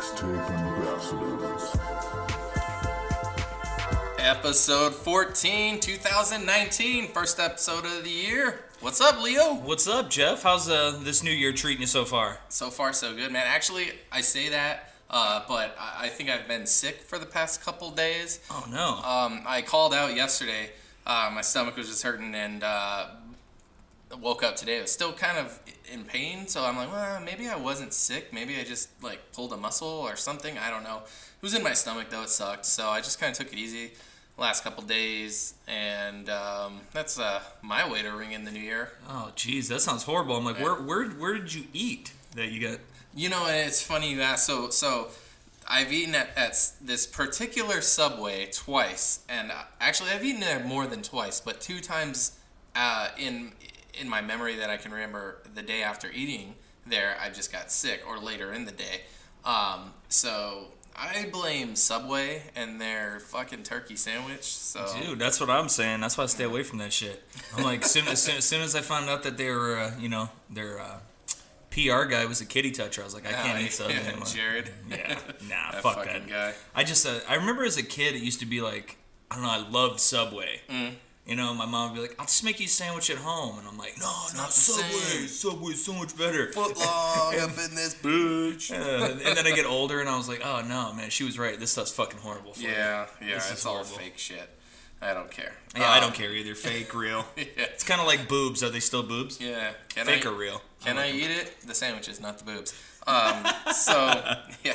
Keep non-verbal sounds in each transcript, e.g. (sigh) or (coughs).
Mixtape Ambassadors. Episode 14, 2019, first episode of the year. What's up, Leo? What's up, Jeff? How's uh, this new year treating you so far? So far, so good, man. Actually, I say that, uh, but I I think I've been sick for the past couple days. Oh no. Um, I called out yesterday. Uh, my stomach was just hurting, and uh, woke up today. I was still kind of in pain, so I'm like, well, maybe I wasn't sick. Maybe I just like pulled a muscle or something. I don't know. It was in my stomach though. It sucked, so I just kind of took it easy last couple days, and um, that's uh, my way to ring in the new year. oh jeez, that sounds horrible. I'm like, where where where did you eat that you got? You know, and it's funny you ask. So, so I've eaten at, at this particular Subway twice, and uh, actually I've eaten there more than twice, but two times uh, in in my memory that I can remember. The day after eating there, I just got sick, or later in the day. Um, so I blame Subway and their fucking turkey sandwich. So Dude, that's what I'm saying. That's why I stay away from that shit. I'm like, soon, as, soon, as soon as I found out that they were, uh, you know, their uh, PR guy was a kitty toucher, I was like, I can't eat Subway yeah, anymore. Jared. Yeah, (laughs) nah, That fuck that. guy. I just, uh, I remember as a kid, it used to be like, I don't know, I loved Subway. Mm. You know, my mom would be like, I'll just make you a sandwich at home. And I'm like, no, not, not the Subway. same." Subway's so much better. Foot long (laughs) up in this bitch. Uh, and then I get older and I was like, oh no, man, she was right. This stuff's fucking horrible for me. Yeah, yeah, This it's all fake shit. I don't care. Yeah, I Um, don't care either. Fake, real. (laughs) Yeah. It's kind of like boobs. Are they still boobs? Yeah. Can Fake I, or real? Can I eat it? The sandwiches, not the boobs. Um, so (laughs) yeah.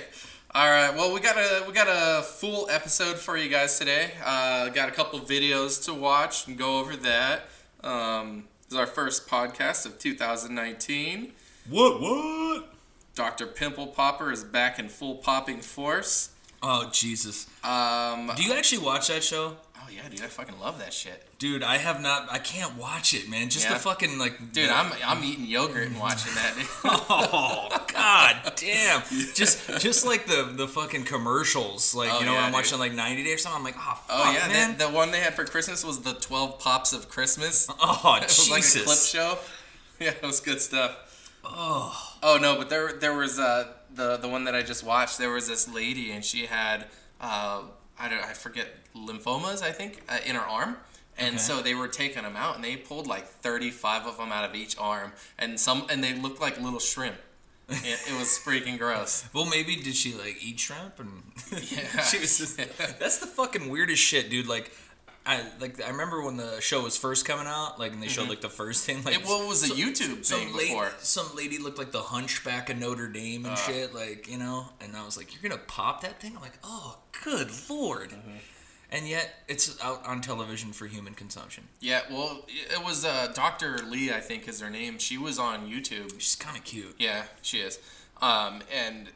All right. Well, we got a we got a full episode for you guys today. Uh, got a couple videos to watch and go over that. Um, this is our first podcast of 2019. What? What? Dr. Pimple Popper is back in full popping force. Oh Jesus! Um, Do you actually watch that show? Oh yeah, dude, I fucking love that shit. Dude, I have not. I can't watch it, man. Just Yeah? the fucking like. Dude, I'm I'm eating yogurt and watching that. (laughs) Oh God damn! Just just like the the fucking commercials, like Oh, you know, yeah, I'm watching like 90 Day or something. I'm like, oh fuck, Oh yeah, man. the, the one they had for Christmas was the 12 pops of Christmas. (laughs) oh (laughs) It was like a clip show. Yeah, it was good stuff. oh, Oh no, but there there was uh the the one that I just watched. There was this lady and she had uh I don't I forget lymphomas I think uh, in her arm. And Okay. so they were taking them out, and they pulled like 35 of them out of each arm, and some, and they looked like little shrimp. (laughs) It, it was freaking gross. well, maybe did she like eat shrimp and? (laughs) Yeah. (laughs) she was. Just, that's the fucking weirdest shit, dude. Like. I like I remember when the show was first coming out, like and they showed like the first thing, like It it was a YouTube some thing lady, before. some lady looked like the Hunchback of Notre Dame and shit, like you know. And I was like, "You're gonna pop that thing?" I'm like, "Oh, good lord!" And yet, it's out on television for human consumption. Yeah, well, it was uh, Dr. Lee, I think is her name. She was on YouTube. She's kind of cute. Yeah, she is. Um, and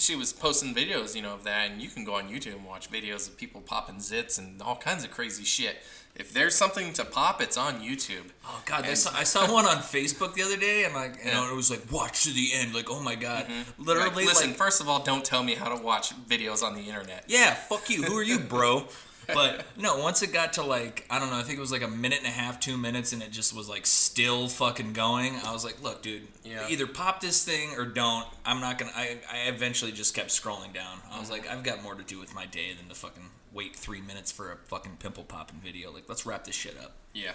she was posting videos, you know, of that. And you can go on YouTube and watch videos of people popping zits and all kinds of crazy shit. If there's something to pop, it's on YouTube. Oh god, I And- saw, I saw one on Facebook the other day, and like, you know, Yeah. Mm-hmm. it was like, "Watch to the end." Like, oh my god, literally, Like, listen, like, first of all, don't tell me how to watch videos on the internet. Yeah, fuck you. Who are you, bro? (laughs) But no, once it got to like I don't know, I think it was like a minute and a half, two minutes, and it just was like still fucking going. I was like, look, dude, Yeah. either pop this thing or don't. I'm not gonna. I, I eventually just kept scrolling down. I was like, I've got more to do with my day than to fucking wait three minutes for a fucking pimple popping video. Like, let's wrap this shit up. Yeah.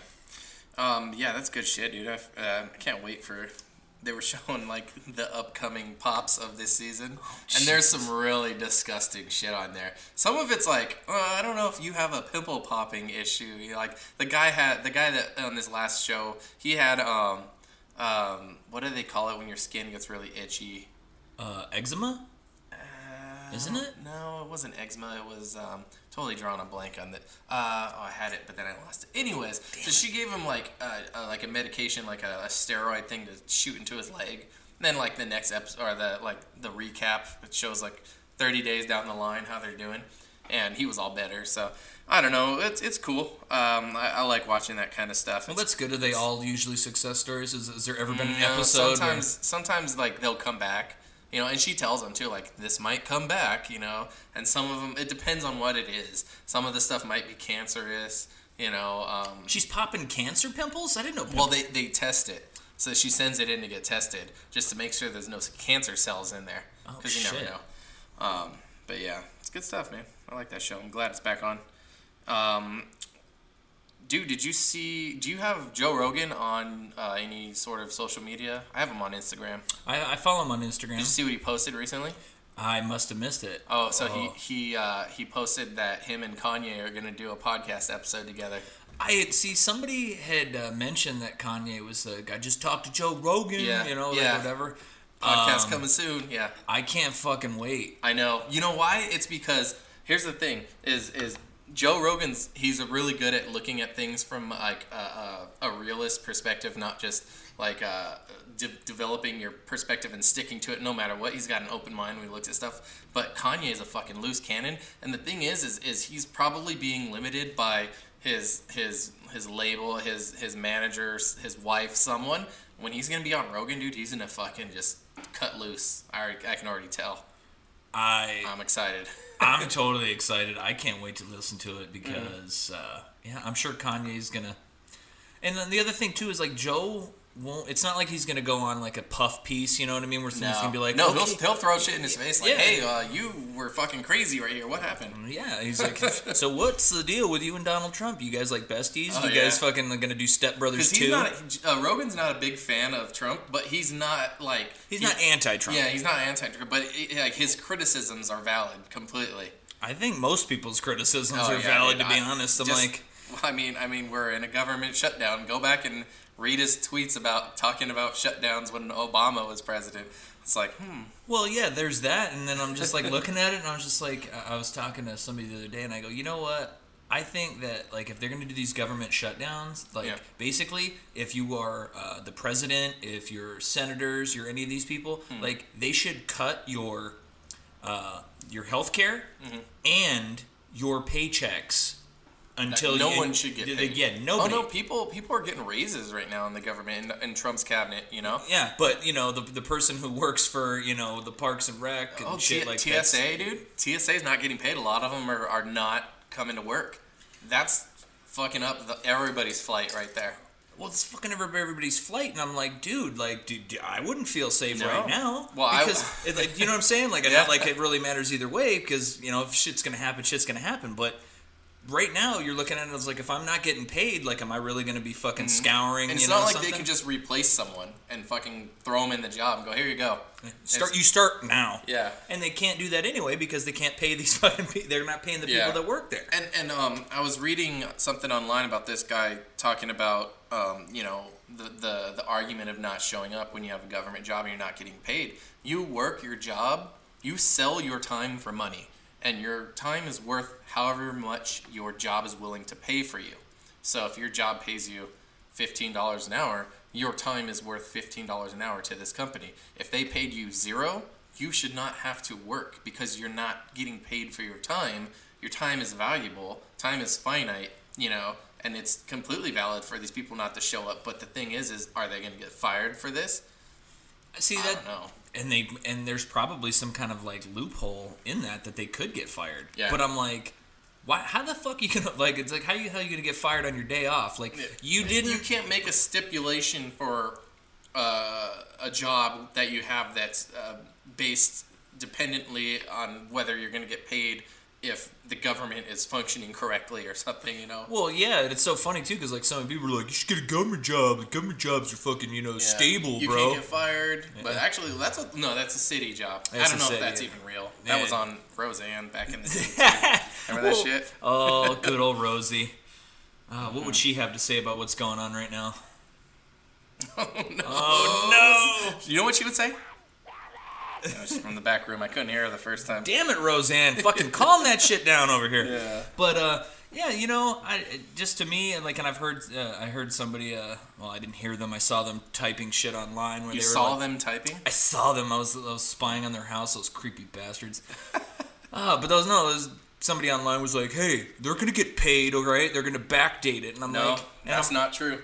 Um, yeah, that's good shit, dude. I, uh, I can't wait for. They were (laughs) showing like the upcoming pops of this season, and there's some really disgusting shit on there. Some of it's like, uh, I don't know if you have a pimple popping issue. You know, like the guy had the guy that on this last show, he had um, um, what do they call it when your skin gets really itchy? Uh, eczema, isn't it? No, it wasn't eczema. It was um, totally drawn a blank on that. Uh, oh, I had it, but then I lost it. Anyways, so she gave him like a, a, like a medication, like a, a steroid thing to shoot into his leg. And then like the next episode or the like the recap, it shows like 30 days down the line how they're doing, and he was all better. So I don't know. It's it's cool. Um, I, I like watching that kind of stuff. Well, It's- that's good. Are they all usually success stories? Is, has there ever been an no, episode? where- Sometimes, sometimes like they'll come back, you know, and she tells them too, like this might come back, you know, and some of them it depends on what it is. Some of the stuff might be cancerous, you know. Um, She's popping cancer pimples. I didn't know. well, they they test it, so she sends it in to get tested just to make sure there's no cancer cells in there, Oh, because you shit. never know. Um, but yeah, it's good stuff, man. I like that show. I'm glad it's back on. Um, dude, did you see? Do you have Joe Rogan on uh, any sort of social media? I have him on Instagram. I, I follow him on Instagram. Did you see what he posted recently? I must have missed it. Oh, so he he uh, he posted that him and Kanye are gonna do a podcast episode together. I had see somebody had uh, mentioned that Kanye was like, I just talked to Joe Rogan, Yeah, you know, like whatever. Podcast Um, coming soon. Yeah, I can't fucking wait. I know. You know why? It's because here's the thing: is is Joe Rogan's he's really good at looking at things from like a, a, a realist perspective, not just like uh, de- developing your perspective and sticking to it no matter what. He's got an open mind when he looks at stuff. But Kanye is a fucking loose cannon, and the thing is, is is he's probably being limited by his his his label, his his manager, his wife, someone. When he's gonna be on Rogan, dude, he's gonna fucking just cut loose. I I can already tell. I I'm excited. (laughs) I'm totally excited. I can't wait to listen to it because uh, yeah, I'm sure Kanye's gonna. And then the other thing too is like Joe won't. It's not like he's gonna go on like a puff piece. You know what I mean? Where someone's gonna be like, no, okay. he'll, he'll throw shit in his face like, Yeah. "Hey, uh, you were fucking crazy right here. What happened?" Yeah, he's like, (laughs) so what's the deal with you and Donald Trump? You guys like besties? Oh, you guys fucking like, gonna do Step Brothers too? not. Uh, Rogan's not a big fan of Trump, but he's not like he's he- not anti-Trump. Yeah, he's not anti-Trump, but it, like his criticisms are valid completely. I think most people's criticisms Oh, are yeah, valid. to be honest, I'm just- like, I mean, I mean, we're in a government shutdown. Go back and read his tweets about talking about shutdowns when Obama was president. It's like, hmm, well, yeah, there's that, and then I'm just like looking at it, and I was just like, I- was talking to somebody the other day, and I go, you know what? I think that like if they're gonna do these government shutdowns, like Yeah. basically, if you are uh, the president, if you're senators, you're any of these people, Hmm. like they should cut your uh, your health care Mm-hmm. and your paychecks until no you- one should get paid. Yeah, nobody. Oh no, people people are getting raises right now in the government in, in Trump's cabinet. You know. Yeah, but you know the the person who works for you know the Parks and Rec and Oh, shit T- like that. TSA, dude. TSA's not getting paid. A lot of them are, are not coming to work. That's fucking up the, everybody's flight right there. Well, it's fucking everybody's flight, and I'm like, dude, like, dude, I wouldn't feel safe No. right now Well, I- because, it, like, you know what I'm saying? Like, (laughs) Yeah. not like it really matters either way, because you know, if shit's gonna happen, shit's gonna happen. But right now, you're looking at it as like, if I'm not getting paid, like, am I really gonna be fucking scouring? Mm-hmm. And it's you know, not like something? they can just replace someone and fucking throw them in the job and go, here you go. start. It's- You start now. Yeah. And they can't do that anyway because they can't pay these (laughs) fucking. People. They're not paying the people Yeah. that work there. And and um, I was reading something online about this guy talking about um, you know the, the the argument of not showing up when you have a government job and you're not getting paid. You work your job, you sell your time for money, and your time is worth however much your job is willing to pay for you. So if your job pays you fifteen dollars an hour, your time is worth fifteen dollars an hour to this company. If they paid you zero, you should not have to work because you're not getting paid for your time. Your time is valuable. Time is finite, you know, and it's completely valid for these people not to show up. But the thing is, is are they going to get fired for this? See I that? don't know. And they and there's probably some kind of like loophole in that that they could get fired. Yeah. But I'm like, why? How the fuck you gonna like? It's like how you how you gonna get fired on your day off? Like you didn't. You can't make a stipulation for uh, a job that you have that's uh, based dependently on whether you're going to get paid if the government is functioning correctly or something. You know. well, yeah, and it's so funny too because like some people are like, you should get a government job. The government jobs are fucking you know Yeah. stable, you bro. can't get fired. But actually, that's a no. That's a city job. I don't know city, if that's yeah. even real. That Yeah. was on Roseanne back in the (laughs) day. Remember that Well, shit? oh, good old (laughs) Rosie. Uh, what would she have to say about what's going on right now? (laughs) Oh no! Oh no! You know what she would say? Was from the back room. I couldn't hear her the first time. Damn it, Roseanne! Fucking calm that shit down over here. Yeah. But uh, yeah, you know, I just to me, and like, and I've heard, uh, I heard somebody. Uh, well, I didn't hear them. I saw them typing shit online when You they were saw like, them typing? I saw them. I was, I was spying on their house. Those creepy bastards. Ah, (laughs) but those no, those somebody online was like, "Hey, they're gonna get paid, all right? They're gonna backdate it," and I'm No, like, and that's I'm, not true.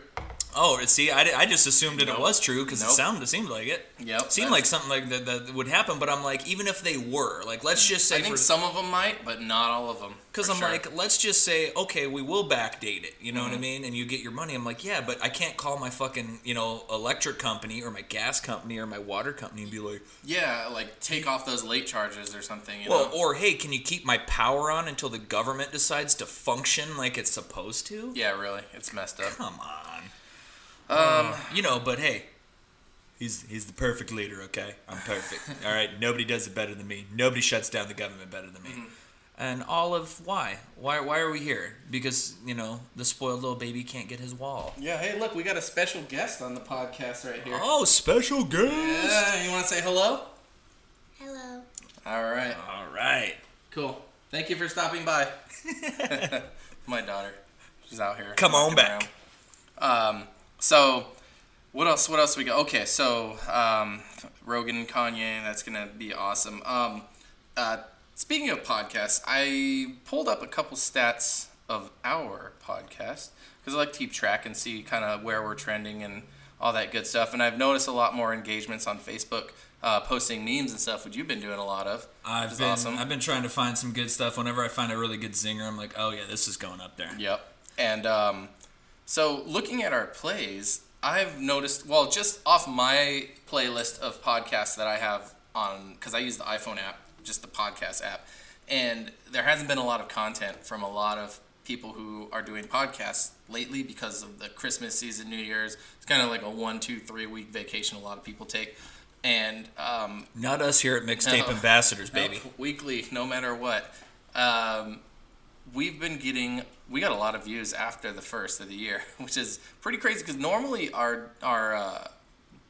Oh, see, I, I just assumed that Nope. it was true because Nope. it sounded it seemed like it. Yep, seemed like something like that, that would happen. But I'm like, even if they were, like, let's just say I think for some of them might, but not all of them. Because I'm sure. like, let's just say, okay, we will backdate it. You know what I Mm-hmm. mean? And you get your money. I'm like, yeah, but I can't call my fucking, you know, electric company or my gas company or my water company and be like, yeah, like take off those late charges or something. You well, know? or hey, can you keep my power on until the government decides to function like it's supposed to? yeah, really, it's messed up. Come on. Um, You know, but hey, he's he's the perfect leader. Okay, I'm perfect. (laughs) All right, nobody does it better than me. Nobody shuts down the government better than me. Mm-hmm. And all of why? Why why are we here? Because you know the spoiled little baby can't get his wall. yeah. Hey, look, we got a special guest on the podcast right here. Oh, special guest. Yeah, you want to say hello? Hello. All right, All right. cool. Thank you for stopping by. (laughs) (laughs) My daughter, she's out here. Come on walking back. around. Um, so what else? What else we got? Okay, so um, Rogan, Kanye, that's gonna be awesome. Um, uh, speaking of podcasts, I pulled up a couple stats of our podcast because I like to keep track and see kind of where we're trending and all that good stuff. And I've noticed a lot more engagements on Facebook, uh, posting memes and stuff, which you've been doing a lot of. I've been awesome. I've been trying to find some good stuff. Whenever I find a really good zinger, I'm like, oh yeah, this is going up there. Yep. And um, so looking at our plays, I've noticed, well, just off my playlist of podcasts that I have on, because I use the iPhone app, just the podcast app, and there hasn't been a lot of content from a lot of people who are doing podcasts lately because of the Christmas season, New Year's. It's kind of like a one, two, three week vacation a lot of people take. And um, Not us here at Mixtape No. Ambassadors, (laughs) baby. Nope, weekly, no matter what. Um, we've been getting we got a lot of views after the first of the year, (laughs) which is pretty crazy because normally our our uh,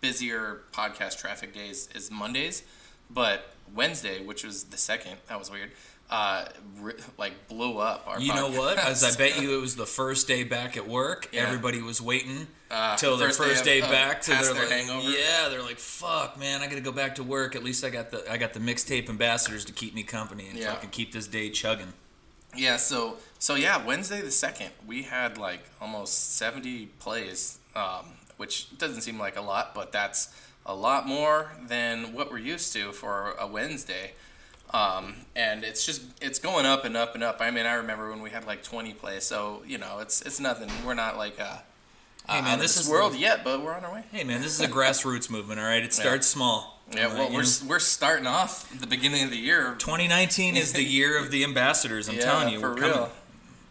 busier podcast traffic days is Mondays, but Wednesday, which was the second, that was weird. Uh, ri like blew up our. You know (laughs) what? As I bet you it was the first day back at work. Yeah. Everybody was waiting Uh, till their first day of- day, uh, back. They're their like, hangover. yeah, they're like, fuck, man, I gotta go back to work. At least I got the I got the mixtape ambassadors to keep me company and Yeah. fucking keep this day chugging. Yeah, so so yeah, Wednesday the second, we had like almost seventy plays, um, which doesn't seem like a lot, but that's a lot more than what we're used to for a Wednesday. Um, and it's just it's going up and up and up. I mean, I remember when we had like twenty plays, so you know, it's it's nothing. We're not like uh, Hey, uh, man, this this is- world yet, but we're on our way. Hey man, this is a grassroots movement, all right? It (laughs) starts small. Yeah, well, right? we're s- we're starting off the beginning of the year. 2019 is the year of the ambassadors. I'm (laughs) Yeah, telling you, for we're real. coming.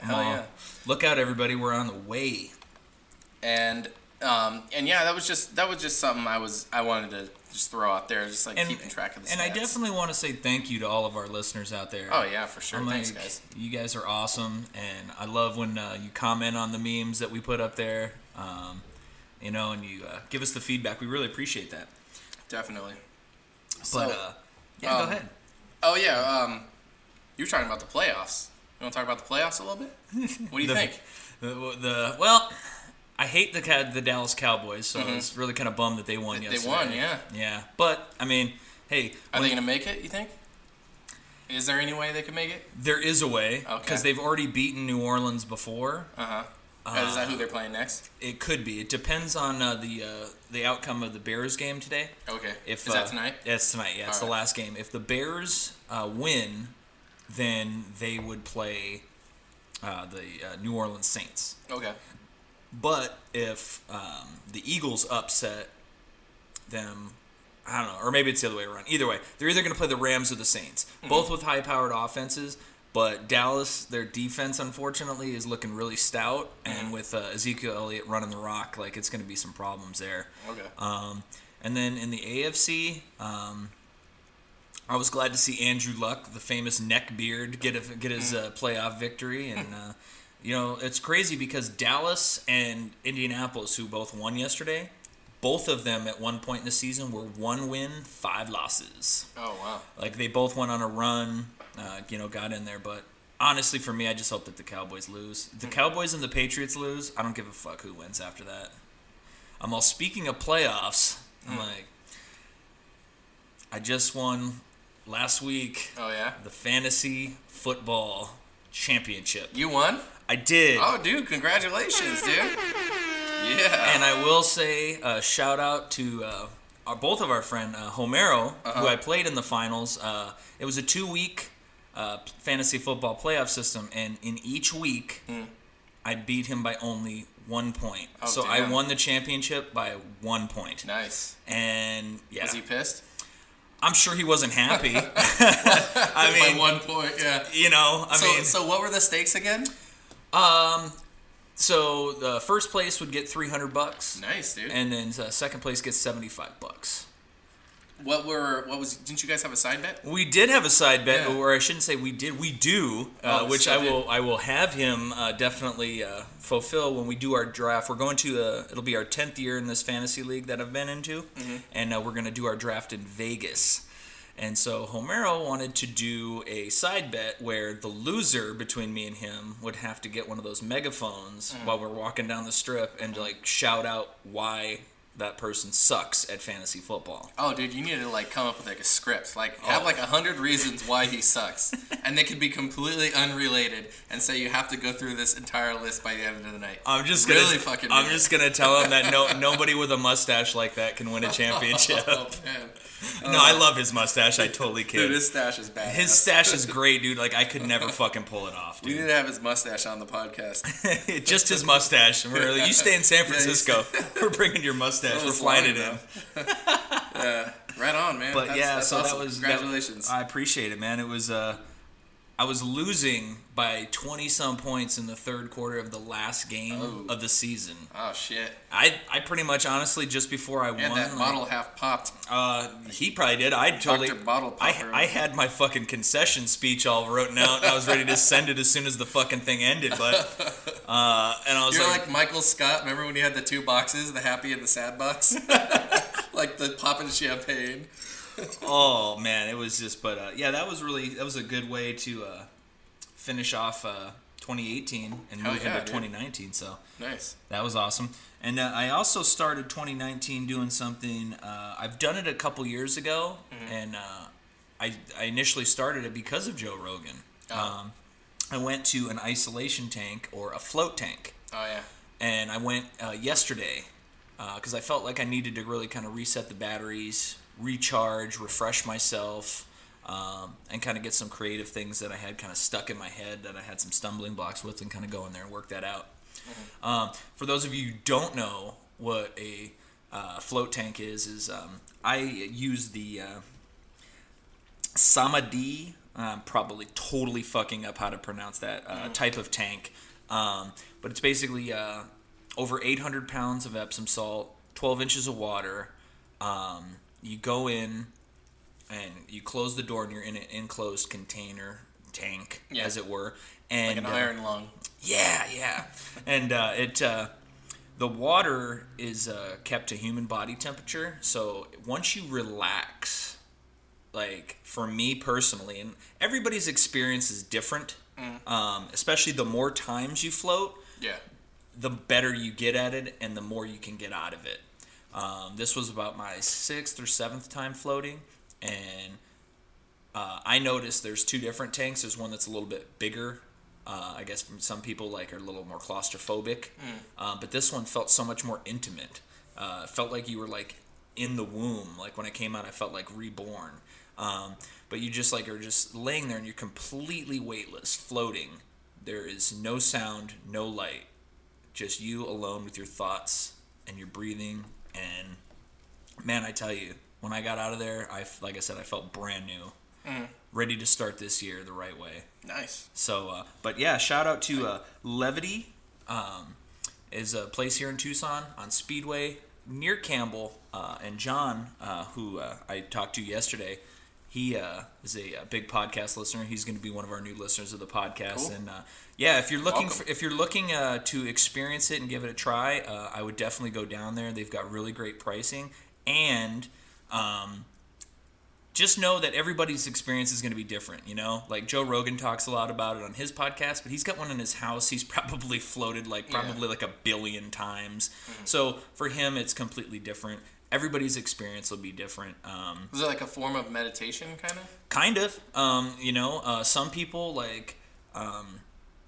Hell yeah. Look out, everybody! We're on the way. and um, and yeah, that was just that was just something I was I wanted to just throw out there, just like And, keeping track of the and stats. I definitely want to say thank you to all of our listeners out there. oh yeah, for sure. I'm Thanks, like, guys. You guys are awesome, and I love when uh, you comment on the memes that we put up there. Um, you know, and you uh, give us the feedback. We really appreciate that. Definitely. But uh, yeah, go um, ahead. oh yeah, um, you were talking about the playoffs. You want to talk about the playoffs a little bit? What do you (laughs) The- think? The, the well, I hate the the Dallas Cowboys, so I was really kind of bummed that they won Mm-hmm. They- they won, yeah. Yeah, but I mean, hey, Are they gonna make it? You think? Is there any way they can make it? there is a way Okay. because they've already beaten New Orleans before. Uh huh. Is that who they're playing next? It could be. It depends on uh, the uh, the outcome of the Bears game today. Okay. If is that uh, tonight? It's tonight. Yeah, it's the last game. If the Bears uh, win, then they would play uh, the uh, New Orleans Saints. Okay. But if um, the Eagles upset them, I don't know, or maybe it's the other way around. Either way, they're either going to play the Rams or the Saints, both with high-powered offenses. But Dallas, their defense, unfortunately, is looking really stout, and with uh, Ezekiel Elliott running the rock, like it's going to be some problems there. Okay. Um, and then in the AFC, um, I was glad to see Andrew Luck, the famous neck beard, get a, get his uh, playoff victory. And uh, you know, it's crazy because Dallas and Indianapolis, who both won yesterday, both of them at one point in the season were one win, five losses. oh wow. Like they both went on a run, uh, you know, got in there. But honestly, for me, I just hope that the Cowboys lose. If the Cowboys and the Patriots lose, I don't give a fuck who wins after that. I'm all speaking of playoffs. I'm like, I just won last week Oh yeah. the fantasy football championship. You won? I did. Oh, dude, congratulations, dude. Yeah. And I will say, uh, shout out to uh, our, both of our friend uh, Homero, Uh-huh. who I played in the finals. Uh, it was a two-week uh, fantasy football playoff system, and in each week, I beat him by only one point. Oh, so I won the championship by one point. nice. And yeah, Was he pissed? I'm sure he wasn't happy. (laughs) (laughs) I By mean, one point, yeah. you know, I so, mean, so what were the stakes again? Um, so the first place would get 300 bucks, Nice, dude. and then uh, second place gets 75 bucks. What were what was? Didn't you guys have a side bet? We did have a side bet, Yeah. or I shouldn't say we did. We do, uh, Oh, which so I will. I will have him uh, definitely uh, fulfill when we do our draft. We're going to. Uh, it'll be our tenth year in this fantasy league that I've been into, Mm-hmm. and uh, we're going to do our draft in Vegas. And so Homero wanted to do a side bet where the loser between me and him would have to get one of those megaphones Mm. while we're walking down the strip and like shout out why that person sucks at fantasy football. Oh, dude, you need to like come up with like a script, like oh, have Oh. like a hundred reasons why he sucks, (laughs) and they could be completely unrelated, and say you have to go through this entire list by the end of the night. I'm just really gonna, fucking. I'm weird. just gonna tell him that no (laughs) nobody with a mustache like that can win a (laughs) oh, championship. Oh man, (laughs) no, I love his mustache. I totally kid. dude, his stash is bad. his stash is (laughs) great, dude. Like I could never fucking pull it off, Dude. We need to have his mustache on the podcast. (laughs) Just his mustache. And we're like, you stay in San Yeah, Francisco. We're bringing your mustache. We're flying it in. yeah, right on, man. But That's- yeah, that's so that awesome. was that- congratulations. I appreciate it, man. It was uh, I was losing by twenty some points in the third quarter of the last game Oh. of the season. oh shit! I I pretty much honestly just before I Yeah, won, that like, bottle half popped. Uh, he probably did. I totally. Dr. Bottle I, Popper. I had my fucking concession speech all written out. and I was ready to send it as soon as the fucking thing ended. But (laughs) uh, and I was You're like, like Michael Scott. Remember when he had the two boxes, the happy and the sad box? (laughs) like the popping champagne. Oh man, it was just. But uh, yeah, that was really that was a good way to uh, finish off uh, 2018 and Hell move yeah, into dude. 2019. So Nice. that was awesome. And uh, I also started 2019 doing something. Uh, I've done it a couple years ago, Mm-hmm. and uh, I, I initially started it because of Joe Rogan. Oh. Um, I went to an isolation tank or a float tank, Oh yeah. and I went uh, yesterday because I felt like I needed to really kind of reset the batteries, recharge, refresh myself. Um, and kind of get some creative things that I had kind of stuck in my head that I had some stumbling blocks with, and kind of go in there and work that out. Um, for those of you who don't know what a uh, float tank is, is um, I use the uh, Samadhi. I'm probably totally fucking up how to pronounce that uh, type of tank, um, but it's basically uh, over 800 pounds of Epsom salt, 12 inches of water. Um, you go in and you close the door, and you're in an enclosed container tank, Yeah. as it were. And Like an uh, iron lung. yeah, yeah. And uh, it uh, the water is uh, kept to human body temperature. So once you relax, like for me personally, and everybody's experience is different. Um, especially the more times you float, Yeah. the better you get at it and the more you can get out of it. Um, this was about my sixth or seventh time floating, and uh, I noticed there's two different tanks. There's one that's a little bit bigger. Uh, I guess some people like are a little more claustrophobic, uh, but this one felt so much more intimate. Uh, it felt like you were like in the womb. Like when I came out, I felt like reborn. Um, but you just like are just laying there and you're completely weightless, floating. There is no sound, no light, just you alone with your thoughts and your breathing. And man, I tell you, when I got out of there, I like I said, I felt brand new, ready to start this year the right way. Nice. So, uh, but yeah, shout out to uh, Levity, um, is a place here in Tucson on Speedway near Campbell, uh, and John, uh, who uh, I talked to yesterday. He uh, is a, a big podcast listener. He's going to be one of our new listeners of the podcast. Cool. And uh, yeah, if you're looking for, if you're looking uh, to experience it and give it a try, uh, I would definitely go down there. They've got really great pricing, and um, just know that everybody's experience is going to be different. You know, like Joe Rogan talks a lot about it on his podcast, but he's got one in his house. He's (laughs) probably floated like Yeah. probably like a billion times. So for him, it's completely different. Everybody's experience will be different. Um, Was it like a form of meditation, kind of? kind of um, you know uh, some people like um,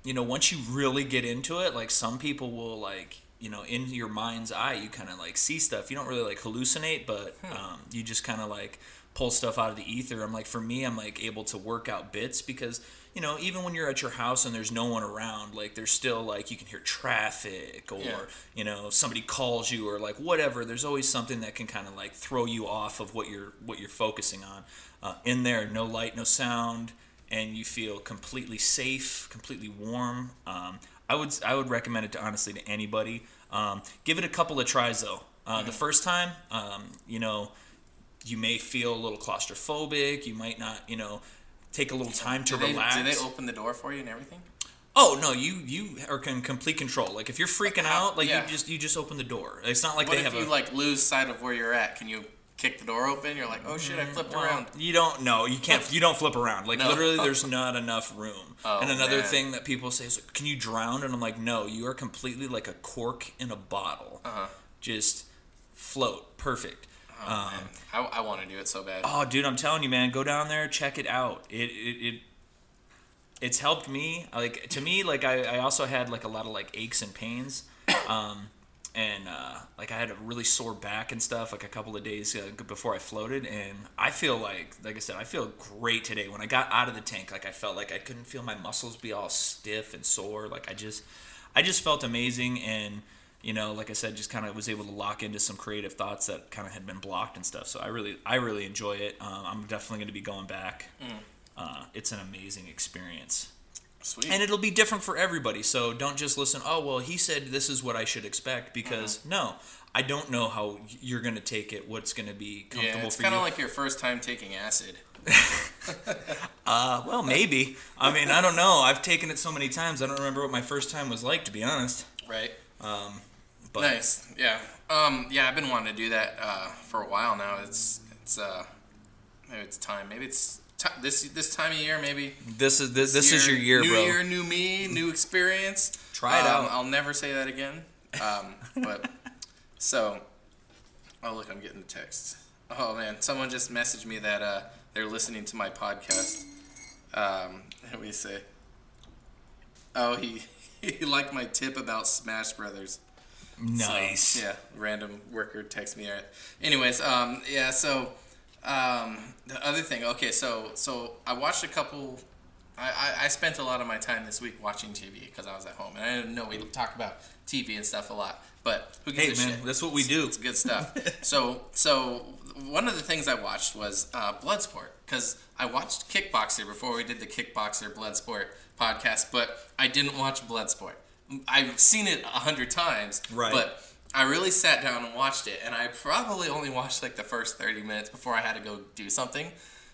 you know once you really get into it like some people will like you know in your mind's eye you kind of like see stuff you don't really like hallucinate but um, you just kind of like pull stuff out of the ether i'm like for me i'm like able to work out bits because you know even when you're at your house and there's no one around like there's still like you can hear traffic or Yeah. you know somebody calls you or like whatever there's always something that can kind of like throw you off of what you're what you're focusing on. Uh, in there no light no sound and you feel completely safe completely warm. Um, i would i would recommend it to honestly to anybody. Um, give it a couple of tries though. Uh, the first time um, you know you may feel a little claustrophobic you might not you know take a little time to Do they, relax do they open the door for you and everything? Oh no, you you are in complete control. Like if you're freaking out, like Yeah. you just you just open the door. It's not like What they if have you a. like lose sight of where you're at? Can you kick the door open? You're like, oh shit, I flipped well, around. You don't know. You can't. You don't flip around. Like No. literally, (laughs) there's not enough room. Oh, and another man. thing that people say is, "Can you drown?" And I'm like, "No, you are completely like a cork in a bottle. Uh-huh. Just float, perfect." Oh, man. I, I want to do it so bad. Oh, dude, I'm telling you, man, go down there, check it out. It it, it it's helped me. Like to me, like I, I also had like a lot of like aches and pains, um, and uh, like I had a really sore back and stuff like a couple of days uh, before I floated, and I feel like like I said, I feel great today. When I got out of the tank, like I felt like I couldn't feel my muscles be all stiff and sore. Like I just I just felt amazing and. You know, like I said, just kind of was able to lock into some creative thoughts that kind of had been blocked and stuff. So I really, I really enjoy it. Um, I'm definitely going to be going back. Uh, it's an amazing experience Sweet. and it'll be different for everybody so don't just listen oh well he said this is what i should expect because Uh-huh. no i don't know how you're going to take it what's going to be comfortable for you? yeah, it's kind of like your first time taking acid. (laughs) (laughs) uh, well maybe i mean i don't know i've taken it so many times i don't remember what my first time was like to be honest Right. But nice. Yeah. Um. Yeah, I've been wanting to do that uh, for a while now. It's it's uh maybe it's time. Maybe it's ti this this time of year. Maybe this is this, this is your year new bro year, new me, new experience. Try it Um, out. I'll never say that again. Um. but (laughs) so, oh look, I'm getting a text. Oh man, someone just messaged me that uh they're listening to my podcast. Um. Let me say. Oh, he (laughs) he liked my tip about Smash Brothers. Nice So, yeah, random worker text me. Anyways, um, yeah. So, um, the other thing. Okay, so so I watched a couple. I, I, I spent a lot of my time this week watching TV because I was at home, and I didn't know we talk about TV and stuff a lot. But who gives hey a man shit? that's what we do It's good stuff. (laughs) so so one of the things I watched was uh, Bloodsport because I watched Kickboxer before we did the Kickboxer Bloodsport podcast, but I didn't watch Bloodsport. I've seen it a hundred times, Right. But I really sat down and watched it, and I probably only watched like the first thirty minutes before I had to go do something.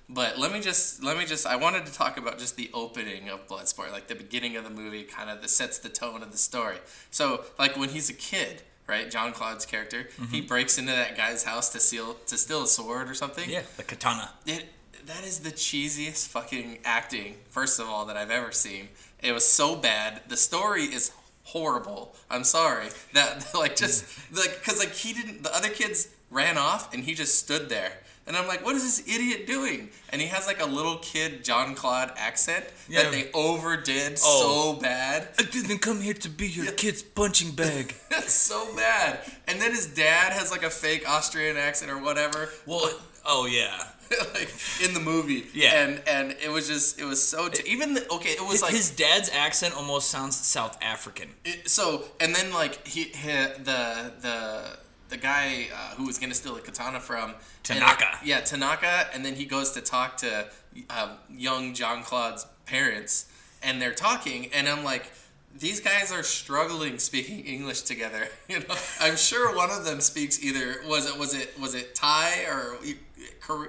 But let me just let me just I wanted to talk about just the opening of Bloodsport, like the beginning of the movie, kind of that sets the tone of the story. So like when he's a kid, right? John Claude's character, he mm-hmm. breaks into that guy's house to steal to steal a sword or something. yeah the katana It that is the cheesiest fucking acting, first of all, that I've ever seen. It was so bad. The story is horrible. I'm sorry. That (laughs) like just like cuz like he didn't the other kids ran off and he just stood there. And I'm like, what is this idiot doing? And he has like a little kid John Claude accent Yeah. that they overdid Oh. so bad. i didn't come here to be your kid's punching bag (laughs) That's so bad. And then his dad has like a fake Austrian accent or whatever. well uh, oh yeah (laughs) like in the movie. Yeah. And and it was just it was so t- even the, okay it was his, like his dad's accent almost sounds south african it- so and then like he, he the the the guy uh, who was gonna steal the katana from and- Tanaka. yeah Tanaka and then he goes to talk to uh, young John Claude's parents and they're talking and I'm like. These guys are struggling speaking English together. (laughs) You know, I'm sure one of them speaks either was it was it was it Thai or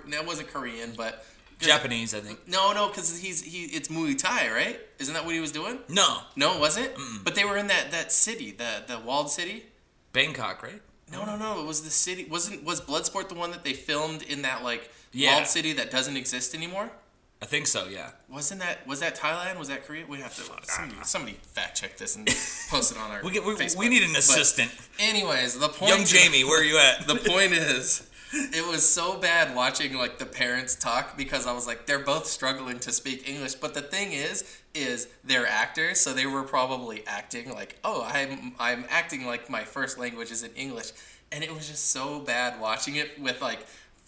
that wasn't Korean, but japanese i think No, no, because he's he. It's Muay Thai, right? Isn't that what he was doing? no No, was it? But they were in that that city, the the walled city. bangkok right No, no, no. It was the city. Wasn't was Bloodsport the one that they filmed in that like Yeah. walled city that doesn't exist anymore? I think so. Yeah. Wasn't that was that Thailand? Was that Korea? We have to somebody, somebody fact check this and post it on our. (laughs) We get, we, we need an But assistant. anyways, the point. Young Jamie, where are you at? (laughs) The point is, it was so bad watching like the parents talk because I was like, they're both struggling to speak English. But the thing is, is they're actors, so they were probably acting like, oh, I'm I'm acting like my first language is in English, and it was just so bad watching it with like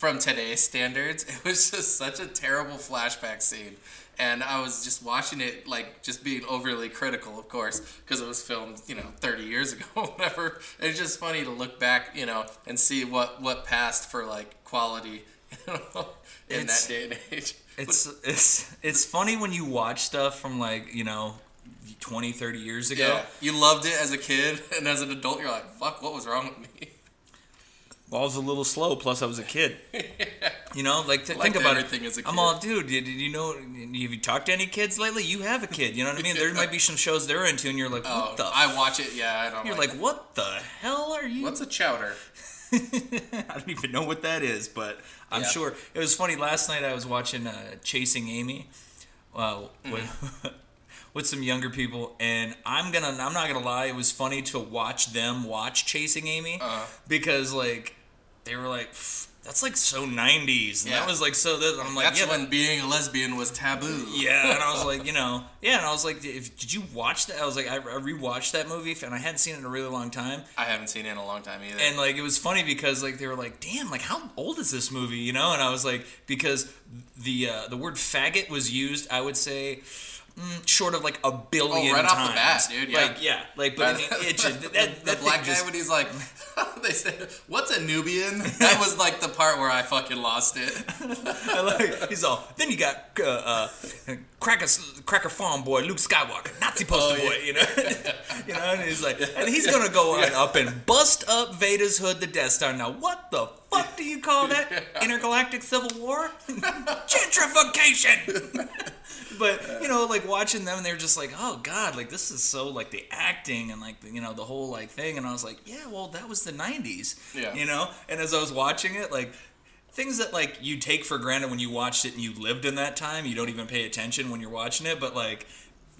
from today's standards. (laughs) It was just such a terrible flashback scene. And I was just watching it, like, just being overly critical, of course, because it was filmed, you know, 30 years (laughs) ago, whatever. It's just funny to look back, you know, and see what, what passed for, like, quality, (laughs) you know, in It's- that day and age. It's it's it's funny when you watch stuff from like you know 20, 30 years ago. Yeah, you loved it as a kid, and as an adult, you're like, fuck, what was wrong with me? Well, I was a little slow. Plus, I was a kid. (laughs) You know, like th- think about everything it. as a I'm all, dude. Did, did you know? Have you talked to any kids lately? You have a kid. You know what I mean? There might be some shows they're into, and you're like, what Oh, the? I watch it, yeah, I don't you're like, like, what the hell are you? what's a chowder? (laughs) I don't even know what that is, but I'm Yeah. sure it was funny. Last night I was watching uh, Chasing Amy, uh, with (laughs) with some younger people, and I'm gonna I'm not gonna lie, it was funny to watch them watch Chasing Amy Uh-huh. because like they were like. That's like so 90s. And Yeah. that was like so. This, I'm like, That's yeah, when being a lesbian was taboo. yeah, and I was (laughs) like, you know, yeah, and I was like, if, did you watch that? I was like, I, I rewatched that movie, and I hadn't seen it in a really long time, I haven't seen it in a long time either. and like it was funny because like they were like, damn, like how old is this movie, you know? And I was like, because the uh, the word faggot was used, I would say. Mm, short of like a billion Oh, right times. off the bat, dude, yeah. Like yeah, like but I mean, it should, (laughs) that, that, the black thing guy just, when he's like, (laughs) they said, "What's a Nubian?" (laughs) That was like the part where I fucking lost it. Like, he's all. Then you got uh, uh, Cracker Cracker Farm boy Luke Skywalker, Nazi poster Oh, yeah. boy. You know, you know, and he's like, and he's gonna go on up and bust up Vader's hood, the Death Star. Now, what the fuck do you call that? Intergalactic Civil War? Gentrification. But you know, like watching them, and they're just like, oh god, like this is so like the acting and like you know the whole like thing, and I was like, yeah, well that was the '90s. Yeah. You know, and as I was watching it, like things that like you take for granted when you watched it and you lived in that time you don't even pay attention when you're watching it but like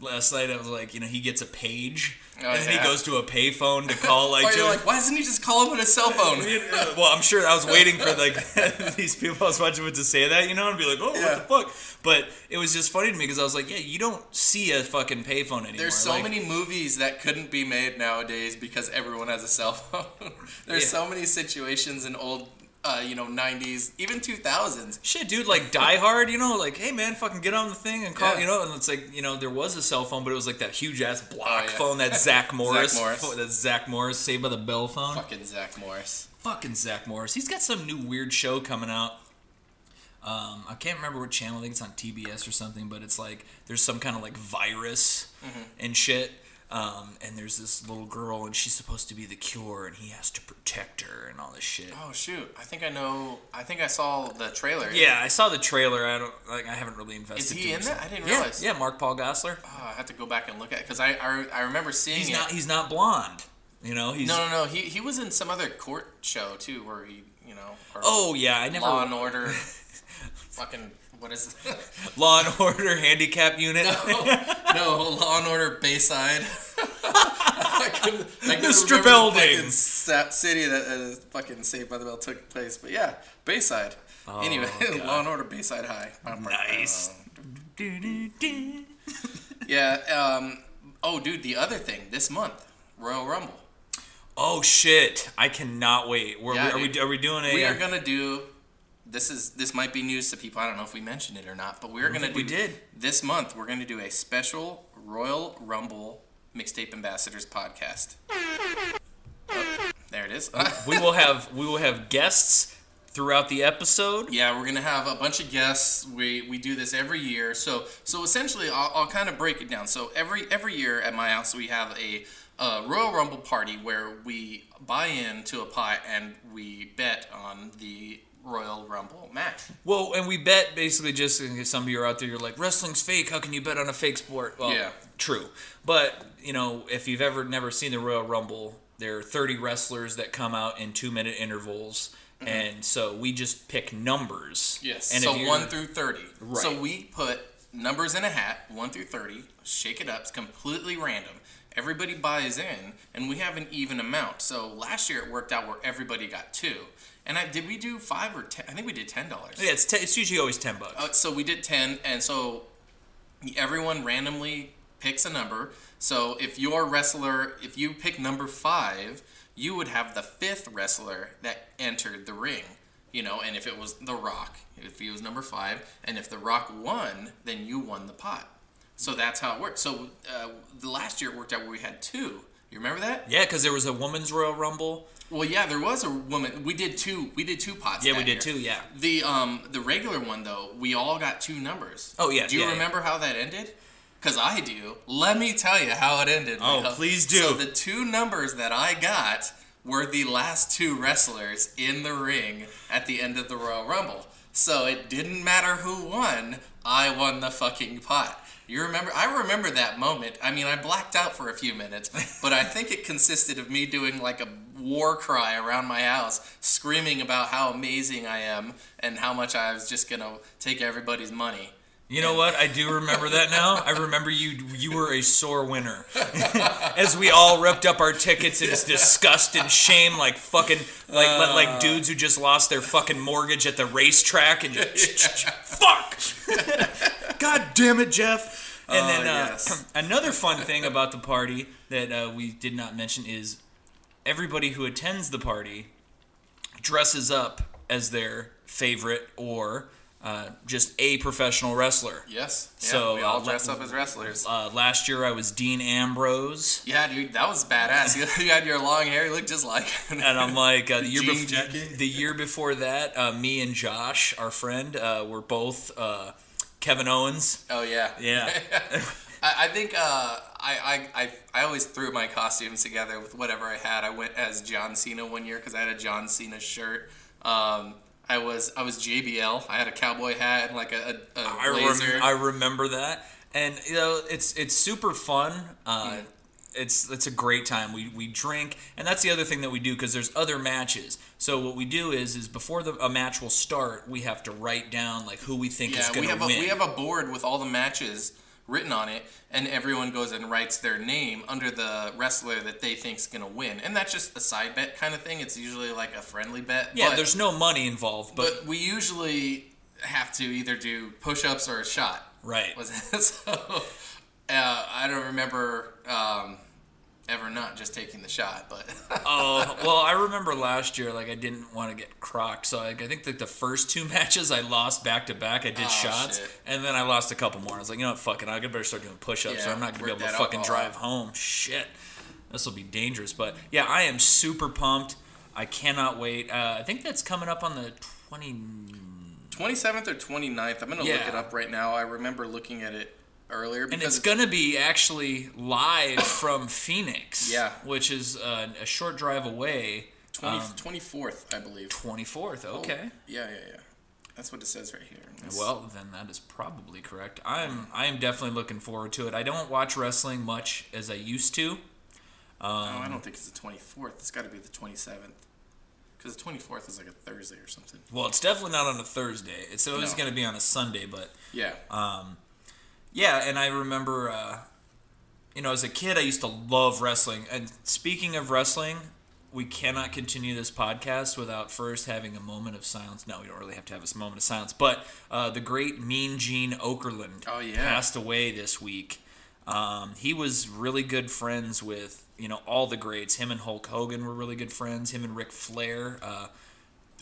last night i was like you know he gets a page Oh, and then he goes to a payphone to call (laughs) like you're like, why doesn't he just call him on his cell phone? (laughs) well i'm sure i was waiting for like (laughs) these people i was watching with to say that you know and be like oh Yeah. what the fuck but it was just funny to me because i was like yeah you don't see a fucking payphone anymore There's so Like, many movies that couldn't be made nowadays because everyone has a cell phone. There's Yeah. so many situations in old, uh, you know, 90s, even 2000s. Shit, dude, like Die Hard, you know, like, hey man, fucking get on the thing and call, Yeah. you know, and it's like, you know, there was a cell phone, but it was like that huge ass block Oh, yeah. phone that Zach (laughs) Morris, Morris. that Zach Morris, Saved by the Bell phone. Fucking Zach Morris. Fucking Zach Morris. He's got some new weird show coming out. Um, I can't remember what channel. I think it's on TBS or something. But it's like there's some kind of like virus Mm-hmm. and shit. Um, and there's this little girl, and she's supposed to be the cure, and he has to protect her and all this shit. Oh shoot! I think I know. I think I saw the trailer. Yeah, I saw the trailer. I don't like. I haven't really invested. Is he in that? I didn't yeah, realize. Yeah, Mark Paul Gosselaar. Oh, I have to go back and look at it because I, I I remember seeing He's it. not. He's not blonde. You know. He's. no, no, no. He he was in some other court show too, where he, you know. Oh yeah, I never. Law and Order. (laughs) fucking what is? (laughs) Law and Order handicap unit. no, (laughs) no Law and Order Bayside. (laughs) I couldn't, I Mr. remember the Belding. fucking city that uh, fucking Saved by the Bell took place, but yeah, Bayside. anyway, Oh, God. Law and Order Bayside High. Nice. Yeah. Um. Oh, dude. The other thing this month, Royal Rumble. Oh shit! I cannot wait. We're, Yeah, are we are we doing a? We are gonna do. This is this might be news to people. I don't know if we mentioned it or not, but we're gonna do. we did. this month. We're gonna do a special Royal Rumble mixtape ambassadors podcast. Oh, there it is. we will have we will have guests throughout the episode. Yeah, we're gonna have a bunch of guests. We we do this every year. So so essentially, I'll, I'll kind of break it down. So every every year at my house, we have a, uh Royal Rumble party where we buy into a pot and we bet on the Royal Rumble match. Well, and we bet basically just in case some of you are out there, you're like, wrestling's fake. How can you bet on a fake sport? Well, Yeah. true. But you know, if you've ever never seen the Royal Rumble, there are 30 wrestlers that come out in two minute intervals. And so we just pick numbers. Mm-hmm. Yes. And so one through thirty. So we put numbers in a hat, one through thirty. Shake it up. It's completely random. everybody buys in, and we have an even amount. So last year it worked out where everybody got two. And I, did we do five or ten? I think we did ten dollars. Yeah, it's, it's usually always ten bucks. Uh, so we did 10 and so everyone randomly picks a number so if your wrestler if you pick number five you would have the fifth wrestler that entered the ring you know and if it was the rock if he was number five and if the rock won then you won the pot so that's how it worked so uh, the last year it worked out where we had two you remember that yeah, because there was a women's Royal Rumble. Well yeah there was a woman we did two we did two pots Yeah, we did year. too. Yeah. The um the regular one though, we all got two numbers. Oh, yeah, Do you yeah, yeah. remember how that ended? Cause I do. Let me tell you how it ended. Oh, please do. So the two numbers that I got were the last two wrestlers in the ring at the end of the Royal Rumble. So it didn't matter who won. I won the fucking pot. You remember? I remember that moment. I mean, I blacked out for a few minutes, but I think it consisted of me doing like a war cry around my house, screaming about how amazing I am and how much I was just gonna take everybody's money. You know what? I do remember that now. I remember you. You were a sore winner, (laughs) as we all ripped up our tickets in (laughs) disgust and shame, like fucking like Uh. like dudes who just lost their fucking mortgage at the racetrack and just (laughs) fuck. God damn it, Jeff. And Oh, then uh, yes. another fun thing about the party that uh, we did not mention is everybody who attends the party dresses up as their favorite or uh, just a professional wrestler. Yes. Yeah, So, we all uh, dress up as wrestlers. Uh, last year I was Dean Ambrose, Yeah, dude, that was badass. (laughs) You, had your long hair. You looked just like. (laughs) and I'm like uh, the year before. The year before that, uh, me and Josh, our friend, uh, were both uh, Kevin Owens. oh yeah. Yeah, (laughs) I, I think uh, I, I, I I always threw my costumes together with whatever I had. I went as John Cena one year because I had a John Cena shirt. Um, I was I was JBL. I had a cowboy hat and like a, a, a I, rem- I remember that, and you know it's it's super fun. Uh, Mm. It's it's a great time. We we drink, and that's the other thing that we do because there's other matches. So what we do is is before the, a match will start, we have to write down like who we think is going to win. a we have a board with all the matches written on it, and everyone goes and writes their name under the wrestler that they think's gonna win, and that's just a side bet kind of thing. It's usually like a friendly bet. yeah, but- there's no money involved, but, But we usually have to either do push-ups or a shot. right. Was (laughs) so? Uh, I don't remember um, ever not just taking the shot, but (laughs) Oh well, I remember last year like I didn't want to get crocked, so like, I think that the first two (laughs) matches I lost back to back. I did Oh, shots, shit. and then I lost a couple more. I was like, you know what, fuck it, I better start doing push-ups, or Yeah, I'm not gonna be able to fucking alcohol drive home. Shit, this will be dangerous. But yeah, I am super pumped. I cannot wait. Uh, I think that's coming up on the twenty. 27th or 29th. I'm gonna look it up right now. I remember looking at it earlier And it's gonna be actually live (coughs) from Phoenix, Yeah. which is uh, a short drive away. 20, um, 24th, I believe. Twenty fourth. Oh, Okay. yeah, yeah, yeah. That's what it says right here. Well, then that is probably correct. I'm I am definitely looking forward to it. I don't watch wrestling much as I used to. no, I um, don't think it's the 24th. It's got to be the 27th. Because the 24th is like a Thursday or something. Well, it's definitely not on a Thursday. It's always No. going to be on a Sunday, but Yeah. um, yeah. And I remember, uh, you know, as a kid, I used to love wrestling. And speaking of wrestling, we cannot continue this podcast without first having a moment of silence. No, we don't really have to have a moment of silence. But uh, the great Mean Gene Okerlund Oh, yeah. passed away this week. Um, he was really good friends with you know all the greats. Him and Hulk Hogan were really good friends. Him and Ric Flair. Uh,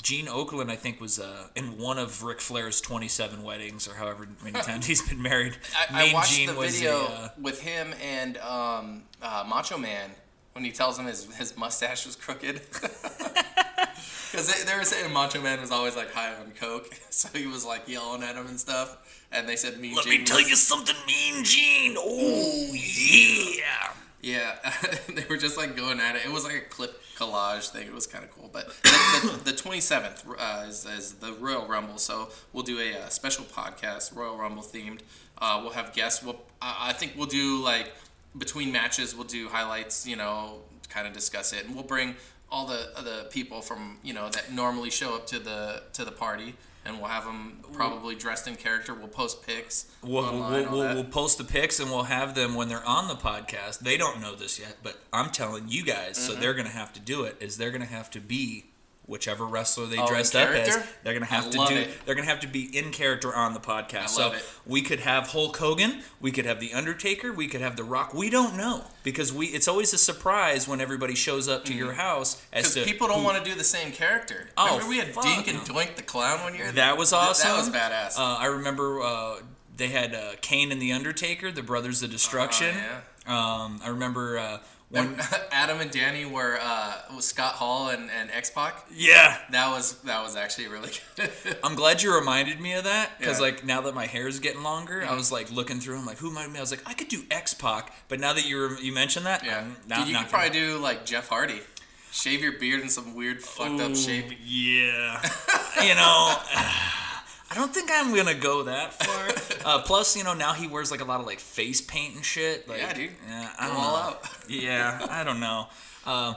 Gene Okerlund, I think, was uh, in one of Ric Flair's 27 weddings or however many times he's been married. I, I watched Gene the was video a, uh, with him and um, uh, Macho Man when he tells him his, his mustache was crooked. (laughs) Because they, they were saying Macho Man was always like high on coke, (laughs) so he was like yelling at him and stuff. And they said Mean Let Gene me tell was- you something, Mean Gene. Oh yeah. Yeah, (laughs) they were just like going at it. It was like a clip collage thing. It was kind of cool. But the, the, (coughs) the 27th uh, is, is the Royal Rumble, so we'll do a, uh special podcast, Royal Rumble themed. Uh, we'll have guests. We'll, I I think we'll do like between matches, we'll do highlights, you know, kind of discuss it, and we'll bring all the the people from you know that normally show up to the to the party. And we'll have them probably dressed in character. We'll post pics. We'll, online, we'll, we'll, we'll post the pics and we'll have them when they're on the podcast. They don't know this yet, but I'm telling you guys, so Mm-hmm. they're going to have to do it. Is they're going to have to be whichever wrestler they Oh, dressed up as. They're going to I have to do. it. They're to have to be in character on the podcast. So it. we could have Hulk Hogan, we could have the Undertaker, we could have The Rock. We don't know because we. It's always a surprise when everybody shows up to your house as Because to people don't want to do the same character. Oh, Remember we had fuck Dink and. Doink the Clown one year? That was awesome. That was badass. Uh, I remember uh, they had uh, Kane and the Undertaker, the Brothers of Destruction. Oh, Um, I remember uh. When (laughs) Adam and Danny were uh, Scott Hall and, and X Pac. yeah, That was that was actually really (laughs) good. I'm glad you reminded me of that because Yeah. like now that my hair is getting longer, I was like looking through. I'm like, who reminded me? I was like, I could do X Pac, but now that you were, you mentioned that, yeah, I'm not, Dude, you could probably do like Jeff Hardy. Shave your beard in some weird fucked up shape. Yeah, (laughs) you know. I don't think I'm gonna go that far. Uh, plus, you know, now he wears like a lot of like face paint and shit. Like, Yeah, dude. Yeah, I Go don't all know. out. yeah, I don't know. Uh,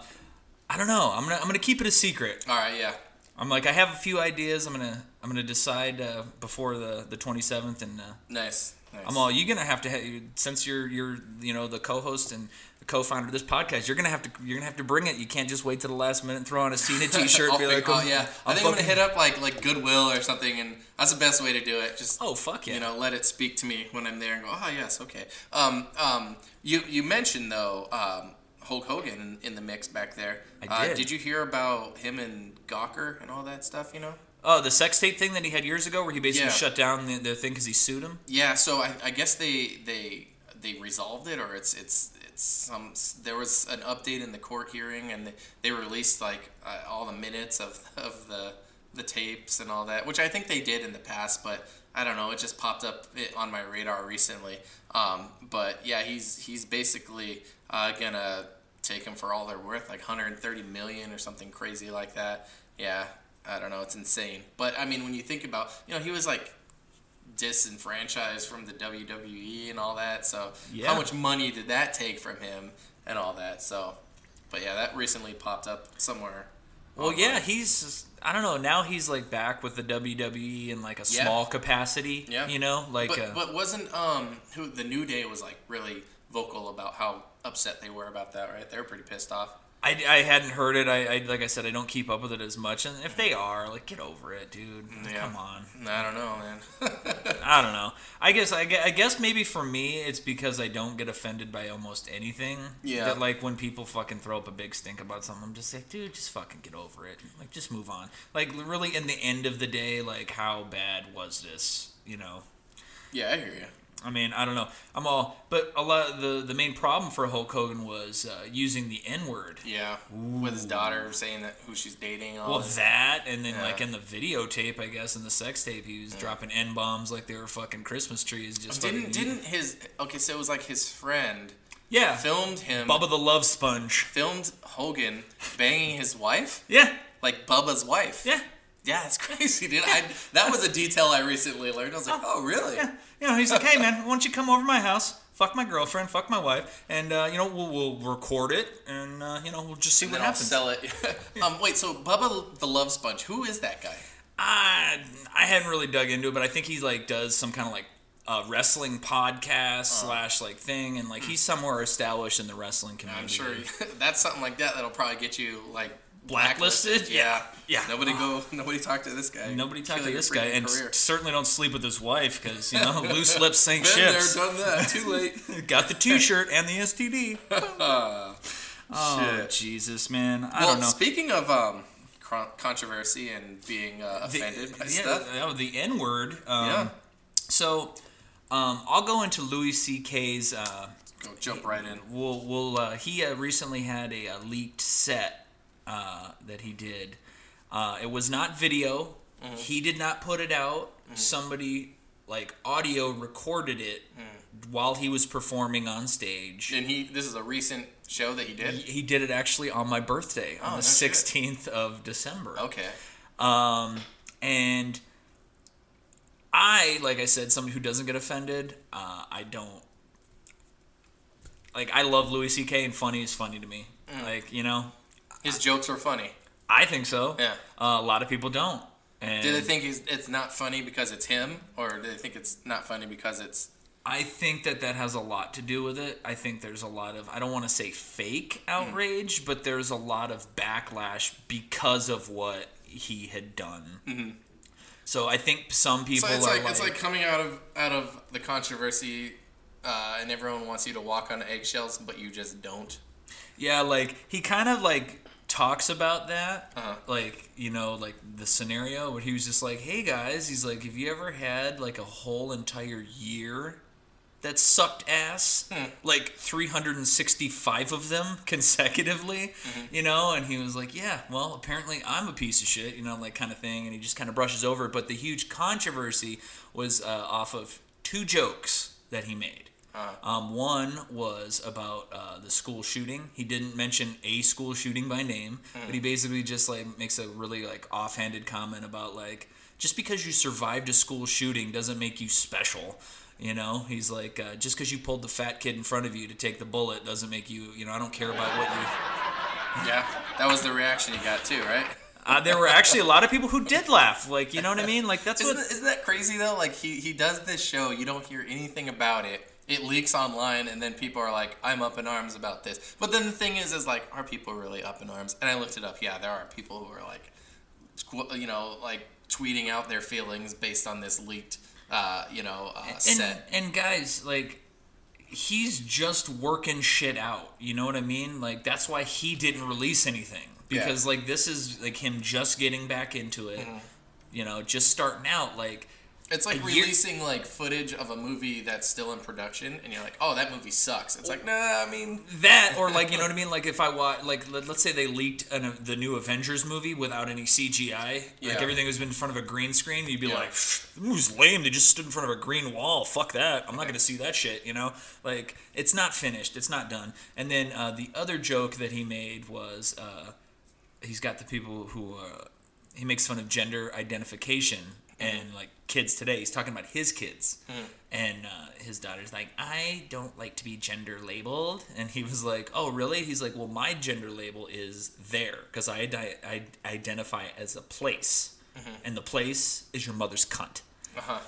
I don't know. I'm gonna I'm gonna keep it a secret. All right, yeah. I'm like I have a few ideas. I'm gonna I'm gonna decide uh, before the the 27th, and uh, Nice. nice. I'm all you're gonna have to ha- since you're you're you know the co-host and co-founder of this podcast. You're gonna have to you're gonna have to bring it. You can't just wait to the last minute and throw on a Cena (laughs) t-shirt. And be like, oh, yeah. I think I'm gonna hit up like like Goodwill or something, and that's the best way to do it. Just Oh fuck yeah! you know, let it speak to me when I'm there and go, oh yes, okay. Um, um, you you mentioned though um, Hulk Hogan in, in the mix back there. I Uh, did. did you hear about him and Gawker and all that stuff? You know. Oh, the sex tape thing that he had years ago, where he basically Yeah. shut down the, the thing because he sued him. Yeah, so I, I guess they they they resolved it, or it's it's some. There was an update in the court hearing, and they, released like uh, all the minutes of of the the tapes and all that, which I think they did in the past, but I don't know. It just popped up on my radar recently. Um, but yeah, he's he's basically uh, gonna take them for all they're worth, like 130 million or something crazy like that. Yeah, I don't know. It's insane. But I mean, when you think about, you know, he was like disenfranchised from the WWE and all that. So Yeah. how much money did that take from him and all that? So, but yeah, that recently popped up somewhere. Well, online. yeah, he's I don't know. Now he's like back with the WWE in like a Yeah. small capacity. Yeah. you know, like But, uh, but wasn't um who the New Day was like really vocal about how upset they were about that, right? They were pretty pissed off. I, I hadn't heard it. I, I like I said, I don't keep up with it as much. And if they are, like, get over it, dude. Yeah. Come on. I don't know, man. (laughs) I don't know. I guess I, I guess maybe for me it's because I don't get offended by almost anything. Yeah. That like when people fucking throw up a big stink about something, I'm just like, dude, just fucking get over it. Like just move on. Like really, in the end of the day, like how bad was this? You know. yeah, I hear you. I mean, I don't know. I'm all, but a lot. The the main problem for Hulk Hogan was uh, using the N word. Yeah, with his daughter saying that who she's dating. All Well, this. that, and then Yeah. like in the videotape, I guess in the sex tape, he was dropping n bombs like they were fucking Christmas trees. Just didn't fucking- didn't his okay? So it was like his friend yeah, filmed him. Bubba the Love Sponge. filmed Hogan banging his wife, Yeah, like Bubba's wife. yeah, Yeah, that's (laughs) crazy, dude. I, that was a detail I recently learned. I was like, oh, really? yeah. You know, he's like, hey man, why don't you come over to my house? Fuck my girlfriend, fuck my wife, and uh, you know we'll, we'll record it, and uh, you know we'll just see And what happens. sell it. (laughs) um, wait, so Bubba the Love Sponge, who is that guy? I I hadn't really dug into it, but I think he like does some kind of like uh, wrestling podcast slash like thing, and like he's somewhere established in the wrestling community. I'm sure (laughs) that's something like that that'll probably get you like Blacklisted? Yeah, Yeah. Nobody go. Nobody talk to this guy. Nobody talk Kill to this guy, and career. certainly don't sleep with his wife because you know (laughs) loose lips sink Been ships. there, done that. Too late. (laughs) Got the T-shirt and the STD. (laughs) Oh Shit. Jesus, man! I well, don't know. speaking of um, controversy and being uh, The- offended by yeah, stuff, oh, the N word. Um, Yeah. So, um, I'll go into Louis C.K.'s. Uh, go jump right in. we'll, we'll, uh, he uh, recently had a, uh leaked set uh, that he did. Uh, it was not video. Mm-hmm. He did not put it out. Somebody like audio recorded it Mm. while he was performing on stage. And he, this is a recent show that he did. He, he did it actually on my birthday on Oh, the no 16th of December. Okay. Um, and I, like I said, somebody who doesn't get offended, uh, I don't. Like, I love Louis C.K. and funny is funny to me. Mm. Like, you know, His jokes are funny. I think so. Yeah. Uh, a lot of people don't. And Do they think he's, it's not funny because it's him, or do they think it's not funny because it's I think that that has a lot to do with it. I think there's a lot of I don't want to say fake outrage, but there's a lot of backlash because of what he had done. So I think some people So it's are like, it's like coming out of out of the controversy, uh, and everyone wants you to walk on eggshells, but you just don't. Yeah, like he kind of like talks about that, Uh-huh. like you know, like the scenario where he was just like, "Hey guys," he's like, "Have you ever had like a whole entire year that sucked ass, Hmm. like 365 of them (laughs) consecutively, Mm-hmm. you know?" And he was like, "Yeah, well, apparently I'm a piece of shit, you know, like kind of thing." And he just kind of brushes over. it. But the huge controversy was uh, off of two jokes that he made. Um, one was about uh, the school shooting. He didn't mention a school shooting by name, but he basically just like makes a really like offhanded comment about like just because you survived a school shooting doesn't make you special. You know, he's like uh, just because you pulled the fat kid in front of you to take the bullet doesn't make you. You know, I don't care about what you. (laughs) Yeah, that was the reaction you got too, right? (laughs) Uh, there were actually a lot of people who did laugh. Like, you know what I mean? Like that's Isn't, what. isn't that crazy though? Like he he does this show, you don't hear anything about it. It leaks online, and then people are like, "I'm up in arms about this." But then the thing is, is like, are people really up in arms? And I looked it up. Yeah, there are people who are like, you know, like tweeting out their feelings based on this leaked, uh, you know, uh, and, set. and guys, like he's just working shit out. You know what I mean? Like that's why he didn't release anything because like this is like him just getting back into it. Mm-hmm. You know, just starting out. Like It's like a year- releasing like footage of a movie that's still in production, and you're like, "Oh, that movie sucks." It's like, nah, I mean, that, or like you know what I mean? Like if I watch, like let, us say they leaked an, the new Avengers movie without any CGI, Yeah. like everything was in front of a green screen, you'd be Yeah. like, "The movie's lame. They just stood in front of a green wall. Fuck that. I'm not gonna see that shit." You know, like it's not finished. It's not done. And then uh, the other joke that he made was uh, he's got the people who uh, he makes fun of gender identification and like kids today. He's talking about his kids, and uh, his daughter's like, "I don't like to be gender labeled," and he was like, "Oh, really?" He's like, "Well, my gender label is there because I, idi- I identify as a place, and the place is your mother's cunt." uh-huh.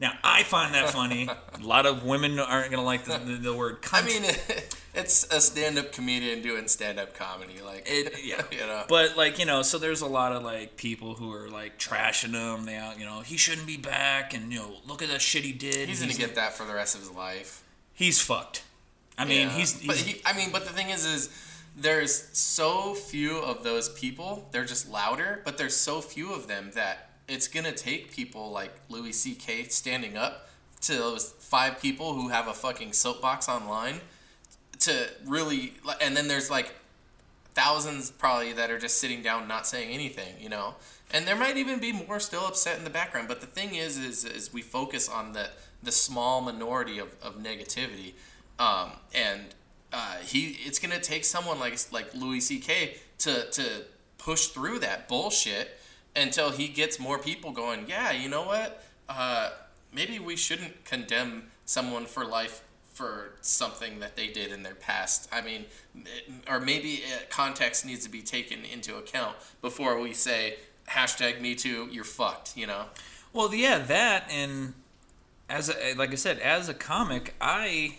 Now I find that funny. (laughs) a lot of women aren't gonna like the, the, the word cunt. I mean, (laughs) it's a stand-up comedian doing stand-up comedy, like It, (laughs) yeah. you know. But like you know, so there's a lot of like people who are like trashing him. They out, you know, he shouldn't be back, and you know, look at that shit he did. he's gonna get that for the rest of his life. He's fucked. I mean, Yeah. he's, But he, I mean, but the thing is, is there's so few of those people. They're just louder, but there's so few of them that it's gonna take people like Louis C.K. standing up to those five people who have a fucking soapbox online to really. And then there's like thousands probably that are just sitting down not saying anything you know and there might even be more still upset in the background but the thing is is, is we focus on the the small minority of, of negativity um, and uh, he it's gonna take someone like like Louis C.K. to to push through that bullshit until he gets more people going yeah you know what uh, maybe we shouldn't condemn someone for life for something that they did in their past. I mean, or maybe uh, context needs to be taken into account before we say hashtag Me Too. You're fucked. You know. well, yeah, that and as a, like I said, as a comic, I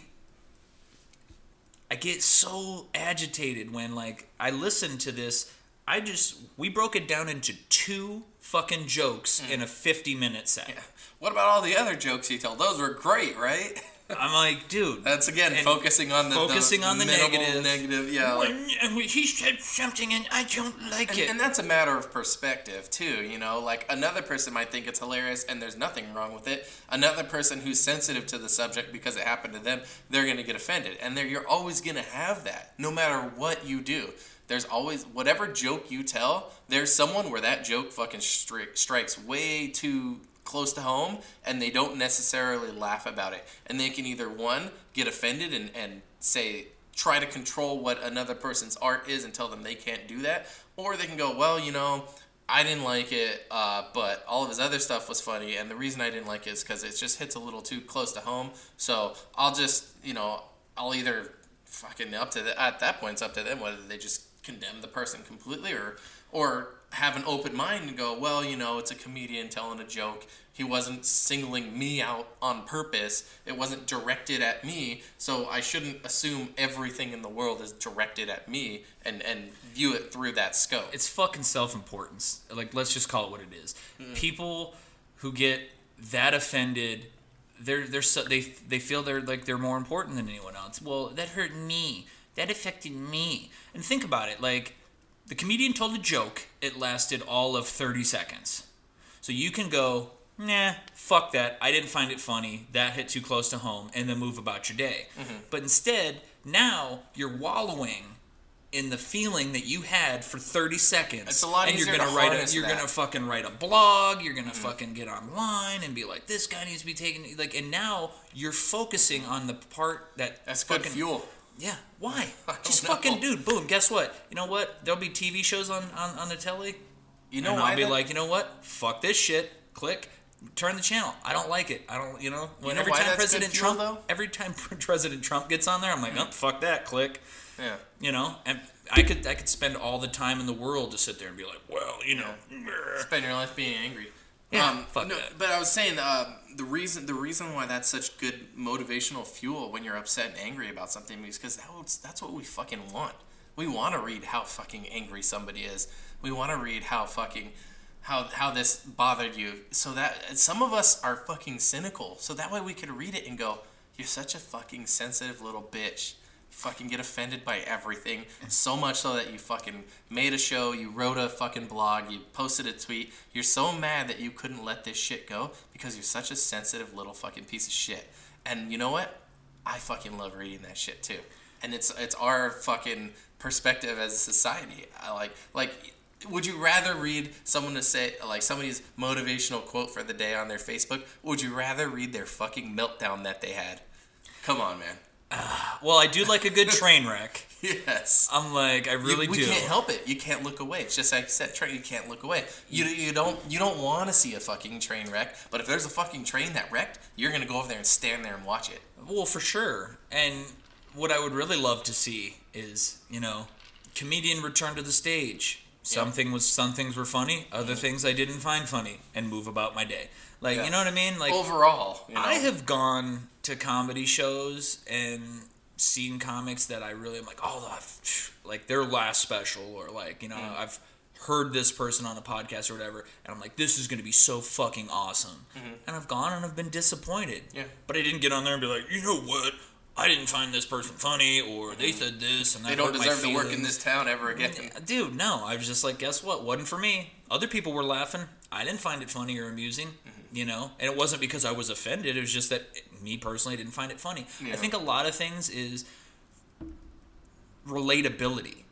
I get so agitated when like I listen to this. I just we broke it down into two fucking jokes mm. in a 50 minute set. What about all the other jokes you told? Those were great, right? (laughs) I'm like, dude, That's again focusing on the focusing on the negative. Negative, yeah. like- when he said something and I don't like and, it. and that's a matter of perspective too you know like another person might think it's hilarious and there's nothing wrong with it another person who's sensitive to the subject because it happened to them they're going to get offended and there you're always going to have that no matter what you do there's always whatever joke you tell there's someone where that joke fucking stri- strikes way too close to home and they don't necessarily laugh about it. And they can either one get offended and, and say try to control what another person's art is and tell them they can't do that or they can go well you know i didn't like it uh, but all of his other stuff was funny and the reason i didn't like it is because it just hits a little too close to home. So i'll just you know i'll either fucking up to the, at that point it's up to them whether they just condemn the person completely or or have an open mind and go, well, you know, it's a comedian telling a joke. He wasn't singling me out on purpose. It wasn't directed at me, so I shouldn't assume everything in the world is directed at me and and view it through that scope. it's fucking self-importance. Like let's just call it what it is. Mm-hmm. People who get that offended, they're they're so, they they feel they're like they're more important than anyone else. Well, that hurt me. That affected me. And think about it. Like the comedian told a joke. It lasted all of thirty seconds. So you can go, nah, fuck that. I didn't find it funny. That hit too close to home, and then move about your day. Mm-hmm. But instead, now you're wallowing in the feeling that you had for 30 seconds. It's a lot and easier you're gonna to write a, you're that. Gonna fucking write a blog, you're gonna fucking get online and be like, this guy needs to be taken like and now you're focusing on the part that That's good fucking fuel. Yeah. Why? (laughs) Just know. fucking dude, boom, guess what? You know what? There'll be TV shows on, on, on the telly. You know and why I'll be that- like, you know what? Fuck this shit. Click. Turn the channel. I don't like it. I don't, you know. When know every time President Trump, though? every time (laughs) President Trump gets on there, I'm like, oh, fuck that. Click. yeah. You know, and I could I could spend all the time in the world to sit there and be like, well, you know, spend your life being angry. Yeah, um, fuck no, that. But I was saying uh, the reason the reason why that's such good motivational fuel when you're upset and angry about something is because that was, that's what we fucking want. We want to read how fucking angry somebody is. We want to read how fucking how how this bothered you. So that some of us are fucking cynical. So that way we could read it and go, "You're such a fucking sensitive little bitch." Fucking get offended by everything so much so that you fucking made a show, you wrote a fucking blog, you posted a tweet. You're so mad that you couldn't let this shit go because you're such a sensitive little fucking piece of shit. And you know what? I fucking love reading that shit too. And it's it's our fucking perspective as a society. I like like would you rather read someone to say like somebody's motivational quote for the day on their Facebook? Would you rather read their fucking meltdown that they had? Come on, man. Well, I do like a good train wreck. (laughs) Yes. I'm like, I really you, we do. can't help it. You can't look away. It's just like I said, train. You can't look away. You mm. you don't you don't want to see a fucking train wreck. But if there's a fucking train that wrecked, you're gonna go over there and stand there and watch it. Well, for sure. And what I would really love to see is, you know, comedian return to the stage. Something was some things were funny, other mm. things I didn't find funny, and move about my day. Like Yeah. you know what I mean? Like Overall, you know? I have gone to comedy shows and seen comics that I really am like, oh, (sniffs) like their last special, or like you know, Mm. I've heard this person on a podcast or whatever, and I'm like, this is gonna be so fucking awesome, and I've gone and I've been disappointed. Mm-hmm. Yeah. But I didn't get on there and be like, you know what? I didn't find this person funny, or they said this, and that they don't deserve to work in this town ever again. Dude, no. I was just like, guess what? Wasn't for me. Other people were laughing. I didn't find it funny or amusing, Mm-hmm. you know? And it wasn't because I was offended. It was just that me personally didn't find it funny. Yeah. I think a lot of things is relatability.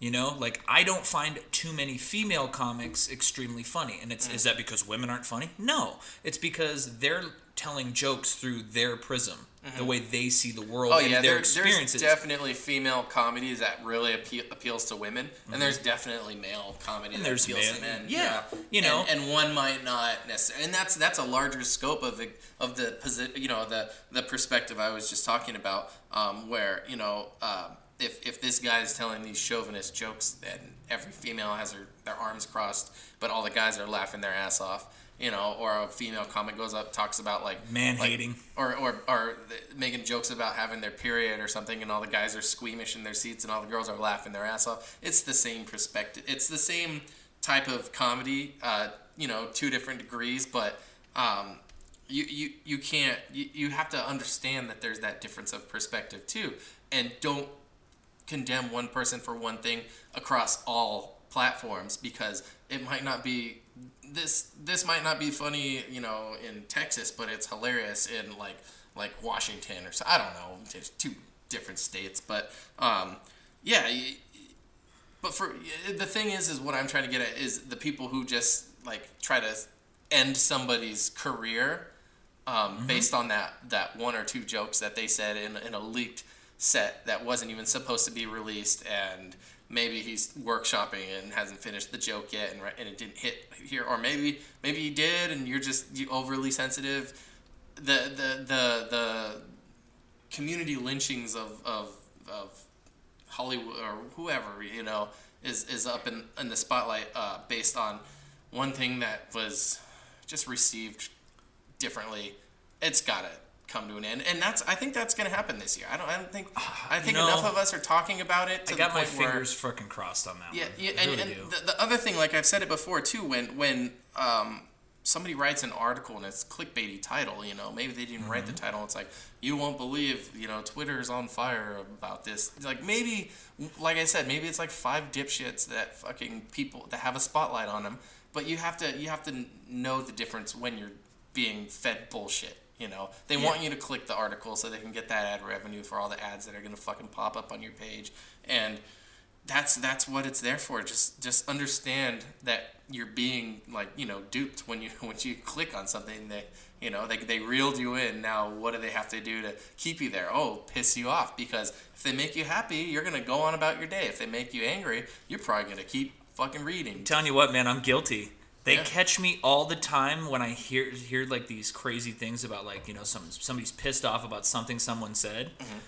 You know, like I don't find too many female comics extremely funny, and Mm. it's is that because women aren't funny? No, it's because they're telling jokes through their prism, the way they see the world Oh and yeah, their there, experiences. there's definitely female comedies that really appeal, appeals to women, and there's definitely male comedy Mm-hmm. And that appeals to men. yeah, you know. and, and one might not necessarily, and that's that's a larger scope of the of the posi- you know the the perspective I was just talking about, um, where you know. Um, if, if this guy is telling these chauvinist jokes and every female has her their arms crossed, but all the guys are laughing their ass off, you know, or a female comic goes up talks about like Man like- hating. or or making jokes about having their period or something, and all the guys are squeamish in their seats, and all the girls are laughing their ass off. It's the same perspective. It's the same type of comedy. Uh, you know, two different degrees, but um, you you you can't. You, you have to understand that there's that difference of perspective too, and don't condemn one person for one thing across all platforms because it might not be this this might not be funny you know in Texas but it's hilarious in like like Washington or so I don't know there's two different states but um yeah but for the thing is is what I'm trying to get at is the people who just like try to end somebody's career um, based on that that one or two jokes that they said in, in a leaked set that wasn't even supposed to be released and maybe he's workshopping and hasn't finished the joke yet and, and it didn't hit here or maybe maybe he did and you're just you overly sensitive the the the the community lynchings of of, of Hollywood or whoever you know is is up in in the spotlight uh, based on one thing that was just received differently. It's gotta come to an end, and that's I think that's gonna happen this year. I don't I don't think (sighs) I think enough of us are talking about it. To I got my point where- fingers fucking crossed on that yeah, one. yeah, I and, really and the, the other thing, like I've said it before too, when when um, somebody writes an article and it's clickbaity title, you know, maybe they didn't write the Mm-hmm. title. It's like you won't believe, you know, Twitter's on fire about this. Like maybe, like I said, maybe it's like five dipshits that fucking people that have a spotlight on them. But you have to you have to know the difference when you're being fed bullshit. You know, they want you to click the article so they can get that ad revenue for all the ads that are gonna fucking pop up on your page, and that's that's what it's there for. Just just understand that you're being like you know duped when you (laughs) when you click on something that you know they they reeled you in. Now what do they have to do to keep you there? Oh, piss you off because if they make you happy, you're gonna go on about your day. If they make you angry, you're probably gonna keep fucking reading. telling you what, man, I'm guilty. They Yeah. catch me all the time when I hear hear like these crazy things about like you know some somebody's pissed off about something someone said, Mm-hmm.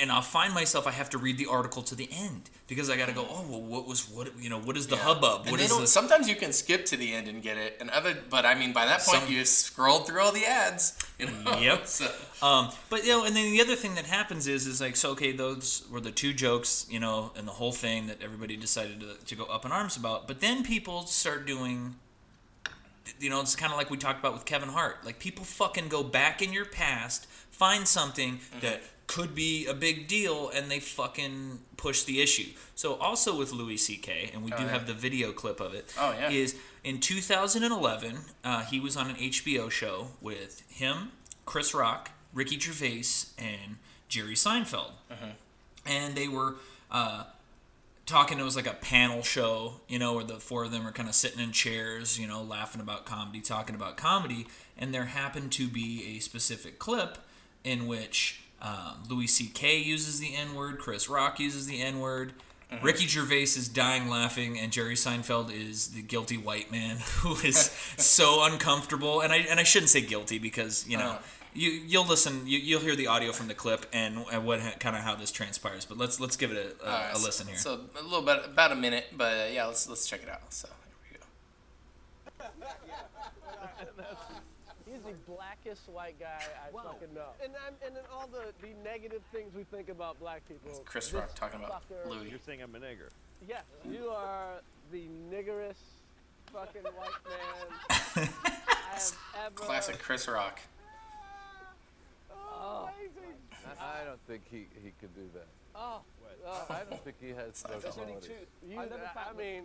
And I'll find myself I have to read the article to the end because I got to go. Oh well, what was what you know what is the Yeah. hubbub? And What is the sometimes you can skip to the end and get it, and other. But I mean, by that point, Some- you scrolled through all the ads. You know? Yep. (laughs) So, Um, but you know, and then the other thing that happens is, is like, so okay, those were the two jokes, you know, and the whole thing that everybody decided to, to go up in arms about. But then people start doing, you know, it's kind of like we talked about with Kevin Hart. Like people fucking go back in your past, find something Mm-hmm. that could be a big deal, and they fucking push the issue. So also with Louis C.K. and we do Oh, yeah. have the video clip of it. Oh, yeah. Is in 2011, uh, he was on an HBO show with him, Chris Rock, Ricky Gervais, and Jerry Seinfeld. And they were uh, talking. It was like a panel show, you know, where the four of them are kind of sitting in chairs, you know, laughing about comedy, talking about comedy. And there happened to be a specific clip in which um, Louis C.K. uses the N word, Chris Rock uses the N word. Ricky Gervais is dying laughing, and Jerry Seinfeld is the guilty white man (laughs) who is (laughs) so uncomfortable. And I and I shouldn't say guilty because you know Uh. you you'll listen, you, you'll hear the audio from the clip and, and what kind of how this transpires. But let's let's give it a, a, Alright, a listen here. So a little bit, about a minute, but uh, yeah, let's let's check it out. So here we go. (laughs) He's the blackest white guy I fucking know. And I'm, and then all the, the negative things we think about black people. Chris Rock talking about fucker- Louis. You're saying I'm a nigger. Yes, you are the niggerest fucking white man I have (laughs) ever. Classic Chris Rock. Ah, oh, oh I don't think he, he could do that. oh, oh. I don't think he has those qualities. You, I, mean,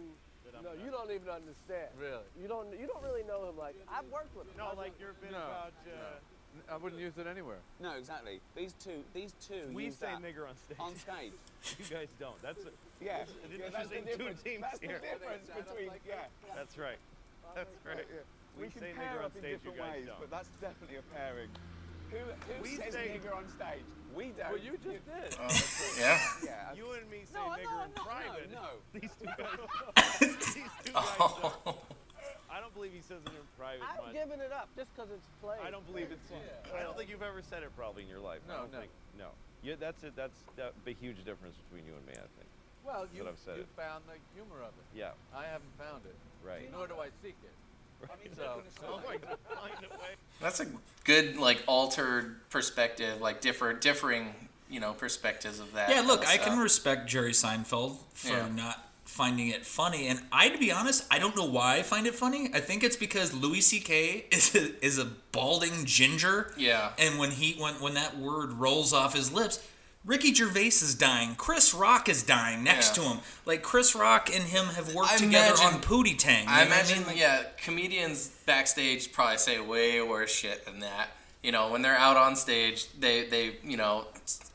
no, you don't even understand. Really? You don't. You don't really know him. Like I've worked with him. No, like your bit No, about. Uh, no. I wouldn't use it anywhere. No, exactly. These two, these two. We use say that nigger on stage. on stage. (laughs) You guys don't. That's a, Yeah, You're yeah, that's the choosing two difference. teams That's here. the difference between yeah. that's right. That's right. We, can say pair nigger on up in stage. You guys ways, don't. but that's definitely a pairing. Who, who We says say- nigger on stage? We don't. Well, you just did. Oh, (laughs) yeah. Yeah. You and me say No, no, nigger in no, no, private. no. (laughs) These two guys. these two guys don't. Oh. I don't believe he says it in private I've much. given it up just because it's played. I don't believe it's. I don't think you've ever said it probably in your life. I No, don't no. Think, no. Yeah, that's it. That's that, the huge difference between you and me. I think. Well, you, what I've said you it. found the humor of it. Yeah. I haven't found it. Right. Nor do I seek it. So, I'm going to find a way. That's a good like altered perspective, like different differing, you know, perspectives of that. yeah, look, I can respect Jerry Seinfeld for Yeah. not finding it funny, and I, to be honest, I don't know why I find it funny. I think it's because Louis C.K. is a, is a balding ginger. Yeah. And when he when when that word rolls off his lips, Ricky Gervais is dying. Chris Rock is dying next Yeah. to him. Like Chris Rock and him have worked I together imagine- on Pootie Tang. I imagine, mean? Like, yeah, comedians backstage probably say way worse shit than that. You know, when they're out on stage, they they you know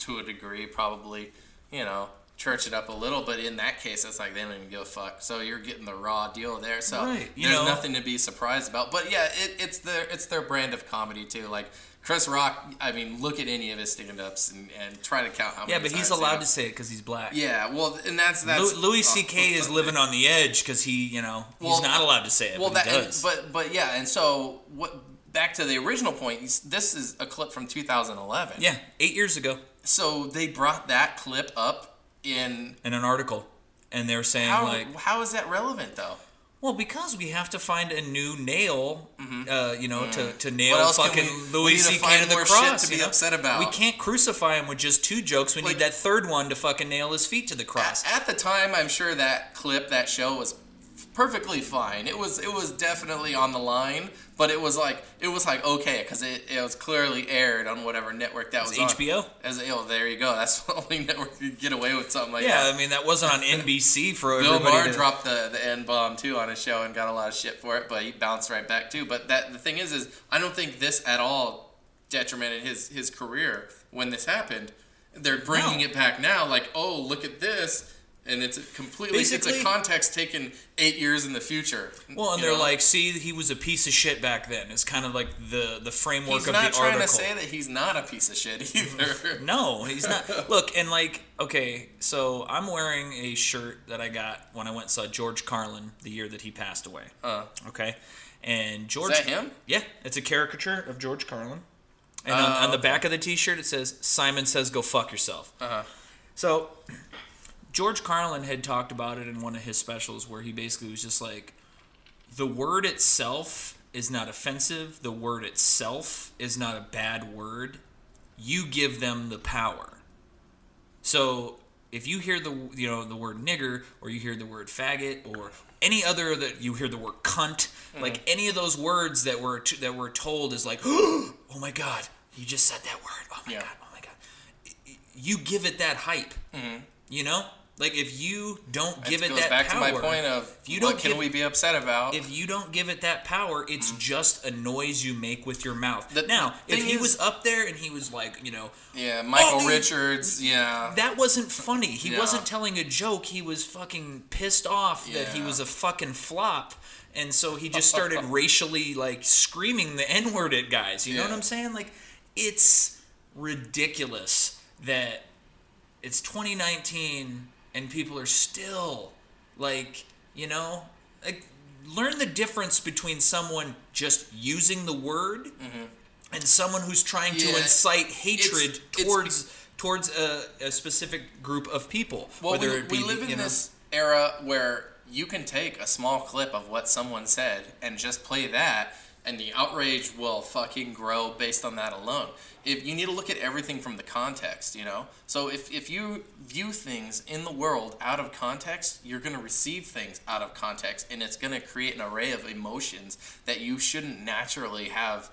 to a degree probably you know church it up a little, but in that case, it's like they don't even give a fuck. So you're getting the raw deal there. So Right, there's know. nothing to be surprised about. But yeah, it, it's their it's their brand of comedy too. Like Chris Rock, I mean, look at any of his stand-ups and, and try to count how many. yeah, but he's allowed to say it because he's black. Yeah, well, and that's that's Lu- Louis C.K. is living on the edge because he, you know, he's Well, not allowed to say it, Well, but that, he and- does. but but yeah, and so what? Back to the original point. This is a clip from 2011. yeah, eight years ago. So they brought that clip up in in an article, and they're saying how like, how is that relevant though? Well, because we have to find a new nail, uh, you know, to, to nail Mm-hmm. fucking we- Louis C.K. to the cross. to be you know? upset about. We can't crucify him with just two jokes. We Like- need that third one to fucking nail his feet to the cross. At, at the time, I'm sure that clip, that show was perfectly fine. It was it was definitely on the line, but it was like it was like okay because it, it was clearly aired on whatever network that was, was on. HBO? As oh, there you go. That's the (laughs) only network you get away with something like yeah, that. I mean that wasn't on (laughs) NBC for Bill everybody. Maher to- dropped the the N bomb too on his show and got a lot of shit for it, but he bounced right back too. But that the thing is, is I don't think this at all detrimented his his career when this happened. They're bringing No. it back now, like oh look at this, and it's a completely it's Basically- a context taken eight years in the future. Well, and they're know? like, see, he was a piece of shit back then. It's kind of like the the framework he's of not trying to say that he's not a piece of shit (laughs) either. No, he's not. (laughs) Look, and like, okay, so I'm wearing a shirt that I got when I went and saw George Carlin the year that he passed away. Uh, Okay, and George. Is that him? Yeah, it's a caricature of George Carlin, and Oh, on, on the back of the T-shirt it says "Simon says go fuck yourself." uh-huh. So, George Carlin had talked about it in one of his specials where he basically was just like, the word itself is not offensive, the word itself is not a bad word. You give them the power. So, if you hear the you know the word nigger or you hear the word faggot or any other that you hear the word cunt, mm-hmm. like any of those words that were t- that were told is like, (gasps) oh my god, you just said that word. Oh my Yeah. god, oh my god. You give it that hype. Mm-hmm. You know? Like if you don't give it goes that back power, to my point of if you what don't can give, we be upset about? if you don't give it that power, it's mm. just a noise you make with your mouth. The- now, the if he is- was up there and he was like, you know, yeah, oh, Michael Oh, Richards. Yeah, that wasn't funny. He Yeah. wasn't telling a joke. He was fucking pissed off that he was a fucking flop. And so he just started (laughs) racially like screaming the N word at guys. You know what I'm saying? Like it's ridiculous that it's 2019 and people are still like, you know, like learn the difference between someone just using the word and someone who's trying to Mm-hmm. Incite hatred It's- it's towards towards a, a specific group of people. Well, whether we, it be we live in know, this era where you can take a small clip of what someone said and just play that, and the outrage will fucking grow based on that alone. If you need to look at everything from the context, you know. So if if you view things in the world out of context, you're gonna receive things out of context, and it's gonna create an array of emotions that you shouldn't naturally have,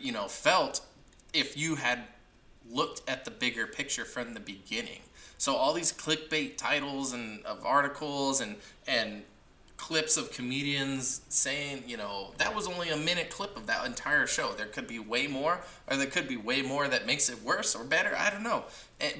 you know, felt if you had looked at the bigger picture from the beginning. So all these clickbait titles and of articles and and clips of comedians saying, you know, that was only a minute clip of that entire show. There could be way more, or there could be way more that makes it worse or better. I don't know.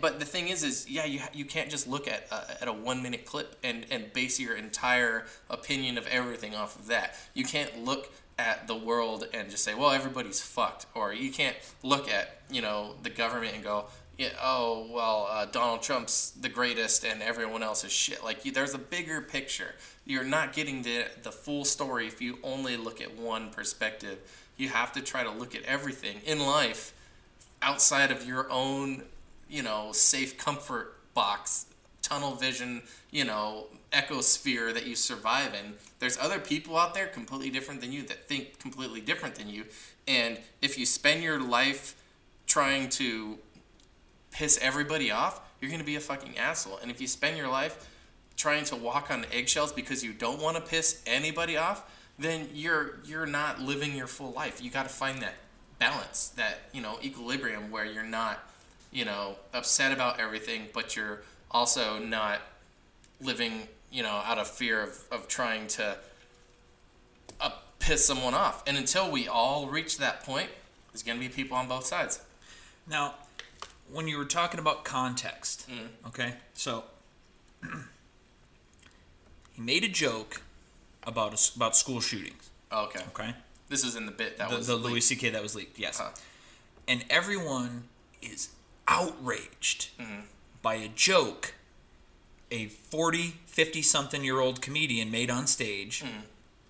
But the thing is, is yeah, you you can't just look at uh, at a one minute clip and and base your entire opinion of everything off of that. You can't look at the world and just say, well, everybody's fucked, or you can't look at you know the government and go, yeah, oh well, uh, Donald Trump's the greatest and everyone else is shit. Like you, there's a bigger picture. You're not getting the the full story if you only look at one perspective. You have to try to look at everything in life outside of your own, you know, safe comfort box, tunnel vision, you know, ecosphere that you survive in. There's other people out there completely different than you that think completely different than you. And if you spend your life trying to piss everybody off, you're going to be a fucking asshole. And if you spend your life trying to walk on eggshells because you don't want to piss anybody off, then you're you're not living your full life. You got to find that balance, that, you know, equilibrium where you're not, you know, upset about everything, but you're also not living, you know, out of fear of, of trying to uh, piss someone off. And until we all reach that point, there's going to be people on both sides. Now, when you were talking about context, Mm-hmm. okay, so (clears throat) he made a joke about a, about school shootings. Okay. Okay, This is in the bit that the, was the Louis leaked. C.K. that was leaked. Yes, Huh. and everyone is outraged Mm-hmm. by a joke a 40, 50 something year old comedian made on stage. Mm-hmm.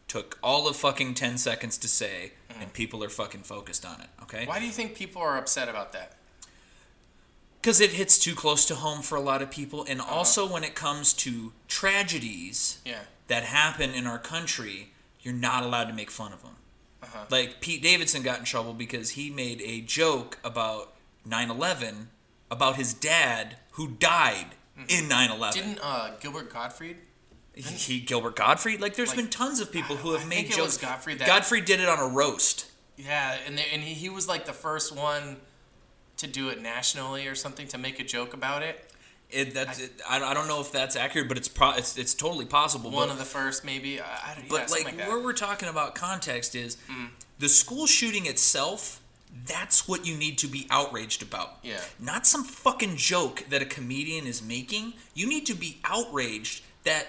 Took all of fucking 10 seconds to say, and people are fucking focused on it, okay? Why do you think people are upset about that? Because it hits too close to home for a lot of people, and also when it comes to tragedies Yeah. that happen in our country, you're not allowed to make fun of them. Uh-huh. Like Pete Davidson got in trouble because he made a joke about 9/11 about his dad who died in 9/11. Didn't uh, Gilbert Gottfried? he, he Gilbert Gottfried? Like, there's Like, been tons of people who I have made think it jokes. Gottfried that- Gottfried did it on a roast. Yeah, and they, and he, he was like the first one to do it nationally or something to make a joke about it. It, that's it, I, I don't know if that's accurate, but it's pro, it's, it's totally possible. One but, of the first, maybe. I, I don't, yeah, but something like, like, where we're talking about context is Mm. the school shooting itself. That's what you need to be outraged about. Yeah. Not some fucking joke that a comedian is making. You need to be outraged that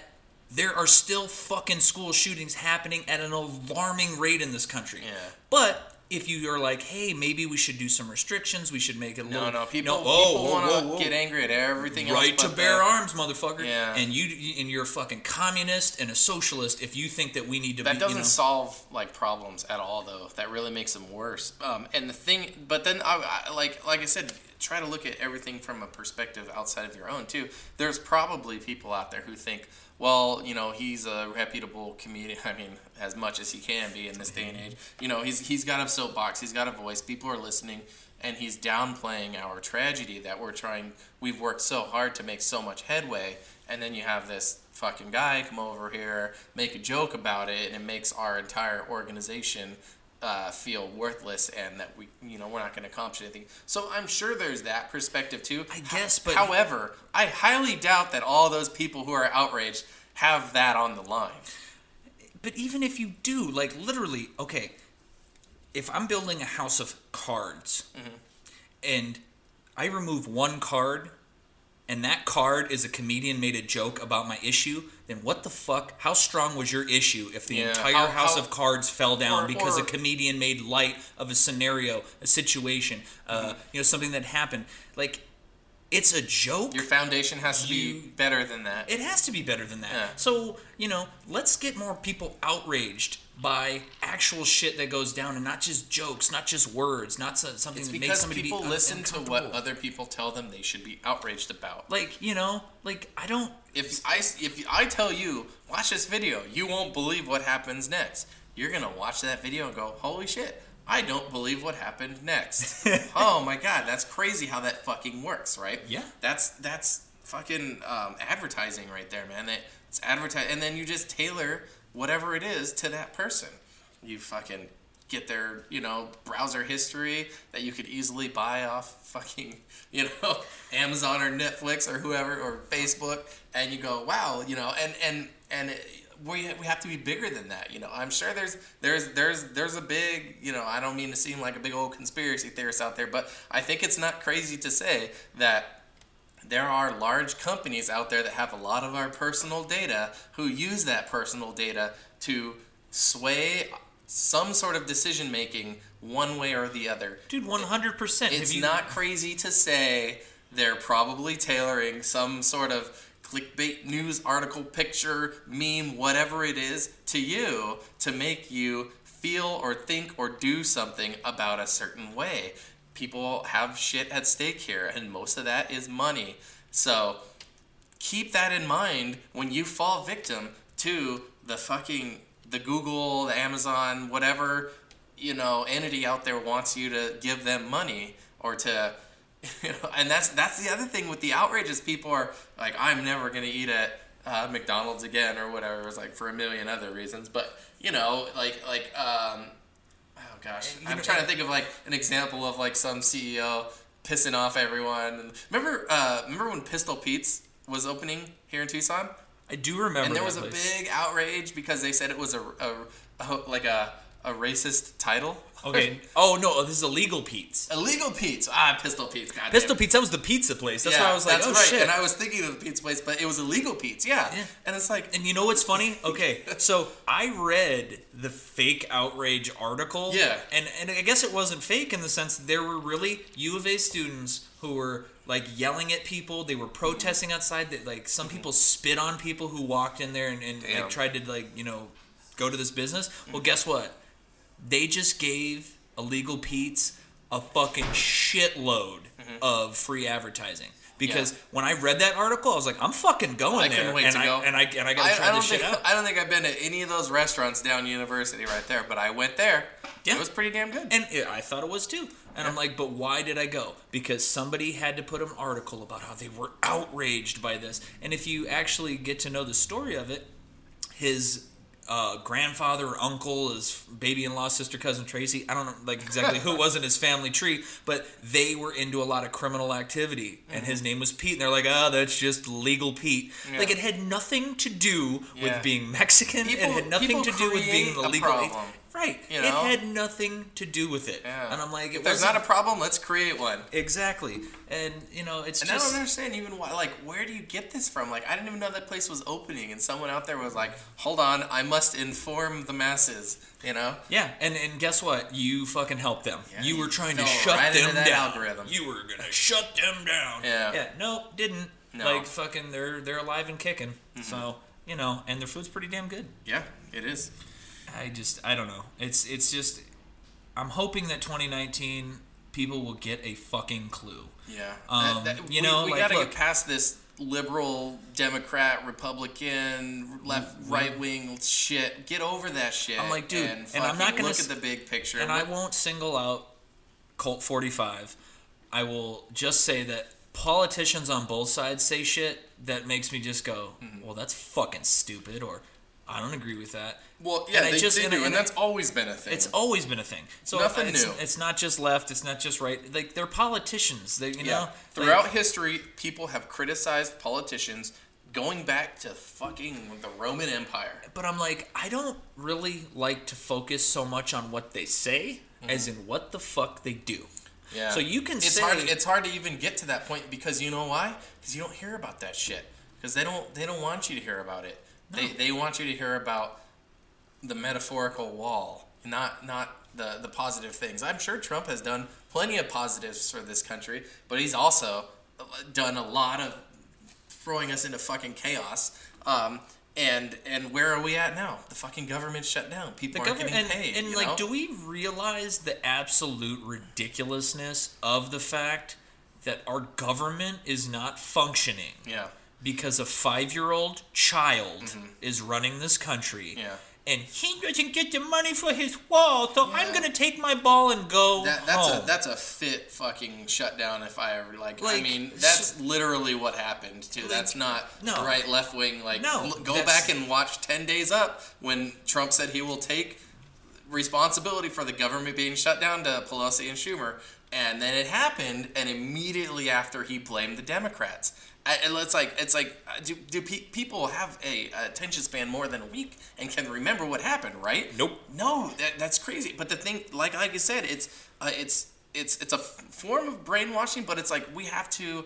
there are still fucking school shootings happening at an alarming rate in this country. Yeah. But if you are like, hey, maybe we should do some restrictions, we should make it a no, little. no, people, whoa, people want to get angry at everything else. Right to bear the- arms, motherfucker. Yeah. And you and you're a fucking communist and a socialist if you think that we need to That be. doesn't you know, solve like problems at all, though. That really makes them worse. Um, and the thing, but then I, I, like like I said, try to look at everything from a perspective outside of your own too. There's probably people out there who think, well, you know, he's a reputable comedian. (laughs) I mean, as much as he can be in this day and age. You know, he's he's got a soapbox. He's got a voice. People are listening. And he's downplaying our tragedy that we're trying. We've worked so hard to make so much headway, and then you have this fucking guy come over here, make a joke about it, and it makes our entire organization uh, feel worthless and that we, you know, we're not going to accomplish anything. So I'm sure there's that perspective too. I guess, but- however, I highly doubt that all those people who are outraged have that on the line. But even if you do, like literally, okay, if I'm building a house of cards Mm-hmm. and I remove one card and that card is a comedian made a joke about my issue, then what the fuck? How strong was your issue if the Yeah, entire how- house how- of cards fell down or- because or- a comedian made light of a scenario, a situation, uh, Mm-hmm. you know, something that happened? Like, it's a joke. Your foundation has to be better than that. It has to be better than that. Yeah. So, you know, let's get more people outraged by actual shit that goes down and not just jokes, not just words, not so- something it's that makes somebody people be listen to what other people tell them they should be outraged about. like, you know, like I don't If I if I tell you watch this video, you won't believe what happens next. You're gonna watch that video and go, "Holy shit! I don't believe what happened next." (laughs) oh my god, that's crazy how that fucking works, right? Yeah. That's that's fucking um, advertising right there, man. That it's advertise, and then you just tailor whatever it is to that person. You fucking get their you know browser history that you could easily buy off fucking (laughs) you know Amazon or Netflix or whoever or Facebook and you go wow you know and and and we we have to be bigger than that you know I'm sure there's there's there's there's a big you know I don't mean to seem like a big old conspiracy theorist out there but I think it's not crazy to say that there are large companies out there that have a lot of our personal data who use that personal data to sway some sort of decision making one way or the other. dude 100%. It's you, not crazy to say they're probably tailoring some sort of clickbait news article, picture, meme, whatever it is, to you to make you feel or think or do something about a certain way. People have shit at stake here, and most of that is money. So keep that in mind when you fall victim to the fucking the Google, the Amazon, whatever you know entity out there wants you to give them money or to (laughs) you know and that's that's the other thing with the outrage is people are like I'm never gonna eat at uh, McDonald's again or whatever it's like for a million other reasons but you know like like um gosh I'm trying to think of like an example of like some CEO pissing off everyone remember uh remember when Pistol Pete's was opening here in Tucson I do remember and there was a place. big outrage because they said it was a, a, a like a, a racist title. Okay. Oh no, this is illegal Pete's. Illegal Pete's. Ah, Pistol Pete's. God Pistol. Pete's. That was the pizza place. That's yeah, why I was like, that's oh right. shit. And I was thinking of the pizza place, but it was illegal Pete's. Yeah. Yeah. And it's like, And you know what's funny? (laughs) Okay, so I read the fake outrage article. Yeah. And and I guess it wasn't fake in the sense that there were really U of A students who were like yelling at people. They were protesting outside. That like some people spit on people who walked in there and, and like tried to like you know go to this business. Well, guess what? They just gave illegal Pete's a fucking shitload mm-hmm. of free advertising. Because when I read that article, I was like, I'm fucking going I there, couldn't wait and to I, go. and I and I gotta I, try I don't this shit think out. I don't think I've been to any of those restaurants down University right there, but I went there. Yeah. It was pretty damn good. And yeah, I thought it was too. And I'm like, but why did I go? Because somebody had to put an article about how they were outraged by this. And if you actually get to know the story of it, his uh, grandfather or uncle, his baby-in-law, sister, cousin Tracy. I don't know like exactly who it was in his family tree, but they were into a lot of criminal activity, and his name was Pete. And they're like, oh, that's just legal Pete. Yeah. Like it had nothing to do Yeah. with being Mexican. People- it had nothing to do with being the legal. Right. You know? It had nothing to do with it. yeah. And I'm like, if there's not a problem, let's create one. Exactly. And you know, it's just And I don't understand even why. Like, where do you get this from? Like, I didn't even know that place was opening, and someone out there was like, "Hold on, I must inform the masses." You know? yeah. And and guess what? You fucking helped them. Yeah, you were trying to shut right them down. algorithm. You were gonna shut them down. Yeah. Yeah. No, didn't. No. Like fucking, they're they're alive and kicking. Mm-hmm. So you know, and their food's pretty damn good. Yeah, it is. I just I don't know. It's it's just I'm hoping that 2019 people will get a fucking clue. Yeah. Um, you know, we, like, gotta look- get past this liberal, Democrat, Republican, left, right wing shit. Get over that shit. I'm like, dude, and, and I'm not gonna look at the big picture. And I won't single out Colt 45. I will just say that politicians on both sides say shit that makes me just go, Mm-hmm. well, that's fucking stupid, or I don't agree with that. Well, yeah, and they, just- they and do, I- and, and I- that's always been a thing. It's always been a thing. So Nothing it's, new. It's not just left. It's not just right. Like they're politicians. They, you yeah. know, Throughout Like, history, people have criticized politicians going back to fucking the Roman Empire. but I'm like, I don't really like to focus so much on what they say as in what the fuck they do. Mm-hmm. Yeah. So you can it's say hard. It's hard to even get to that point because you know why? Because you don't hear about that shit. Because they don't. They don't want you to hear about it. They they want you to hear about the metaphorical wall, not not the the positive things. I'm sure Trump has done plenty of positives for this country, but he's also done a lot of throwing us into fucking chaos. Um, and and where are we at now? The fucking government shut down. People the aren't getting and, paid. and like know? do we realize the absolute ridiculousness of the fact that our government is not functioning yeah. Because a five-year-old child is running this country Mm-hmm. Yeah. and he doesn't get the money for his wall so i'm gonna take my ball and go That, that's home. a that's a fit fucking shutdown if I ever like. I mean, that's literally what happened too. that's not no. right left wing. Like, No, go back and watch Ten Days Up when Trump said he will take responsibility for the government being shut down to Pelosi and Schumer, and then it happened, and immediately after he blamed the Democrats. I- and it's like it's like uh, do, do pe- people have a attention span more than a week and can remember what happened right? Nope. no that, that's crazy. But the thing like like i said it's uh, it's it's it's a f- form of brainwashing but it's like we have to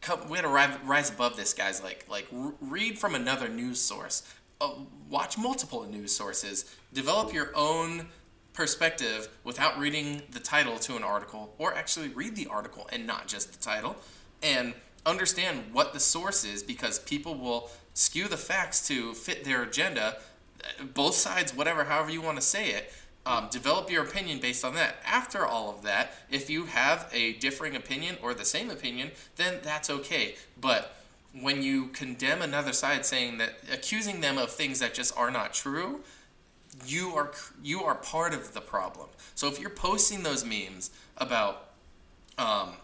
come we had to rise, rise above this guys. Like like r- read from another news source. Uh, watch multiple news sources. Develop your own perspective without reading the title to an article or actually read the article and not just the title. And understand what the source is because people will skew the facts to fit their agenda both sides whatever however you want to say it um, develop your opinion based on that after all of that if you have a differing opinion or the same opinion then that's okay but when you condemn another side saying that accusing them of things that just are not true you are you are part of the problem. So if you're posting those memes about, um,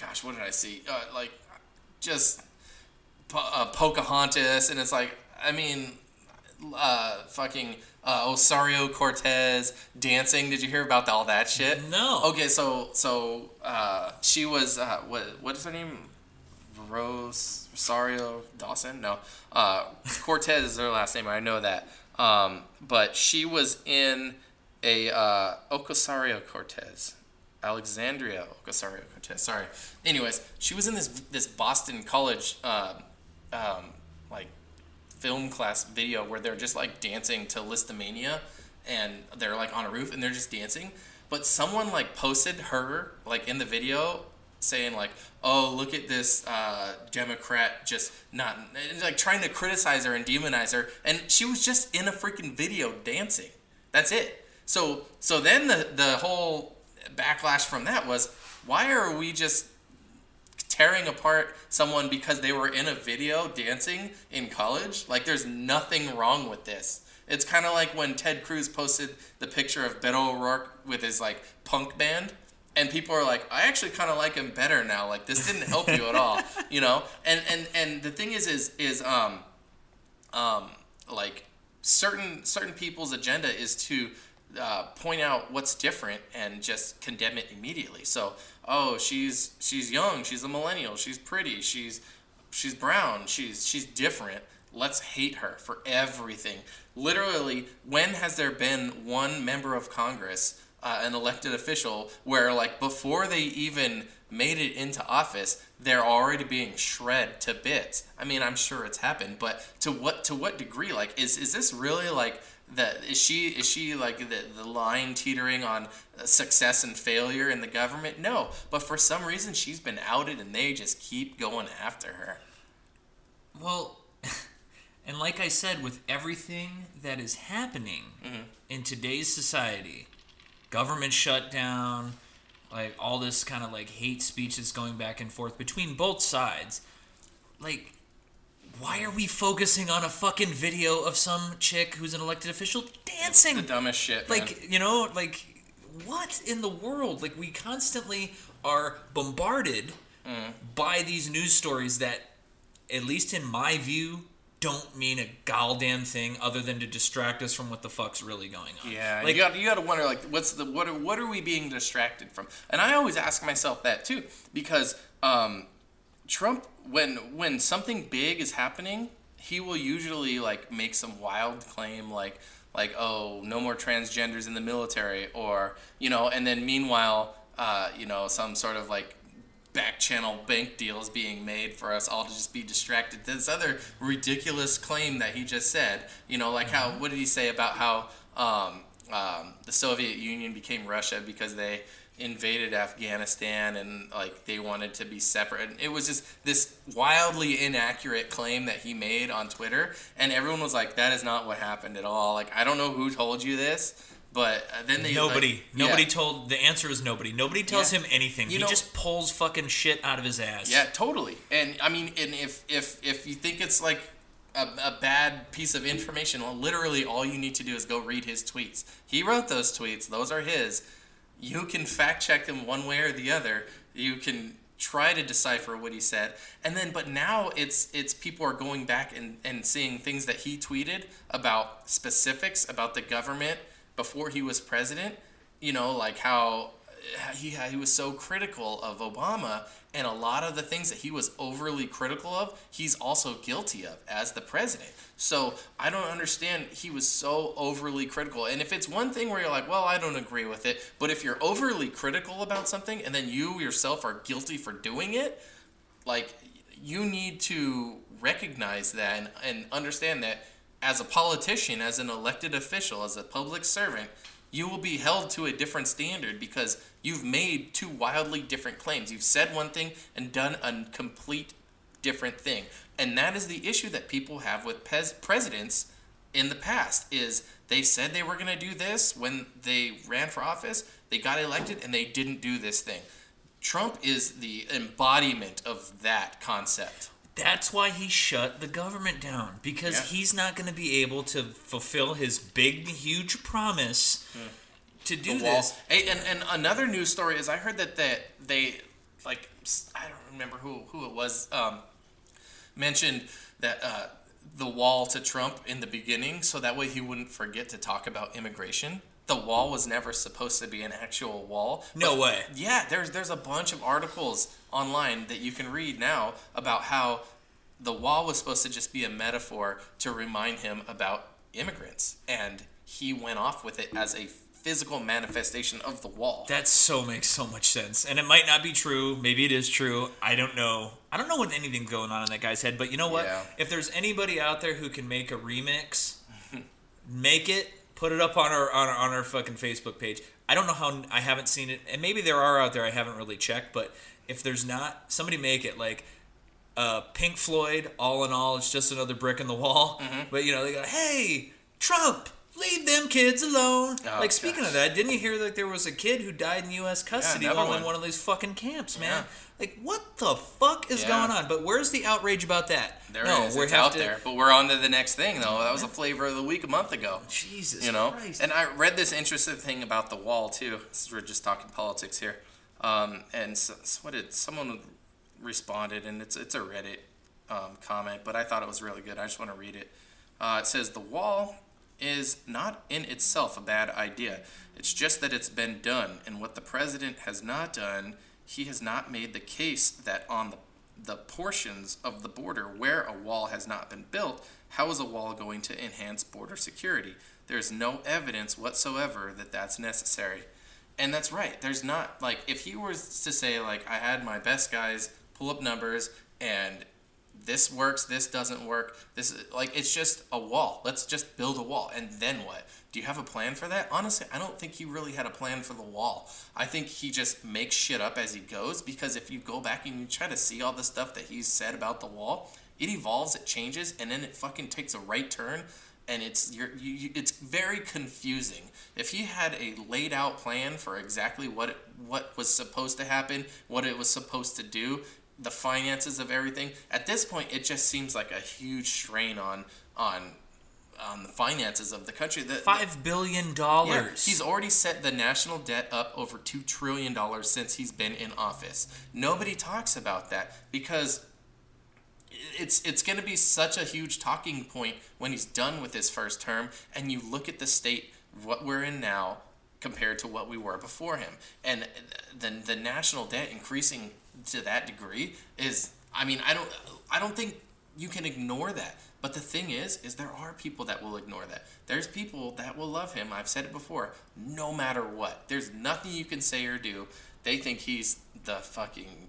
gosh, what did I see? Uh, like, just po- uh, Pocahontas, and it's like, I mean, uh, fucking uh, Osario Cortez dancing. Did you hear about all that shit? No. Okay, so so uh, she was uh, what what is her name? Rose Rosario Dawson? No, uh, Cortez is her last name. I know that. Um, but she was in a uh, Ocasario Cortez, Alexandria Ocasario Cortez. Sorry. Anyways, she was in this this Boston College um, um, like film class video where they're just like dancing to Lisztomania, and they're like on a roof and they're just dancing. But someone like posted her like in the video saying like, "Oh, look at this uh, Democrat just not like trying to criticize her and demonize her," and she was just in a freaking video dancing. That's it. So so then the the whole backlash from that was why are we just tearing apart someone because they were in a video dancing in college? Like, there's nothing wrong with this. It's kind of like when Ted Cruz posted the picture of Beto O'Rourke with his like punk band, and people are like, I actually kind of like him better now. Like, this didn't help you at all, (laughs) you know. And and and the thing is, is is um, um, like certain certain people's agenda is to uh, point out what's different and just condemn it immediately. So, oh, she's she's young, she's a millennial, she's pretty, she's she's brown, she's she's different. Let's hate her for everything. Literally, when has there been one member of Congress, uh, an elected official, where like before they even made it into office, they're already being shred to bits? I mean, I'm sure it's happened, but to what to what degree? Like, is is this really like that? Is she is she like the the line teetering on uh, success and failure in the government? No, but for some reason she's been outed, and they just keep going after her. Well, (laughs) and like I said, with everything that is happening mm-hmm. in today's society, government shutdown, like all this kind of like hate speech that's going back and forth between both sides, like. Why are we focusing on a fucking video of some chick who's an elected official dancing? The dumbest shit. man. like you know like what in the world like we constantly are bombarded by these news stories that at least in my view don't mean a goddamn thing other than to distract us from what the fuck's really going on Yeah, like you got you got to wonder like what's the what are, what are we being distracted from? And I always ask myself that too because um, Trump when when something big is happening, he will usually like make some wild claim like like oh no more transgenders in the military or you know and then meanwhile uh, you know some sort of like back channel bank deals being made for us all to just be distracted. This other ridiculous claim that he just said, you know, like how what did he say about how um, um, the Soviet Union became Russia because they invaded Afghanistan and like they wanted to be separate. And it was just this wildly inaccurate claim that he made on Twitter, and everyone was like, "That is not what happened at all." Like I don't know who told you this. But uh, then they nobody like, nobody yeah. told the answer is nobody nobody tells Yeah. him anything You he know- just pulls fucking shit out of his ass Yeah, totally. And I mean, and if if if you think it's like a, a bad piece of information, well, literally all you need to do is go read his tweets. He wrote those tweets; those are his. You can fact check them one way or the other. You can try to decipher what he said, and then but now it's it's people are going back and and seeing things that he tweeted about specifics about the government before he was president. You know, like how he he was so critical of Obama, and a lot of the things that he was overly critical of, he's also guilty of as the president. So I don't understand. He was so overly critical, and if it's one thing where you're like, well, I don't agree with it, but if you're overly critical about something and then you yourself are guilty for doing it, like you need to recognize that and, and understand that as a politician, as an elected official, as a public servant, you will be held to a different standard because you've made two wildly different claims. You've said one thing and done a complete different thing. And that is the issue that people have with presidents in the past is they said they were going to do this when they ran for office, they got elected and they didn't do this thing. Trump is the embodiment of that concept. That's why he shut the government down because Yeah. he's not going to be able to fulfill his big, huge promise to do this. Hey, and, and another news story is I heard that they, they like I don't remember who who it was um, mentioned that uh, the wall to Trump in the beginning, so that way he wouldn't forget to talk about immigration. The wall was never supposed to be an actual wall. No but- way. Yeah, there's there's a bunch of articles online that you can read now about how the wall was supposed to just be a metaphor to remind him about immigrants, and he went off with it as a physical manifestation of the wall. That so makes so much sense, and it might not be true. Maybe it is true. I don't know. I don't know what anything's going on in that guy's head. But you know what? Yeah. If there's anybody out there who can make a remix, (laughs) make it. Put it up on our, on our on our fucking Facebook page. I don't know how I haven't seen it, and maybe there are out there. I haven't really checked, but if there's not, somebody make it like uh, Pink Floyd. All in all, it's just another brick in the wall. Mm-hmm. But you know, they go, "Hey, Trump, leave them kids alone. Oh, like speaking gosh. of that, didn't you hear that there was a kid who died in U.S. custody while in one of these fucking camps, man? Yeah. Like what the fuck is Yeah. going on? But where's the outrage about that? There no, is. we It's out to- there. But we're on to the next thing, though. That was a flavor of the week a month ago. Jesus, you know Christ. and i read this interesting thing about the wall too Since we're just talking politics here um, and so, so what did someone responded and it's it's a reddit um, comment but i thought it was really good i just want to read it uh, it says the wall is not in itself a bad idea it's just that it's been done and what the president has not done he has not made the case that on the the portions of the border where a wall has not been built, how is a wall going to enhance border security? There's no evidence whatsoever that that's necessary. And that's right. There's not, like, if he was to say, like, I had my best guys pull up numbers and this works, this doesn't work, this is, like, it's just a wall. Let's just build a wall. And then what? Do you have a plan for that? Honestly, I don't think he really had a plan for the wall. I think he just makes shit up as he goes because if you go back and you try to see all the stuff that he's said about the wall, it evolves, it changes, and then it fucking takes a right turn and it's you, you, it's very confusing. If he had a laid out plan for exactly what it, what was supposed to happen, what it was supposed to do, the finances of everything, at this point it just seems like a huge strain on on on the finances of the country. The, Five billion yeah, dollars. he's already set the national debt up over two trillion dollars since he's been in office. Nobody talks about that because it's it's going to be such a huge talking point when he's done with his first term and you look at the state what we're in now compared to what we were before him and the the national debt increasing to that degree is I mean I don't I don't think you can ignore that but the thing is is there are people that will ignore that there's people that will love him I've said it before no matter what there's nothing you can say or do they think he's the fucking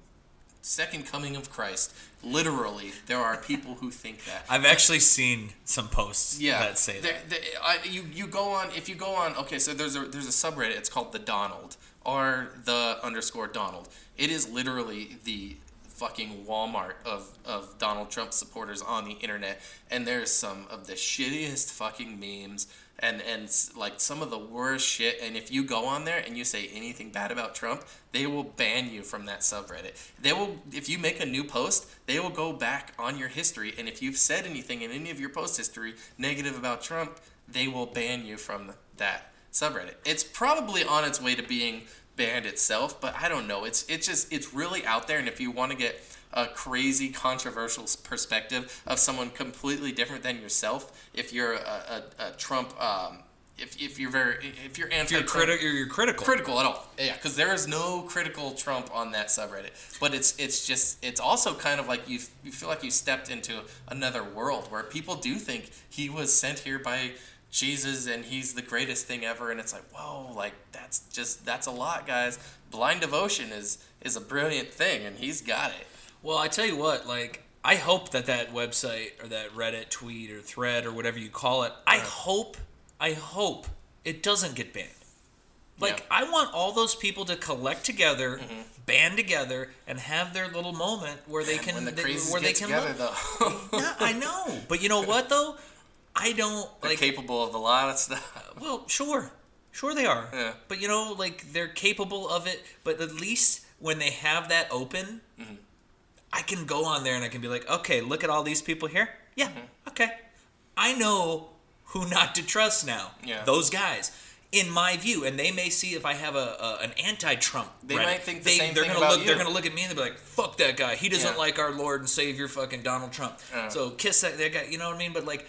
second coming of Christ. Literally, there are people who think that. I've actually seen some posts yeah, that say that. there- I, you you go on if you go on. Okay, so there's a there's a subreddit. It's called the Donald or the underscore Donald. It is literally the fucking Walmart of of Donald Trump supporters on the internet, and there's some of the shittiest fucking memes. And, and like some of the worst shit and if you go on there and you say anything bad about trump they will ban you from that subreddit they will if you make a new post they will go back on your history and if you've said anything in any of your post history negative about trump they will ban you from that subreddit it's probably on its way to being banned itself but i don't know it's it's just it's really out there and if you want to get a crazy controversial perspective of someone completely different than yourself if you're a, a, a trump um, if, if you're very if you're anti You're, criti- you're, you're critical. critical at all. Yeah, because there is no critical Trump on that subreddit. But it's it's just it's also kind of like you you feel like you stepped into another world where people do think he was sent here by Jesus and he's the greatest thing ever, and it's like whoa, like that's just that's a lot, guys. Blind devotion is is a brilliant thing, and he's got it. Well, I tell you what, like I hope that that website or that Reddit tweet or thread or whatever you call it, I hope, I hope it doesn't get banned. Like Yeah. I want all those people to collect together, mm-hmm. band together, and have their little moment where they can, the they- where they can. together, though, (laughs) I know, but you know what though, I don't they're like. capable of a lot of stuff. Well, sure. Sure they are. Yeah. But you know, like they're capable of it, but at least when they have that open, Mm-hmm. I can go on there and I can be like, "Okay, look at all these people here." Yeah. Mm-hmm. Okay. I know who not to trust now. Yeah. Those guys. In my view, and they may see if I have a, a an anti-Trump. They Reddit, might think the they, same they're thing gonna about look. They're gonna look at me and they'll be like, "Fuck that guy. He doesn't Yeah. like our Lord and Savior, fucking Donald Trump." Yeah. So kiss that, that guy. You know what I mean? But like,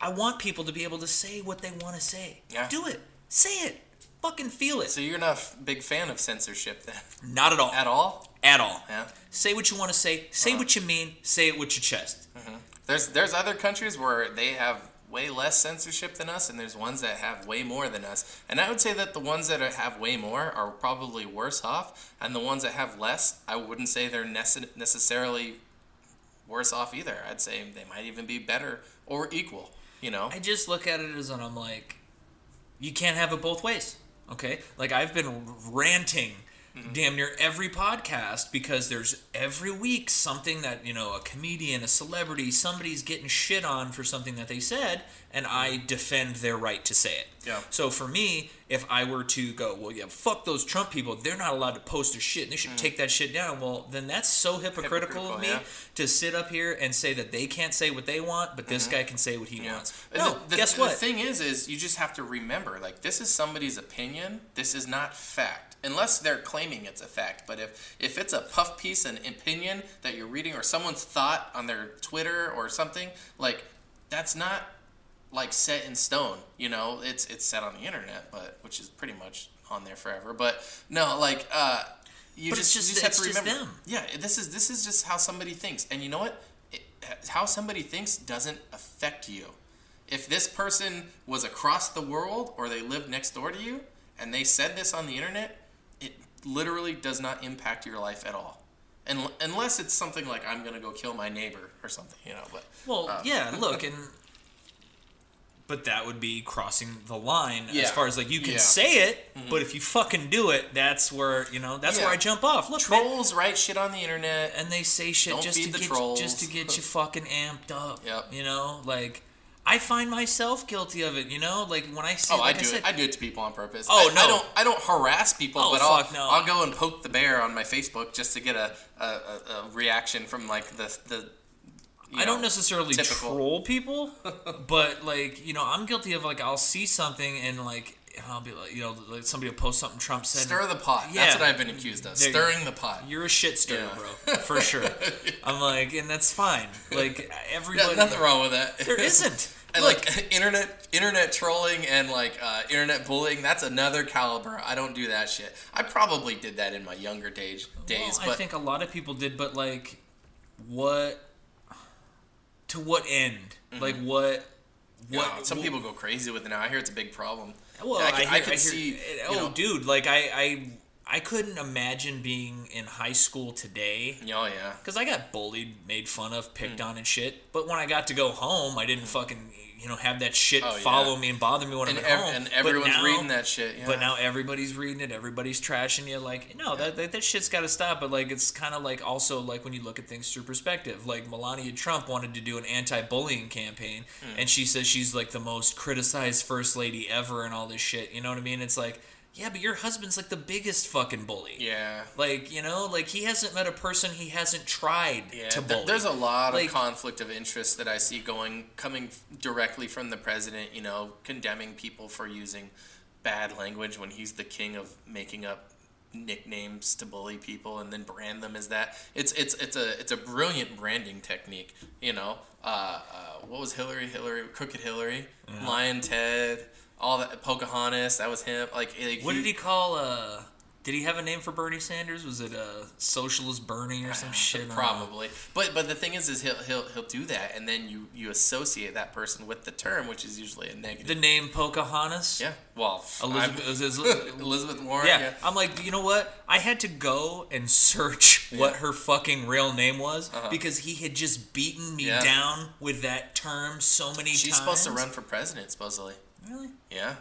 I want people to be able to say what they want to say. Yeah. Do it. Say it. Fucking feel it. So you're not a big fan of censorship then, Not at all. at all? At all. Yeah. Say what you want to say. Say uh-huh. what you mean. Say it with your chest. Mm-hmm. There's there's other countries where they have way less censorship than us, and there's ones that have way more than us. And I would say that the ones that are- have way more are probably worse off, and the ones that have less, I wouldn't say they're nece- necessarily worse off either. I'd say they might even be better or equal. You know? I just look at it as and I'm like, you can't have it both ways. Okay? Like I've been ranting damn near every podcast because there's every week something that you know a comedian, a celebrity, somebody's getting shit on for something that they said, and I defend their right to say it. Yeah. So for me, if I were to go, well, yeah, fuck those Trump people. They're not allowed to post their shit. and They should take that shit down. Well, then that's so hypocritical, of Mm. Me yeah. to sit up here and say that they can't say what they want, but this guy can say what he Mm-hmm. Yeah. wants. No, the, the, guess the thing is, is you just have to remember, like, this is somebody's opinion. This is not fact, unless they're claiming it's a fact. But if if it's a puff piece, an opinion that you're reading, or someone's thought on their Twitter or something, like, that's not like set in stone. You know, it's it's set on the internet, but which is pretty much on there forever. But no, like, uh, you But just, just- you just have to just remember. them. Yeah, this is this is just how somebody thinks, and you know what? It, how somebody thinks doesn't affect you. If this person was across the world or they lived next door to you and they said this on the internet, literally does not impact your life at all. And unless it's something like I'm gonna go kill my neighbor or something, you know. But Well, uh, yeah, look, and (laughs) but that would be crossing the line Yeah. as far as like you can Yeah. say it, but if you fucking do it, that's where you know that's where I jump off. Look, man, trolls write shit on the internet. and they say shit Don't just to the get trolls. just to get you (laughs) fucking amped up. Yep. You know, like I find myself guilty of it. You know, like when I see, Oh, like I do said, it. I do it to people on purpose. Oh, I, no. I don't. I don't harass people, Oh, but I'll, fuck, no. I'll go and poke the bear on my Facebook just to get a a, a, reaction from like the the. you I don't necessarily typical. troll people, (laughs) but like you know, I'm guilty of like I'll see something and like I'll be like you know like somebody will post something Trump said. Stir the pot. Yeah. That's what I've been accused of. There Stirring the pot. You're a shit stirrer, Yeah. bro, for sure. (laughs) I'm like, and that's fine. Like everybody, Yeah, nothing wrong with that. There isn't. And Look, like (laughs) internet internet trolling and like uh, internet bullying, that's another caliber. I don't do that shit. I probably did that in my younger days. Days, well, but I think a lot of people did, but like, what? To what end? Like what? What? know, some people go crazy with it now. I hear it's a big problem. Well, I, I, can, hear, I can hear- see. Oh, know, dude, like I, I, I couldn't imagine being in high school today. Oh yeah. Because I got bullied, made fun of, picked on, and shit. But when I got to go home, I didn't fucking, you know, have that shit Oh, yeah. follow me and bother me when And, I'm ev- at home. and everyone's now- reading that shit. Yeah. But now everybody's reading it, everybody's trashing you. Like, no, that, that, that shit's got to stop. But, like, it's kind of like also, like, when you look at things through perspective. Like, Melania Trump wanted to do an anti bullying campaign, Hmm. and she says she's, like, the most criticized first lady ever and all this shit. You know what I mean? It's like, yeah, but your husband's, like, the biggest fucking bully. yeah. Like, you know, like, he hasn't met a person he hasn't tried Yeah, to th- bully. there's a lot Like- of conflict of interest that I see going coming directly from the president. You know, condemning people for using bad language when he's the king of making up nicknames to bully people and then brand them as that. It's it's it's a it's a brilliant branding technique. You know, uh, uh, what was Hillary? Hillary, Crooked Hillary, Lyin' Ted, all that. Pocahontas, that was him. Like, like What did he call? Uh, did he have a name for Bernie Sanders? Was it uh, Socialist Bernie or some (sighs) shit? Probably, but but the thing is, is he'll he'll he'll do that, and then you you associate that person with the term, which is usually a negative. The name Pocahontas. yeah, well, (laughs) Elizabeth. Elizabeth Warren. yeah. Yeah, I'm like, you know what? I had to go and search what her fucking real name was because he had just beaten me Uh-huh. Yeah. down with that term so many she's times. She's supposed to run for president, supposedly. Really? Yeah,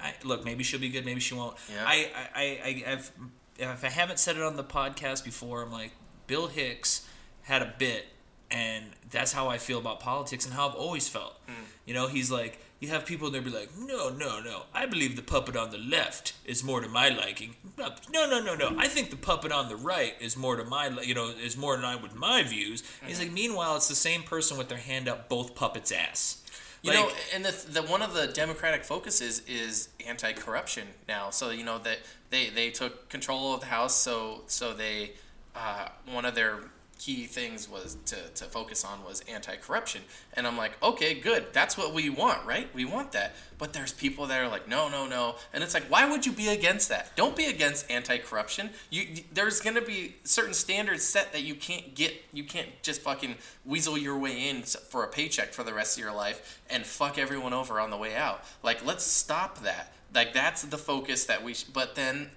I, look, maybe she'll be good, maybe she won't. Yeah. I, I, I, I've, if I haven't said it on the podcast before, I'm like, Bill Hicks had a bit, and that's how I feel about politics and how I've always felt. Hmm. You know, he's like, you have people there be like, no, no, no, I believe the puppet on the left is more to my liking. No, no, no, no, I think the puppet on the right is more to my, you know, is more in line with my views. And he's like, meanwhile, it's the same person with their hand up both puppets' ass. You Like- know, and the, the one of the Democratic focuses is anti-corruption now. So you know that they they took control of the House, so so they uh, one of their key things was to, to focus on was anti-corruption. And i'm like okay good. That's what we want right? We want that. But there's people that are like no no no. And it's like why would you be against that? Don't be against anti-corruption. You there's going to be certain standards set that you can't get you can't just fucking weasel your way in for a paycheck for the rest of your life and fuck everyone over on the way out. Like let's stop that. Like that's the focus that we sh- but then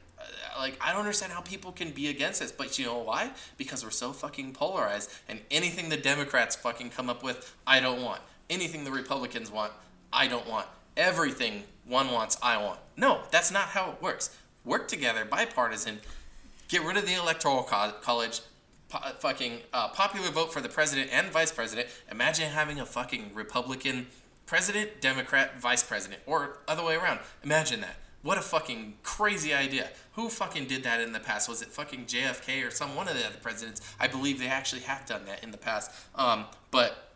like I don't understand how people can be against this, but you know why? Because we're so fucking polarized, and anything the Democrats fucking come up with, I don't want. Anything the Republicans want, I don't want. Everything one wants, I want. No, that's not how it works. Work together, bipartisan. get rid of the electoral co- college, po- fucking uh, popular vote for the president and vice president. Imagine having a fucking Republican president, Democrat, vice president, or other way around. Imagine that. What a fucking crazy idea. Who fucking did that in the past? Was it fucking JFK or some one of the other presidents? I believe they actually have done that in the past. Um, but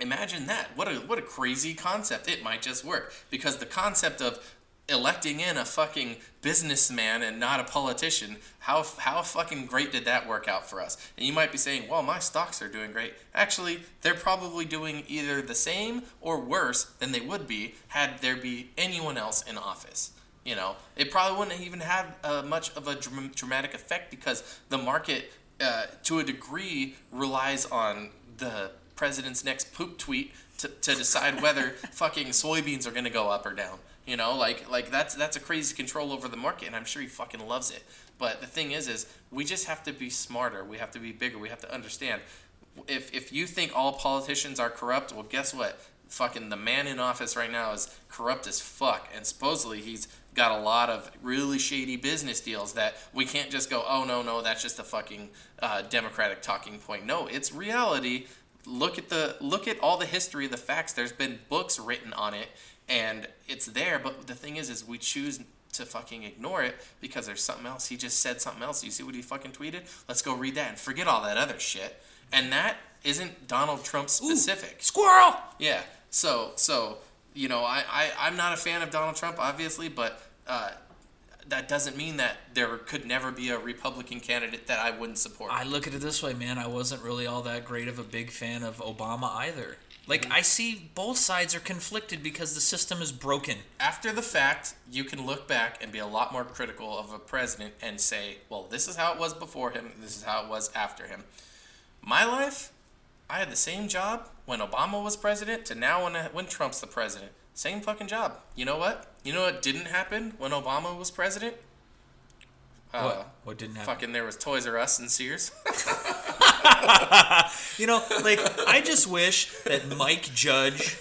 imagine that. What a what a crazy concept. It might just work because the concept of electing in a fucking businessman and not a politician, how how fucking great did that work out for us? And you might be saying, "Well, my stocks are doing great." Actually, they're probably doing either the same or worse than they would be had there be anyone else in office. You know, it probably wouldn't even have uh, much of a dram- dramatic effect because the market, uh, to a degree, relies on the president's next poop tweet to, to decide whether (laughs) fucking soybeans are going to go up or down. You know, like like that's that's a crazy control over the market, and I'm sure he fucking loves it. But the thing is, is we just have to be smarter. We have to be bigger. We have to understand. If if you think all politicians are corrupt, well, guess what? Fucking the man in office right now is corrupt as fuck, and supposedly he's got a lot of really shady business deals that we can't just go, oh no no, that's just a fucking uh, Democratic talking point. No, it's reality. Look at the look at all the history, the facts. There's been books written on it, and it's there. But the thing is, is we choose to fucking ignore it because there's something else. He just said something else. You see what he fucking tweeted? Let's go read that and forget all that other shit. And that isn't Donald Trump specific. Squirrel. Yeah. So so you know I, I I'm not a fan of Donald Trump obviously, but uh, that doesn't mean that there could never be a Republican candidate that I wouldn't support. I look at it this way, man. I wasn't really all that great of a big fan of Obama either. Like Mm-hmm. I see both sides are conflicted because the system is broken. After the fact, you can look back and be a lot more critical of a president and say, well, this is how it was before him, this is how it was after him. My life, I had the same job when Obama was president to now when, when Trump's the president. Same fucking job. You know what? You know what didn't happen when Obama was president? Uh, what? What didn't happen? Fucking there was Toys R Us and Sears. (laughs) You know, like I just wish that Mike Judge,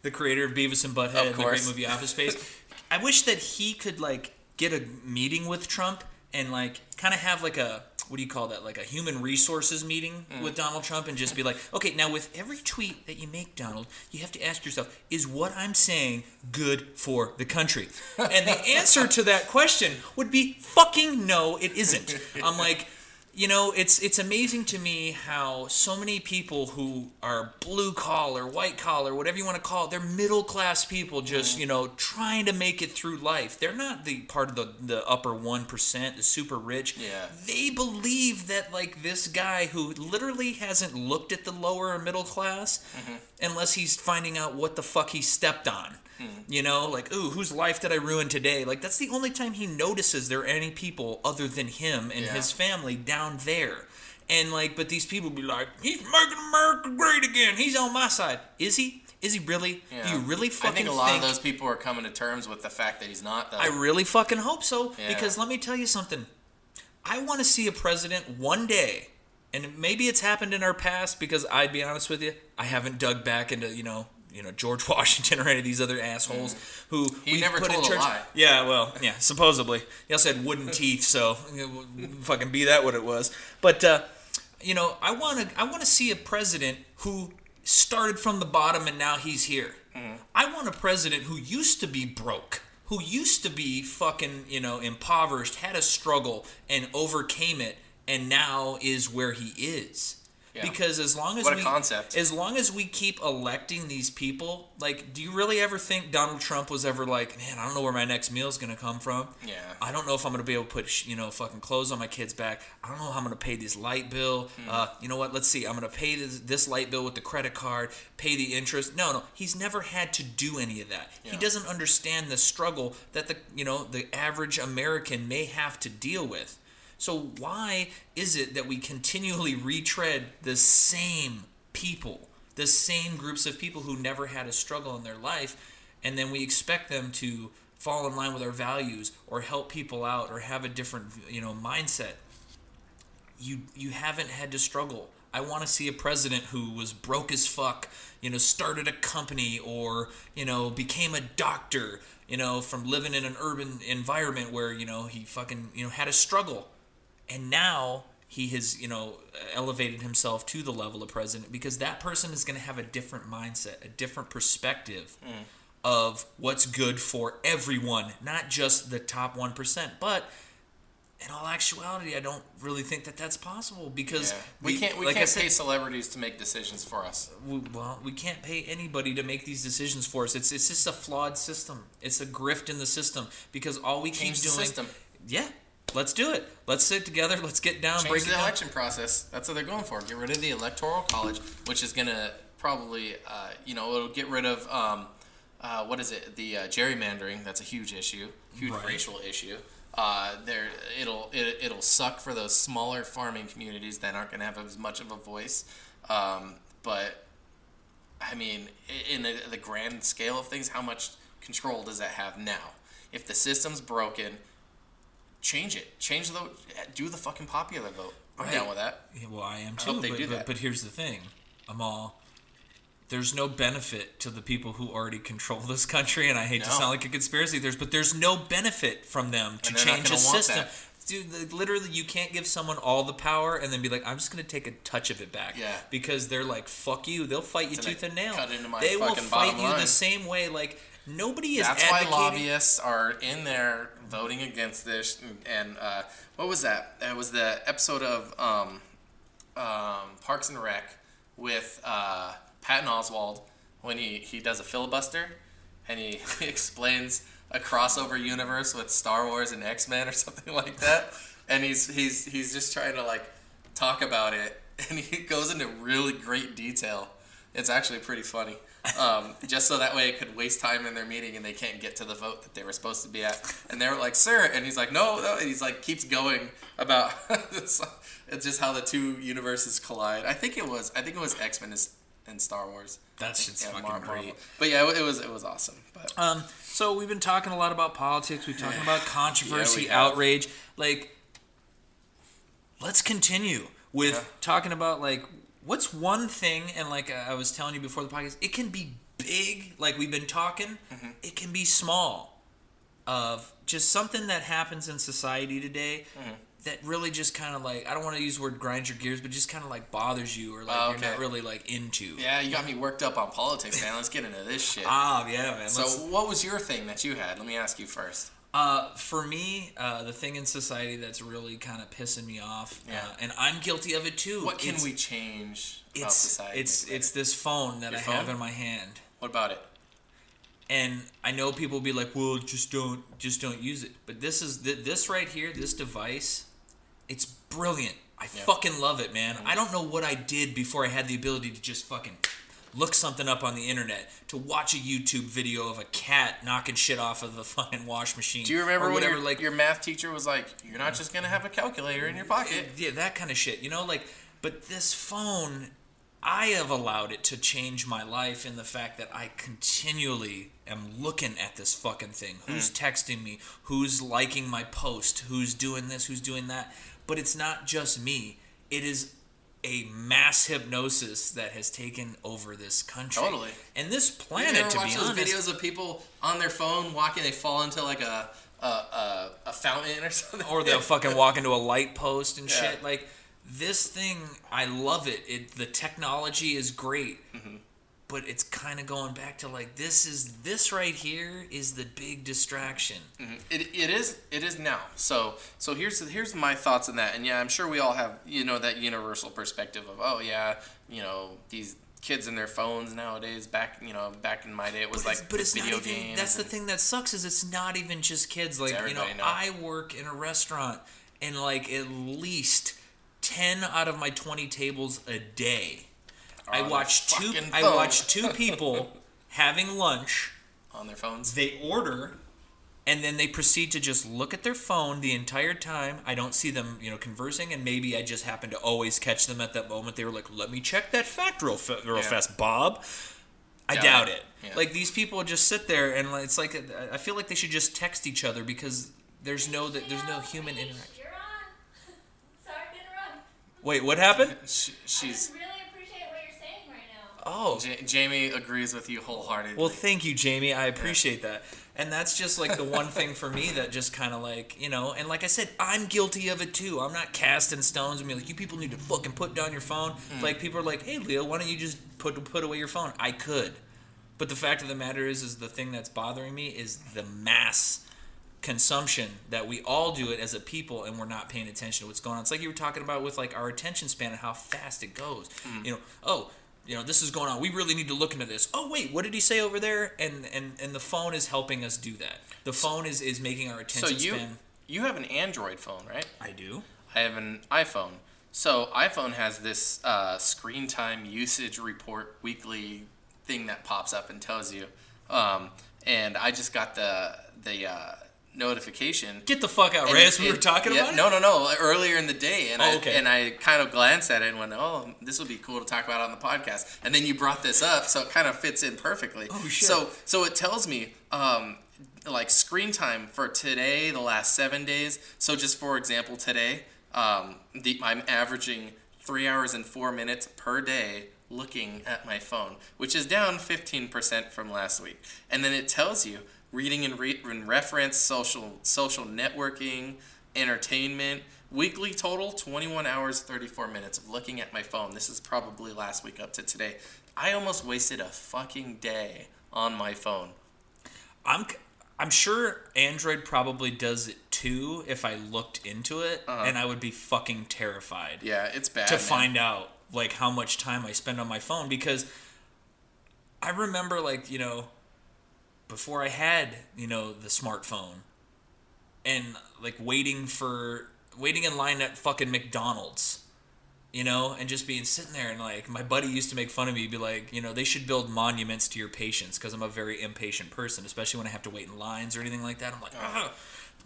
the creator of Beavis and Butthead and the great movie Office Space, I wish that he could like get a meeting with Trump and like kind of have like a what do you call that? Like a human resources meeting Mm. with Donald Trump and just be like, okay, now with every tweet that you make, Donald, you have to ask yourself, is what I'm saying good for the country? (laughs) And the answer to that question would be fucking no, it isn't. I'm like, you know, it's it's amazing to me how so many people who are blue collar, white collar, whatever you want to call it, they're middle class people just, you mm. know, trying to make it through life. They're not the part of the, the upper 1%, the super rich. Yeah. They believe that like this guy who literally hasn't looked at the lower or middle class mm-hmm. unless he's finding out what the fuck he stepped on. You know, like, ooh, whose life did I ruin today? Like, that's the only time he notices there are any people other than him and Yeah. his family down there. And, like, but these people be like, he's making America great again. He's on my side. Is he? Is he really? Do you really fucking I think a lot of those people are coming to terms with the fact that he's not, though. I really fucking hope so. Yeah. Because let me tell you something. I want to see a president one day, and maybe it's happened in our past. Because I'd be honest with you, I haven't dug back into you know you know George (laughs) Washington or any of these other assholes who Mm. He we've never put told in a church. lie. Yeah, well, yeah, supposedly he also had wooden (laughs) teeth, so fucking be that what it was. But uh, you know, I want to I want to see a president who started from the bottom and now he's here. I want a president who used to be broke, who used to be fucking, you know, impoverished, had a struggle and overcame it and now is where he is. Yeah. Because as long as What a we concept. as long as we keep electing these people, like, do you really ever think Donald Trump was ever like, man, I don't know where my next meal is gonna come from. Yeah. I don't know if I'm gonna be able to put, you know, fucking clothes on my kid's back. I don't know how I'm gonna pay this light bill. Hmm. Uh, you know what? Let's see. I'm gonna pay this, this light bill with the credit card, pay the interest. No, no, he's never had to do any of that. He doesn't understand the struggle that the, you know, the average American may have to deal with. So why is it that we continually retread the same people, the same groups of people who never had a struggle in their life, and then we expect them to fall in line with our values or help people out or have a different, you know, mindset? You you haven't had to struggle. I want to see a president who was broke as fuck, you know, started a company or, you know, became a doctor, you know, from living in an urban environment where, you know, he fucking, you know, had a struggle and now he has you know elevated himself to the level of president because that person is going to have a different mindset, a different perspective hmm. of what's good for everyone, not just the top one percent, but. In all actuality, I don't really think that that's possible because Yeah. We can't we like can't said, pay celebrities to make decisions for us. we, well, we can't pay anybody to make these decisions for us. It's it's just a flawed system. It's a grift in the system because all we Change keep doing. system. Yeah, let's do it. Let's sit together. Let's get down. Change break the it down. election process. That's what they're going for. Get rid of the electoral college, which is gonna probably, uh, you know, it'll get rid of um, uh, what is it? The uh, gerrymandering. That's a huge issue, huge Right. racial issue. Uh, there, it'll it, it'll suck for those smaller farming communities that aren't gonna have as much of a voice. Um, but I mean, in the, the grand scale of things, how much control does that have now? If the system's broken, change it. Change the do the fucking popular vote. I'm Right. down with that. Yeah, well, I am I too. they but, but, but here's the thing, I'm. There's no benefit to the people who already control this country, and I hate to sound like a conspiracy theorist, but there's no benefit from them to And change want system. that. Dude, literally, you can't give someone all the power and then be like, "I'm just gonna take a touch of it back." Yeah. Because they're like, "Fuck you." They'll fight you gonna tooth and nail. cut into my they will fight you the same way. Like nobody is That's why lobbyists are in there voting against this. And uh, what was that? It was the episode of um, um, Parks and Rec with uh, Patton Oswalt when he, he does a filibuster and he (laughs) explains a crossover universe with Star Wars and X Men or (laughs) something like that. And he's he's he's just trying to like talk about it, (laughs) and he goes into really great detail. It's actually pretty funny. Um, just so that way it could waste time in their meeting and they can't get to the vote that they were supposed to be at. And they were like, "Sir," and he's like, "No, no," and he's like keeps going about (laughs) it's it's just how the two universes collide. I think it was I think it was X Men and Star Wars. That shit's Yeah, fucking Mar- Mar- great. But yeah, it was it was awesome. But Um, so we've been talking a lot about politics. We've talking about controversy, Yeah, outrage. Like, let's continue with Yeah. talking about like what's one thing. And like uh, I was telling you before the podcast, it can be big. Like we've been talking, Mm-hmm. it can be small. Of just something that happens in society today. Mm-hmm. That really just kind of like I don't want to use the word grind your gears, but just kind of like bothers you or like Oh, you're not really like into. yeah, you got me worked up on politics, man. Let's get into this shit. (laughs) Ah, yeah, man. so, Let's- what was your thing that you had? Let me ask you first. Uh, for me, uh, the thing in society that's really kind of pissing me off, Yeah. uh, and I'm guilty of it too. What can it's, we change about It's society? it's it's this phone that Your I have in my hand, What about it? and I know people will be like, "Well, just don't just don't use it." But this is th- this right here, this device, it's brilliant. I fucking love it, man. Mm-hmm. I don't know what I did before I had the ability to just fucking look something up on the internet, to watch a YouTube video of a cat knocking shit off of the fucking wash machine. Do you remember or when whatever, your, like your math teacher was like, "You're not just gonna have a calculator in your pocket"? yeah, that kind of shit. You know, like, but this phone, I have allowed it to change my life in the fact that I continually am looking at this fucking thing. Hmm. Who's texting me? Who's liking my post? Who's doing this? Who's doing that? But it's not just me. It is a mass hypnosis that has taken over this country. Totally. And this planet, You ever to watch be those honest. videos of people on their phone walking? They fall into like a a, a, a fountain or (laughs) something. or they'll fucking walk into a light post and Yeah. shit. Like this thing, I love it. It the technology is great, Mm-hmm. But it's kind of going back to like this is this right here is the big distraction. Mm-hmm. It, it is it is now. So so here's here's my thoughts on that. And yeah, I'm sure we all have you know that universal perspective of oh yeah you know these kids and their phones nowadays. Back you know back in my day it was But like but it's video not even. games. That's the thing that sucks is it's not even just kids. Like you know, everybody now. I work in a restaurant, and like at least ten out of my twenty tables a day, I on their watch two. fucking I phone. watch two (laughs) people having lunch. on their phones. they order and then they proceed to just look at their phone the entire time i don't see them you know conversing and maybe i just happen to always catch them at that moment they were like let me check that fact real, fa- real Yeah. fast bob i Doubt doubt it. it Yeah. like these people just sit there and it's like i feel like they should just text each other because there's no there's no human interaction You're on. (laughs) Sorry to interrupt. wait what happened She, I she's just really appreciate what you're saying right now. Oh, J- Jamie agrees with you wholeheartedly. Well, thank you, Jamie. I appreciate that. And that's just like the one thing for me that just kind of like, you know, and like I said, I'm guilty of it too. I'm not casting stones and be like, you people need to fucking put down your phone. Mm. Like people are like, hey, Leo, why don't you just put put away your phone? I could, but the fact of the matter is, is the thing that's bothering me is the mass consumption that we all do it as a people and we're not paying attention to what's going on. It's like you were talking about with like our attention span and how fast it goes. Mm. You know, oh, you know, this is going on. We really need to look into this. Oh wait, what did he say over there? And and and the phone is helping us do that. The phone is is making our attention so you span. you have an Android phone, right? I do. I have an iPhone. So iPhone has this uh, screen time usage report weekly thing that pops up and tells you. Um, and I just got the the uh, notification. Get the fuck out, Reyes. We were talking yeah, about no, it. no, no. Earlier in the day, and Oh, I okay. and I kind of glanced at it and went, "Oh, this would be cool to talk about on the podcast." And then you brought this up, so it kind of fits in perfectly. Oh, shit. So, so it tells me, um, like screen time for today, the last seven days. So, just for example, today, um, the, I'm averaging three hours and four minutes per day looking at my phone, which is down 15% from last week. And then it tells you reading and, re- and reference, social social networking, entertainment, weekly total 21 hours 34 minutes of looking at my phone. This is probably last week up to today. I almost wasted a fucking day on my phone. I'm I'm sure Android probably does it too if I looked into it, uh-huh. and I would be fucking terrified. Yeah, it's bad. to man. find out like how much time I spend on my phone because I remember like you know before I had you know the smartphone and like waiting for waiting in line at fucking McDonald's you know and just being sitting there and like my buddy used to make fun of me be like you know they should build monuments to your patience because I'm a very impatient person especially when I have to wait in lines or anything like that. I'm like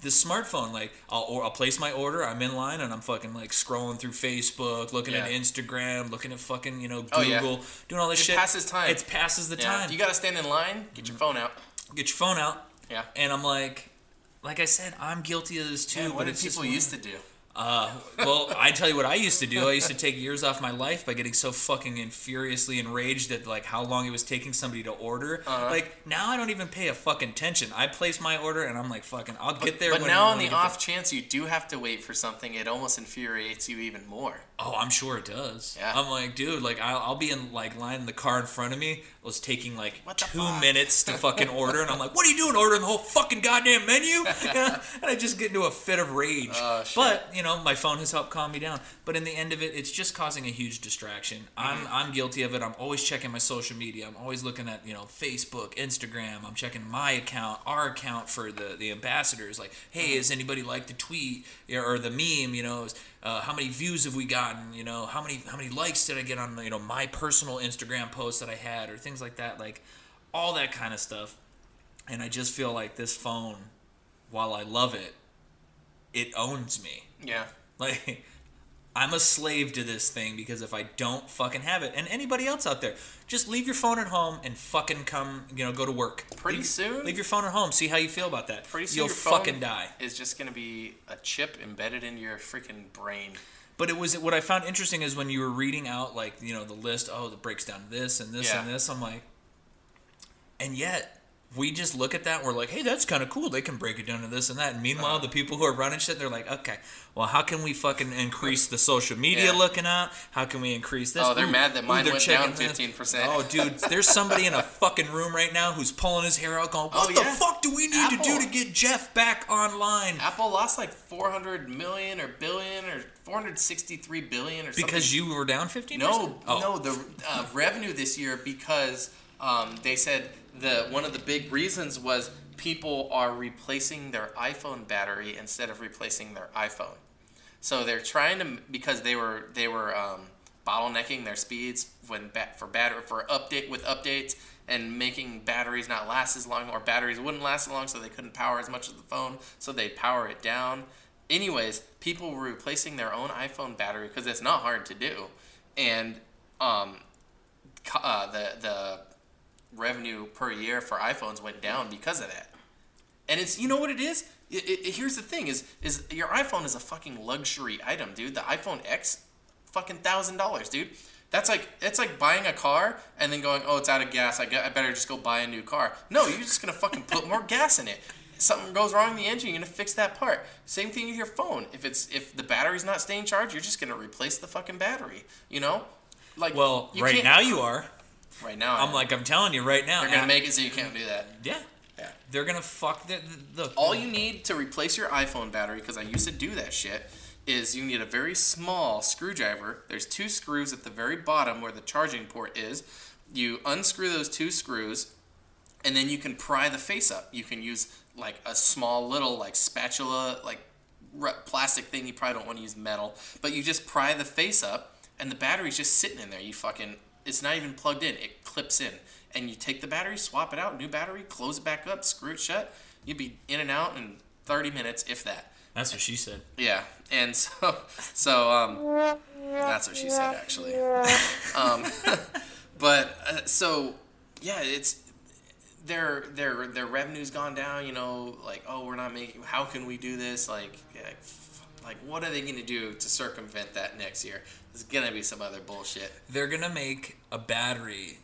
this smartphone like I'll or I'll place my order I'm in line and I'm fucking like scrolling through Facebook looking at Instagram looking at fucking you know Oh, yeah. Google doing all this It shit. passes time. it passes the Yeah, time. You got to stand in line, get your mm-hmm. phone out. Get your phone out Yeah. and I'm like like I said I'm guilty of this too Man, but what did it's people used to do? Uh, well, I tell you what I used to do. I used to take years off my life by getting so fucking and furiously enraged at like how long it was taking somebody to order. Uh-huh. Like now, I don't even pay a fucking attention. I place my order and I'm like, fucking, I'll get there. But when now, on the off chance you do have to wait for something, it almost infuriates you even more. Oh, I'm sure it does. Yeah. I'm like, dude, like I'll, I'll be in like line in the car in front of me. Was taking like two fuck? minutes to fucking (laughs) order, and I'm like, what are you doing ordering the whole fucking goddamn menu? (laughs) (laughs) And I just get into a fit of rage. Oh, but you know, my phone has helped calm me down. But in the end of it, it's just causing a huge distraction. Mm-hmm. I'm I'm guilty of it. I'm always checking my social media. I'm always looking at you know Facebook, Instagram. I'm checking my account, our account for the the ambassadors. Like, hey, Mm-hmm. has anybody liked the tweet or the meme? You know, uh, how many views have we gotten? You know, how many how many likes did I get on you know my personal Instagram post that I had or things like that. Like all that kind of stuff. And I just feel like this phone, while I love it, it owns me. Yeah. Like, (laughs) I'm a slave to this thing because if I don't fucking have it, and anybody else out there, just leave your phone at home and fucking come, you know, go to work. Pretty Leave- soon- Leave your phone at home. See how you feel about that. Pretty soon You'll your fucking die. is just gonna be a chip embedded in your freaking brain. But it was what I found interesting is when you were reading out like you know the list. Oh, that breaks down this and this Yeah. and this. I'm like, and yet we just look at that. and We're like, hey, that's kind of cool. They can break it down to this and that. And meanwhile, the people who are running shit, they're like, okay, well, how can we fucking increase the social media Yeah. looking out? How can we increase this? Oh, they're mad that mine they're went down 15%. Oh, dude, (laughs) there's somebody in a fucking room right now who's pulling his hair out, going, Oh, what the yeah. fuck do we need to do to get Jeff back online? Apple lost like 400 million or billion or 463 billion or something. Because you were down 15%? No, Oh. no, the uh, revenue this year because um, they said the one of the big reasons was people are replacing their iPhone battery instead of replacing their iPhone. So they're trying to because they were they were um, bottlenecking their speeds when for battery for update with updates and making batteries not last as long or batteries wouldn't last as long so they couldn't power as much of the phone so they power it down. Anyways, people were replacing their own iPhone battery because it's not hard to do, and um, uh, the the revenue per year for iPhones went down because of that. And it's you know what it is. It, it, here's the thing: is is your iPhone is a fucking luxury item, dude. The iPhone X, fucking thousand dollars, dude. That's like it's like buying a car and then going, oh, it's out of gas. I, got, I better just go buy a new car. No, you're just gonna fucking put more (laughs) gas in it. Something goes wrong in the engine, you're gonna fix that part. Same thing with your phone. If it's if the battery's not staying charged, you're just gonna replace the fucking battery. You know, like Well, right now you are. Right now, I'm like I'm telling you right now. they're gonna make it so you can't do that. Yeah. Yeah. They're gonna fuck the, the, the All you need to replace your iPhone battery, because I used to do that shit, is you need a very small screwdriver. There's two screws at the very bottom where the charging port is. You unscrew those two screws, and then you can pry the face up. You can use like a small little like spatula, like r- plastic thing. You probably don't want to use metal, but you just pry the face up, and the battery's just sitting in there. You fucking, it's not even plugged in. It clips in, and you take the battery, swap it out, new battery, close it back up, screw it shut. You'd be in and out in 30 minutes, if that. That's what she said. Yeah, and (laughs) so so um, that's what she said actually. (laughs) Um, (laughs) but uh, so yeah, it's their their their revenue's gone down. You know, like oh, we're not making. How can we do this? Like, yeah, f- like what are they going to do to circumvent that next year? There's gonna be some other bullshit. They're gonna make a battery.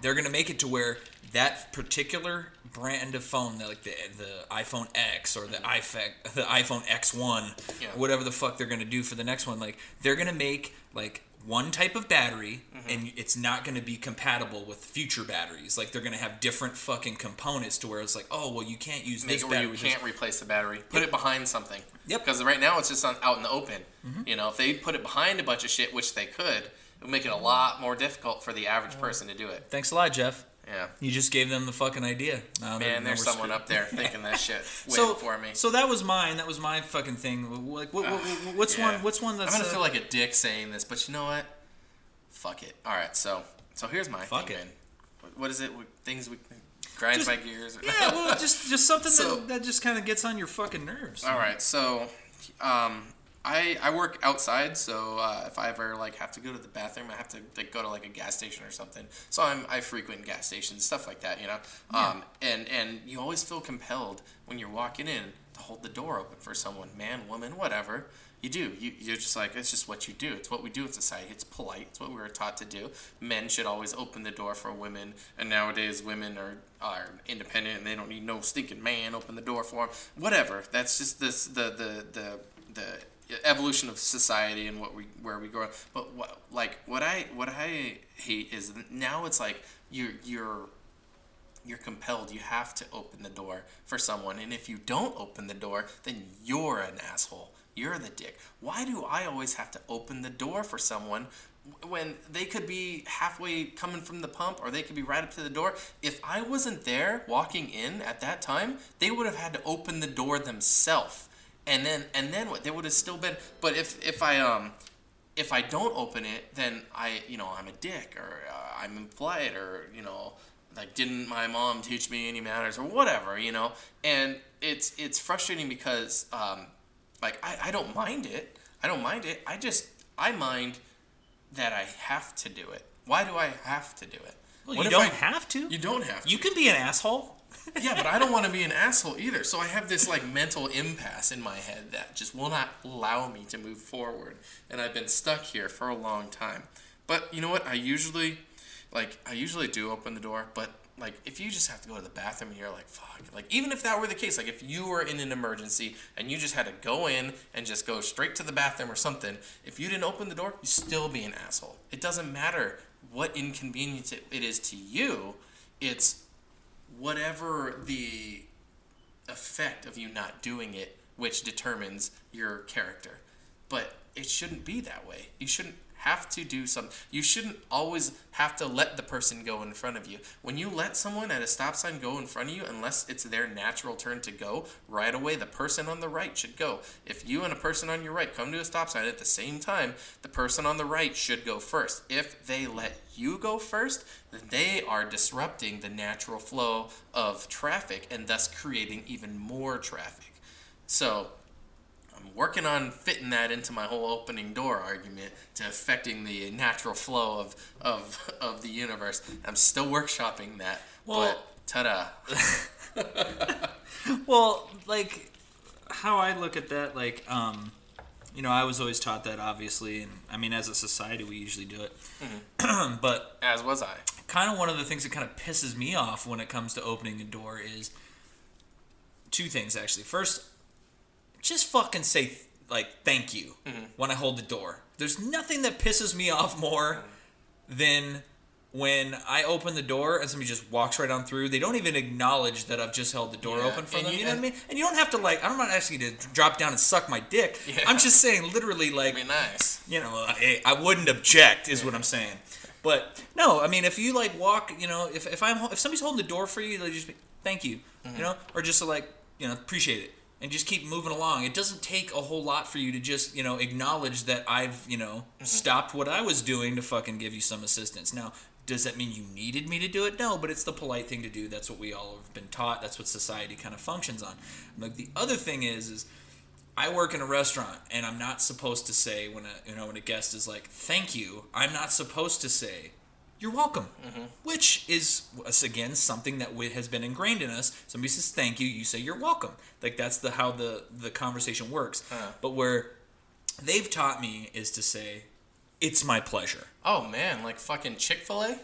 They're gonna make it to where that particular brand of phone, like the the iPhone X or the mm-hmm. iPhone the iPhone X1, Yeah. whatever the fuck they're gonna do for the next one, like they're gonna make like one type of battery Mm-hmm. and it's not going to be compatible with future batteries like they're going to have different fucking components to where it's like oh well you can't use Make this battery you can't replace the battery. Put it behind something. Yep. Because right now it's just on, out in the open. You know, if they put it behind a bunch of shit, which they could, it would make it a lot more difficult for the average person to do it. thanks a lot jeff Yeah. you just gave them the fucking idea Now Man, there's someone screwed. up there thinking that shit (laughs) waiting so for me. so that was mine that was my fucking thing like what, what, what- what's Yeah. one what's one that's I'm gonna uh, feel like a dick saying this, but you know what? Fuck it. All right, so so here's my Fuck thing, it. What- What is it? Things we grinds Just- my gears. Or yeah well just just something (laughs) So- that, that just kind of gets on your fucking nerves All right, so um, I I work outside, so uh, if I ever like have to go to the bathroom, I have to like go to like a gas station or something. So I'm I frequent gas stations, stuff like that, you know. Um, and and you always feel compelled when you're walking in to hold the door open for someone, man, woman, whatever. You do. You, you're just like it's just what you do. It's what we do in society. It's polite. It's what we were taught to do. Men should always open the door for women, and nowadays women are are independent and they don't need no stinking man open the door for them. Whatever. That's just this the the the the evolution of society and what we where we grow. But what like what I what I hate is now it's like you're you're you're compelled. You have to open the door for someone. And if you don't open the door then you're an asshole. You're the dick. Why do i always have to open the door for someone when they could be halfway coming from the pump or they could be right up to the door? If i wasn't there walking in at that time they would have had to open the door themselves and then and then what There would have still been but if if i um if I don't open it, then I, you know, I'm a dick or uh, I'm impolite or, you know, like didn't my mom teach me any manners or whatever, you know? And it's it's frustrating because um, like I, I don't mind it. I don't mind it. I just I mind that I have to do it. Why do I have to do it? well, What you don't I- have to You don't have to. you can be an asshole yeah, but I don't want to be an asshole either. So I have this like mental impasse in my head that just will not allow me to move forward, and I've been stuck here for a long time. But you know what? I usually, like, I usually do open the door. But like, if you just have to go to the bathroom, and you're like, fuck. Like, even if that were the case, like, if you were in an emergency and you just had to go in and just go straight to the bathroom or something, if you didn't open the door, you still be an asshole. It doesn't matter what inconvenience it, it is to you. It's whatever the effect of you not doing it, which determines your character. But it shouldn't be that way. You shouldn't have to do something. You shouldn't always have to let the person go in front of you. When you let someone at a stop sign go in front of you, unless it's their natural turn to go, right away the person on the right should go. If you and a person on your right come to a stop sign at the same time, the person on the right should go first. If they let you go first, then they are disrupting the natural flow of traffic and thus creating even more traffic. So, I'm working on fitting that into my whole opening door argument to affecting the natural flow of of, of the universe. I'm still workshopping that. Well- but ta-da. (laughs) Well, like how I look at that, like um, you know, I was always taught that, obviously, and I mean, as a society, we usually do it. Mm-hmm. (clears throat) but As was I. kind of one of the things that kind of pisses me off when it comes to opening a door is two things actually. First, just fucking say like thank you mm-hmm. when I hold the door. There's nothing that pisses me off more than when I open the door and somebody just walks right on through. They don't even acknowledge that I've just held the door Yeah, open for and them. you- You know what I mean? And you don't have to like. I'm not asking you to drop down and suck my dick. (laughs) Yeah. I'm just saying, literally, like Be nice. you know, I, I wouldn't object, is what I'm saying. But no, I mean, if you like walk, you know, if, if I'm if somebody's holding the door for you, they just be, thank you, you mm-hmm. know, or just like you know appreciate it and just keep moving along. It doesn't take a whole lot for you to just you know acknowledge that I've you know mm-hmm. stopped what I was doing to fucking give you some assistance. Now, does that mean you needed me to do it? No, but it's the polite thing to do. That's what we all have been taught. That's what society kind of functions on. Like the other thing is is I work in a restaurant and I'm not supposed to say when a you know when a guest is like thank you, I'm not supposed to say you're welcome, mm-hmm. which is again something that has been ingrained in us. Somebody says thank you, you say you're welcome. Like that's the how the the conversation works. But where they've taught me is to say it's my pleasure. Oh man, like fucking Chick Fil A.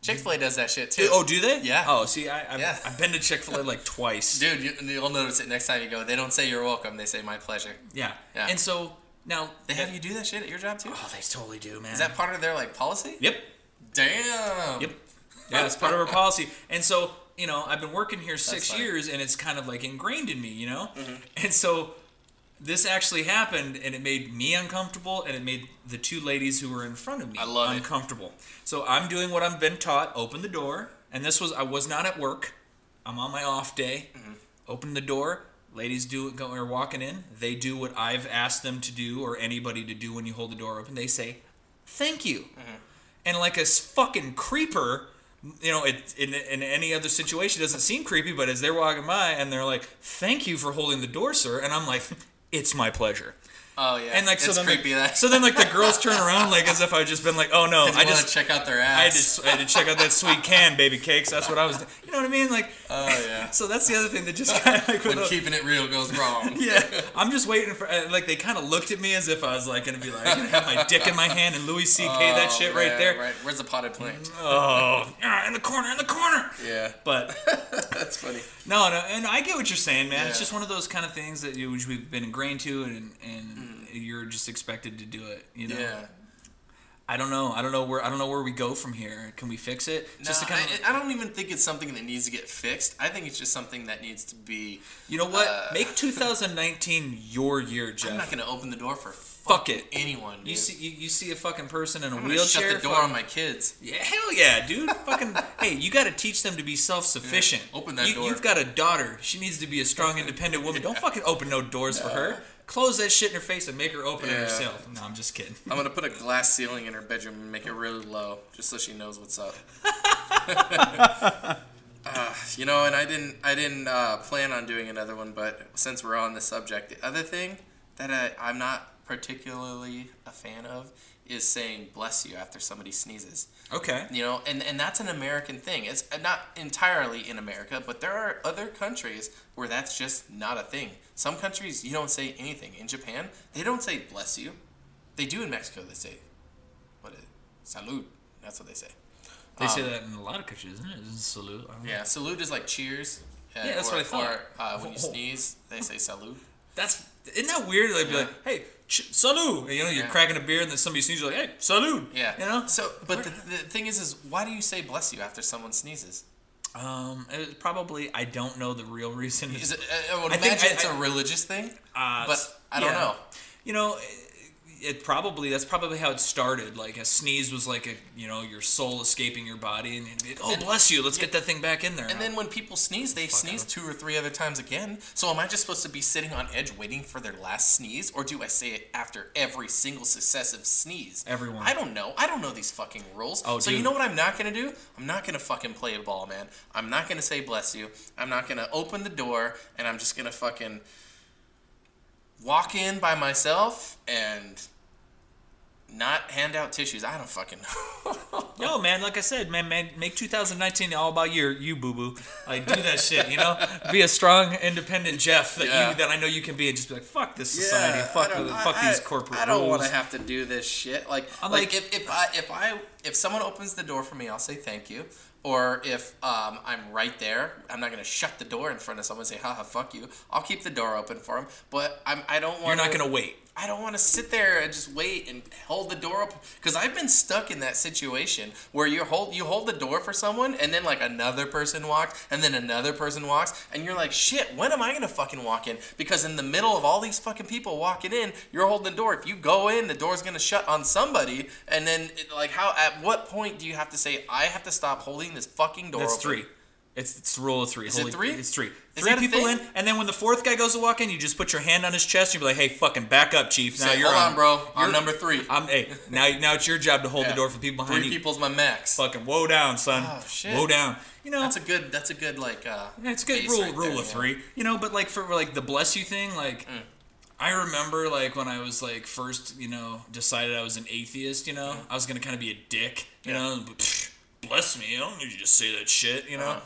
Chick Fil A does that shit too. Oh, do they? Yeah. Oh, see, I, I've, Yeah. I've been to Chick Fil A like (laughs) twice. Dude, you, you'll notice it next time you go. They don't say you're welcome. They say my pleasure. Yeah. Yeah. And so now They have you do that shit at your job too. Oh, they totally do, man. Is that part of their like policy? Yep. Damn. Yep. Yeah, it's part of our policy. And so, you know, I've been working here six years and it's kind of like ingrained in me, you know? Mm-hmm. And so this actually happened and it made me uncomfortable and it made the two ladies who were in front of me love it. uncomfortable. So I'm doing what I've been taught, open the door. And this was I was not at work. I'm on my off day. Mm-hmm. Open the door. Ladies do go are walking in. They do what I've asked them to do or anybody to do when you hold the door open. They say, "Thank you." And like a fucking creeper you know it, in, in any other situation it doesn't seem creepy but as they're walking by and they're like thank you for holding the door sir and i'm like it's my pleasure Oh yeah. and like so it's then creepy like, that. so then like the girls turn around like as if I'd just been like oh no I just want to check out their ass. I just I had to check out that sweet can, baby cakes. That's what I was. Doing. You know what I mean? Like, Oh yeah. (laughs) so that's the other thing that just kind of like when (laughs) keeping it real goes wrong. (laughs) yeah, I'm just waiting for uh, like they kind of looked at me as if I was like gonna be like gonna have my dick in my hand and Louis C.K. that Oh, shit right there. Right. Where's the potted plant? Oh, in the corner, in the corner. Yeah. But That's funny. no, no, and I get what you're saying, man. It's just one of those kind of things that you, which we've been ingrained to, and and you're just expected to do it. You know. Yeah. I don't know. I don't know where. I don't know where we go from here. Can we fix it? Just No, to kind of. I, I don't even think it's something that needs to get fixed. I think it's just something that needs to be. you know what? uh, Make (laughs) 2019 your year, Jeff. I'm not gonna open the door for Fuck it. anyone. Dude. you see, you, you see a fucking person in a I'm wheelchair. shut the door on my kids. Yeah, hell yeah, dude. Fucking (laughs) hey, you got to teach them to be self-sufficient. Yeah, open that you, door. You've got a daughter. She needs to be a strong, independent woman. Don't fucking open no doors for her. Close that shit in her face and make her open it Yeah. herself. No, I'm just kidding. I'm gonna put a glass ceiling in her bedroom and make it really low, just so she knows what's up. uh, (laughs) you know, and I didn't, I didn't uh, plan on doing another one, but since we're on the subject, the other thing that I, I'm not particularly a fan of is saying "bless you" after somebody sneezes. Okay. You know, and, and that's an American thing. It's not entirely in America, but there are other countries where that's just not a thing. Some countries you don't say anything. In Japan, they don't say bless you. They do in Mexico. They say, what is it? Salud. That's what they say. They say Um, that in a lot of countries, isn't it? Isn't salute? I don't know. Yeah, salute is like cheers. Uh, Yeah, that's or, what I thought. Or uh, when you Oh. sneeze, they say salud. (laughs) That's isn't that weird? They'd be Yeah. like, "Hey, ch- salute!" And, you know, you're Yeah. cracking a beer, and then somebody sneezes, you're like, "Hey, salute!" Yeah. You know. So, but the, the thing is, is why do you say bless you after someone sneezes? Um, it, probably I don't know the real reason. Is it? I, would I think imagine I- it's a I- religious thing, Uh, but I don't yeah. know. You know, it, probably that's probably how it started. Like a sneeze was like a you know your soul escaping your body, and like, oh And- bless you, let's yeah. get that thing back in there. And then when people sneeze, they Fuck, sneeze two or three other times again. So am I just supposed to be sitting on edge waiting for their last sneeze, or do I say it after every single successive sneeze? Everyone. I don't know. I don't know these fucking rules. Oh, so you know what I'm not gonna do? I'm not gonna fucking play a ball, man. I'm not gonna say bless you. I'm not gonna open the door, and I'm just gonna fucking walk in by myself and not hand out tissues. I don't fucking know. (laughs) No, man. Like I said, man, man, make 2019 all about your you, boo boo. Like do that shit. You know, (laughs) be a strong, independent Jeff that Yeah. you that I know you can be, and just be like, fuck this society, fuck, I don't- the- fuck I- these corporate I don't want to have to do this shit. Like, I'm like, like- if, if I if I if someone opens the door for me, I'll say thank you. Or if um, I'm right there, I'm not gonna shut the door in front of someone and say, "Haha, fuck you." I'll keep the door open for them, but I'm I don't want. You're not gonna wait. I don't want to sit there and just wait and hold the door open because I've been stuck in that situation where you hold you hold the door for someone and then like another person walks and then another person walks and you're like shit when am I gonna fucking walk in because in the middle of all these fucking people walking in you're holding the door if you go in the door's gonna shut on somebody and then it, like how at what point do you have to say I have to stop holding this fucking door That's open? three. It's, it's rule of three. Is it Holy- three? It's three. Is three people in, and then when the fourth guy goes to walk in, you just put your hand on his chest. and You be like, "Hey, fucking back up, chief." Now Say, you're hold on, on, bro. I'm you're- number three. I'm hey. (laughs) Now, now it's your job to hold Yeah. the door for people behind Three you. people's my max. Fucking woe down, son. Oh, shit. Woe down. You know, That's a good. That's a good like. uh Yeah, it's a good rule right rule there, of yeah. three. You know, but like for like the bless you thing, like Mm. I remember like when I was like first, you know, decided I was an atheist, you know, I was gonna kinda be a dick, you Mm. Know, bless me, I don't need you to just say that shit, you know. Uh-huh.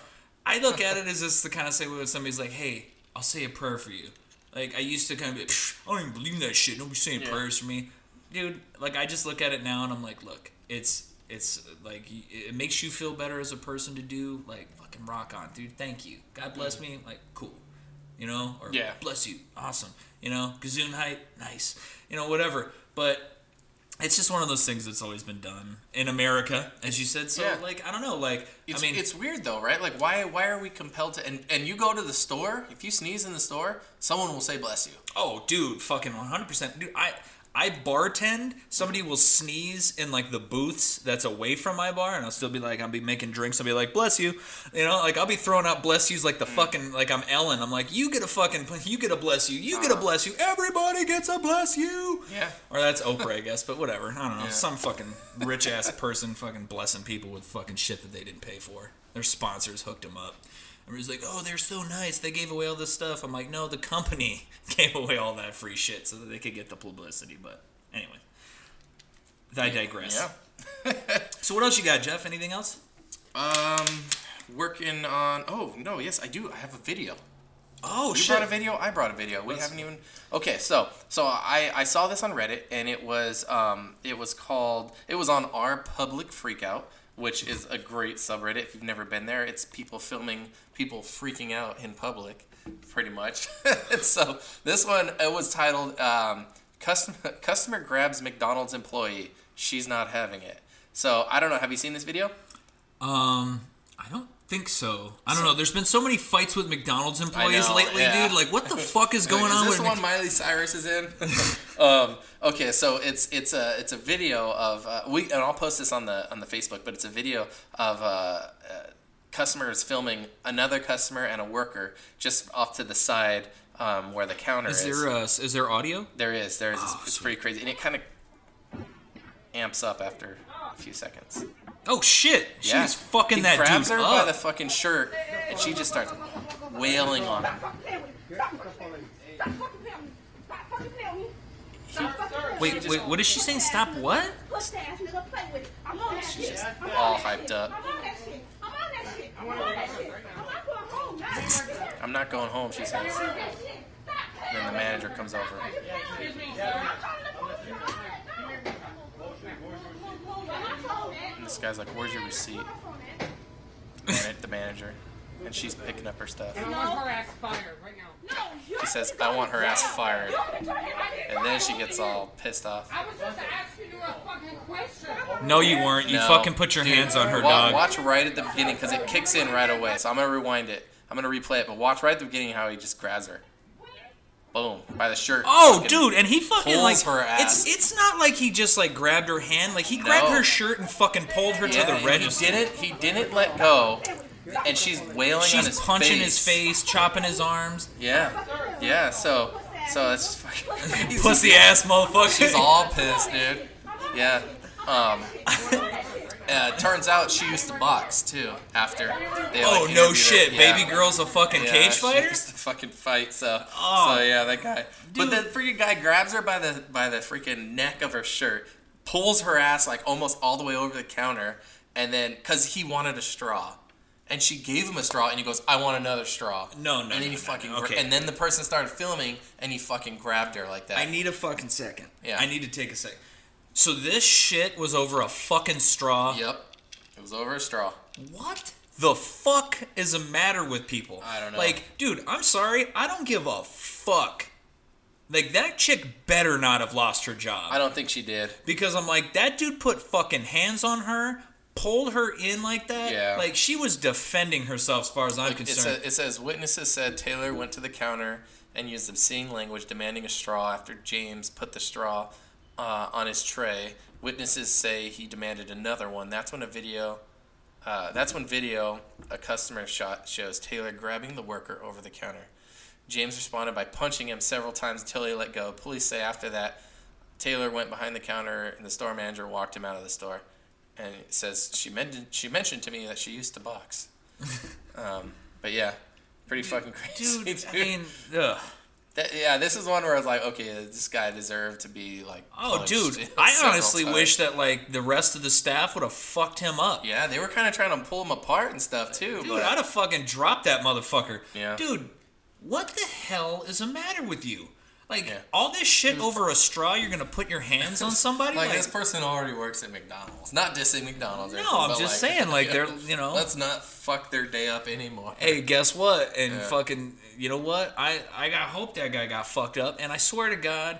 I look at it as just the kind of say when somebody's like, Hey, I'll say a prayer for you. Like I used to kind of be like, "Psh, I don't even believe in that shit. Don't be saying Yeah. prayers for me. Dude, like I just look at it now and I'm like, look, it's it's like it makes you feel better as a person to do like fucking rock on dude. Thank you. God bless mm. me. Like cool. You know? Or Yeah. bless you. Awesome. You know? Height. Nice. You know whatever. But it's just one of those things that's always been done in america as you said so Yeah. like i don't know like It's, i mean it's weird though, right? Like, why why are we compelled to? And, and you go to the store. If you sneeze in the store, someone will say "bless you." Oh, dude, fucking 100%. Dude, I I bartend. Somebody will sneeze in like the booths that's away from my bar, and I'll still be like, I'll be making drinks. I'll be like, bless you, you know, like I'll be throwing out bless yous like the mm. fucking like I'm Ellen. I'm like, you get a fucking, you get a bless you, you get a uh-huh. bless you, everybody gets a bless you. Yeah. Or that's Oprah, I guess, but whatever. I don't know. Yeah. Some fucking rich ass person fucking blessing people with fucking shit that they didn't pay for. Their sponsors hooked them up. Everybody's like, oh, they're so nice. They gave away all this stuff. I'm like, no, the company (laughs) gave away all that free shit so that they could get the publicity. But anyway, I digress. Yeah. (laughs) So what else you got, Jeff? Anything else? Um, working on. Oh no, yes, I do. I have a video. Oh You shit! brought a video. I brought a video. We haven't even. Okay, so so I I saw this on Reddit and it was um it was called it was on our public freakout, which is a great subreddit. If you've never been there, it's people filming people freaking out in public, pretty much. (laughs) so this one it was titled um, customer customer grabs McDonald's employee. She's not having it. So I don't know. Have you seen this video? Um, I don't think so. I don't know. There's been so many fights with McDonald's employees know, lately, yeah. dude. Like, what the fuck is (laughs) going is on this with the Mc- one Miley Cyrus is in? (laughs) (laughs) um, okay, so it's it's a it's a video of uh, we and I'll post this on the on the Facebook, but it's a video of uh, uh, customers filming another customer and a worker just off to the side um, where the counter is. Is there uh, is there audio? there is there is it's, Oh, it's sweet. pretty crazy, and it kind of amps up after a few seconds. Oh shit! She's Yeah. fucking he that grabs dude her up. by the fucking shirt, and she just starts wailing on him. wait, wait, what is she saying? Stop what? She's just all hyped up. I'm not going home, she says. And then the manager comes over. And this guy's like, Where's your receipt? And the manager. And she's picking up her stuff. I want her ass fired right now. She says, I want her ass fired. And then she gets all pissed off. I was just asking you a fucking question. No, you weren't. You No. fucking put your Dude, hands on her, wa- dog. Watch right at the beginning because it kicks in right away. So I'm gonna rewind it. I'm gonna replay it, but watch right at the beginning how he just grabs her. Boom, by the shirt. Oh, dude, and he fucking like her ass. it's it's not like he just like grabbed her hand. Like he grabbed No. her shirt and fucking pulled her Yeah, to the register. He didn't. He didn't let go, and she's wailing on She's his punching face. his face, chopping his arms. Yeah, yeah. So, so it's fucking. (laughs) Pussy ass motherfucker. She's all pissed, dude. Yeah. Um. (laughs) Uh, turns out she used to box too. After they Oh no shit! Yeah. Baby girl's a fucking Yeah, cage she fighter. used to fucking fight. So, Oh. so yeah, that guy. But the freaking guy grabs her by the by the freaking neck of her shirt, pulls her ass like almost all the way over the counter, and then because he wanted a straw. And she gave him a straw, and he goes, "I want another straw." No, no, And then no, he no, fucking, no. Okay. and then the person started filming, and he fucking grabbed her like that. I need a fucking second. Yeah. I need to take a second. So this shit was over a fucking straw. Yep, it was over a straw. What the fuck is the matter with people? I don't know. Like, dude, I'm sorry. I don't give a fuck. Like, that chick better not have lost her job. I don't think she did. because I'm like, that dude put fucking hands on her, pulled her in like that. Yeah. Like, she was defending herself as far as I'm it, concerned. it says witnesses said Taylor went to the counter and used obscene language demanding a straw after James put the straw uh, on his tray. Witnesses say he demanded another one. That's when a video. Uh, that's when video a customer shot shows Taylor grabbing the worker over the counter. James responded by punching him several times until he let go. Police say after that, Taylor went behind the counter and the store manager walked him out of the store. And it says she mentioned she mentioned to me that she used to box. (laughs) um, but yeah, pretty fucking crazy. dude, I mean, ugh. That- yeah, this is one where I was like, okay, this guy deserved to be like. Oh, dude, (laughs) I honestly times. wish that like the rest of the staff would have fucked him up. Yeah, they were kind of trying to pull him apart and stuff too. Dude, but I'd have fucking dropped that motherfucker. Yeah. Dude, what the hell is the matter with you? Like Yeah. all this shit over a straw, you're gonna put your hands on somebody? like, (laughs) Like, this person already works at McDonald's. Not dissing McDonald's. No, I'm just saying, (laughs) like, they're- you know- Let's not fuck their day up anymore. hey, guess what? And Yeah. fucking, you know what? I I got hope that guy got fucked up, and I swear to God.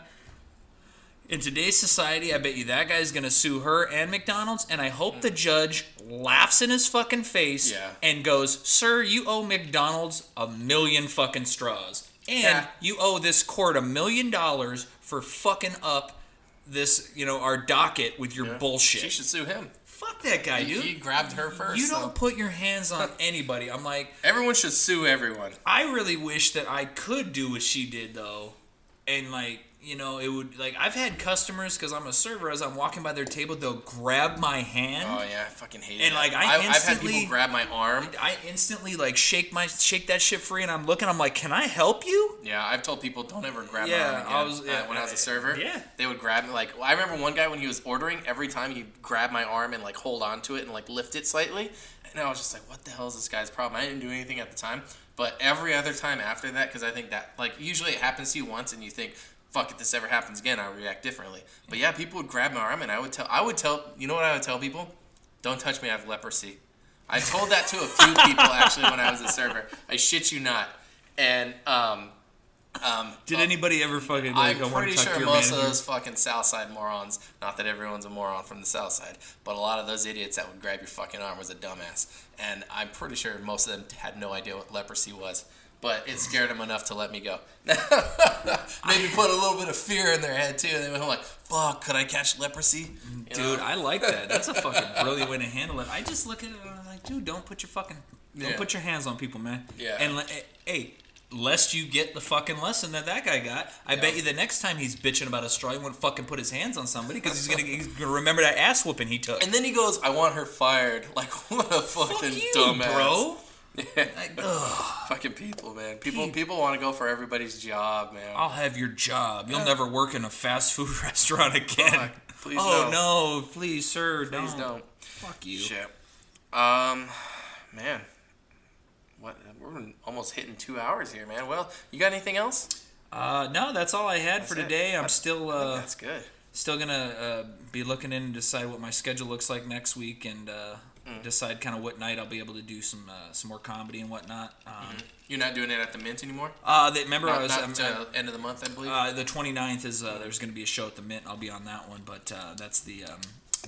In today's society, I bet you that guy's gonna sue her and McDonald's, and I hope the judge laughs in his fucking face Yeah. and goes, "Sir, you owe McDonald's a million fucking straws, and Yeah. you owe this court a million dollars for fucking up this, you know, our docket with your bullshit." She should sue him. Fuck that guy, dude. he grabbed her first. you don't put your hands on (laughs) anybody. I'm like, Everyone should sue everyone. I really wish that I could do what she did though, and like you know it would like I've had customers because I'm a server as I'm walking by their table they'll grab my hand. Oh yeah, I fucking hate it. And, like, I I've, I've had people grab my arm. I instantly like shake my shake that shit free and I'm looking I'm like can I help you? Yeah, I've told people don't ever grab Yeah, my arm again. I was- uh, yeah, when I was a server. yeah. they would grab me. Like I remember one guy when he was ordering, every time he'd grab my arm and like hold on to it and like lift it slightly, and I was just like, what the hell is this guy's problem? I didn't do anything at the time, but every other time after that, because I think that like usually it happens to you once and you think. Fuck! If this ever happens again, I'll react differently. But yeah, people would grab my arm, and I would tell. I would tell. You know what I would tell people? Don't touch me. I have leprosy. I told that to a few people actually when I was a server. I shit you not. And um, um, Did anybody ever fucking? Like, I'm I pretty sure most of those fucking Southside morons, not that everyone's a moron from the Southside, but a lot of those idiots that would grab your fucking arm was a dumbass. And I'm pretty sure most of them had no idea what leprosy was. But it scared them enough to let me go. (laughs) Maybe put a little bit of fear in their head too. And they went home like, "Fuck, could I catch leprosy?" You Dude, know? I like that. That's a fucking (laughs) brilliant way to handle it. I just look at it and I'm like, dude, don't put your fucking, don't Yeah. put your hands on people, man. Yeah. And eh, hey, lest you get the fucking lesson that that guy got, I bet you the next time he's bitching about a straw, he won't fuking put his hands on somebody because he's gonna, he's gonna remember that ass whooping he took. And then he goes, "I want her fired." (laughs) Like what a fucking Fuck you, dumbass, bro. Yeah. (laughs) Like, (laughs) Fucking people, man. People, Pe- people want to go for everybody's job, man. I'll have your job. You'll never work in a fast food (laughs) restaurant again. Fuck, please oh no. no, please, sir, Please don't. don't. Fuck you. Shit. Um, man, what? We're almost hitting two hours here, man. Well, you got anything else? Uh, no, that's all I had for That's it. today. I'm That's- still uh, that's good. still gonna uh, be looking in and decide what my schedule looks like next week and uh, Mm. decide kind of what night I'll be able to do some uh, some more comedy and whatnot. Um, You're not doing it at the Mint anymore. uh, they, remember I was not end of the month, I believe. uh, the 29th is uh, there's going to be a show at the Mint. I'll be on that one, but uh, that's the um,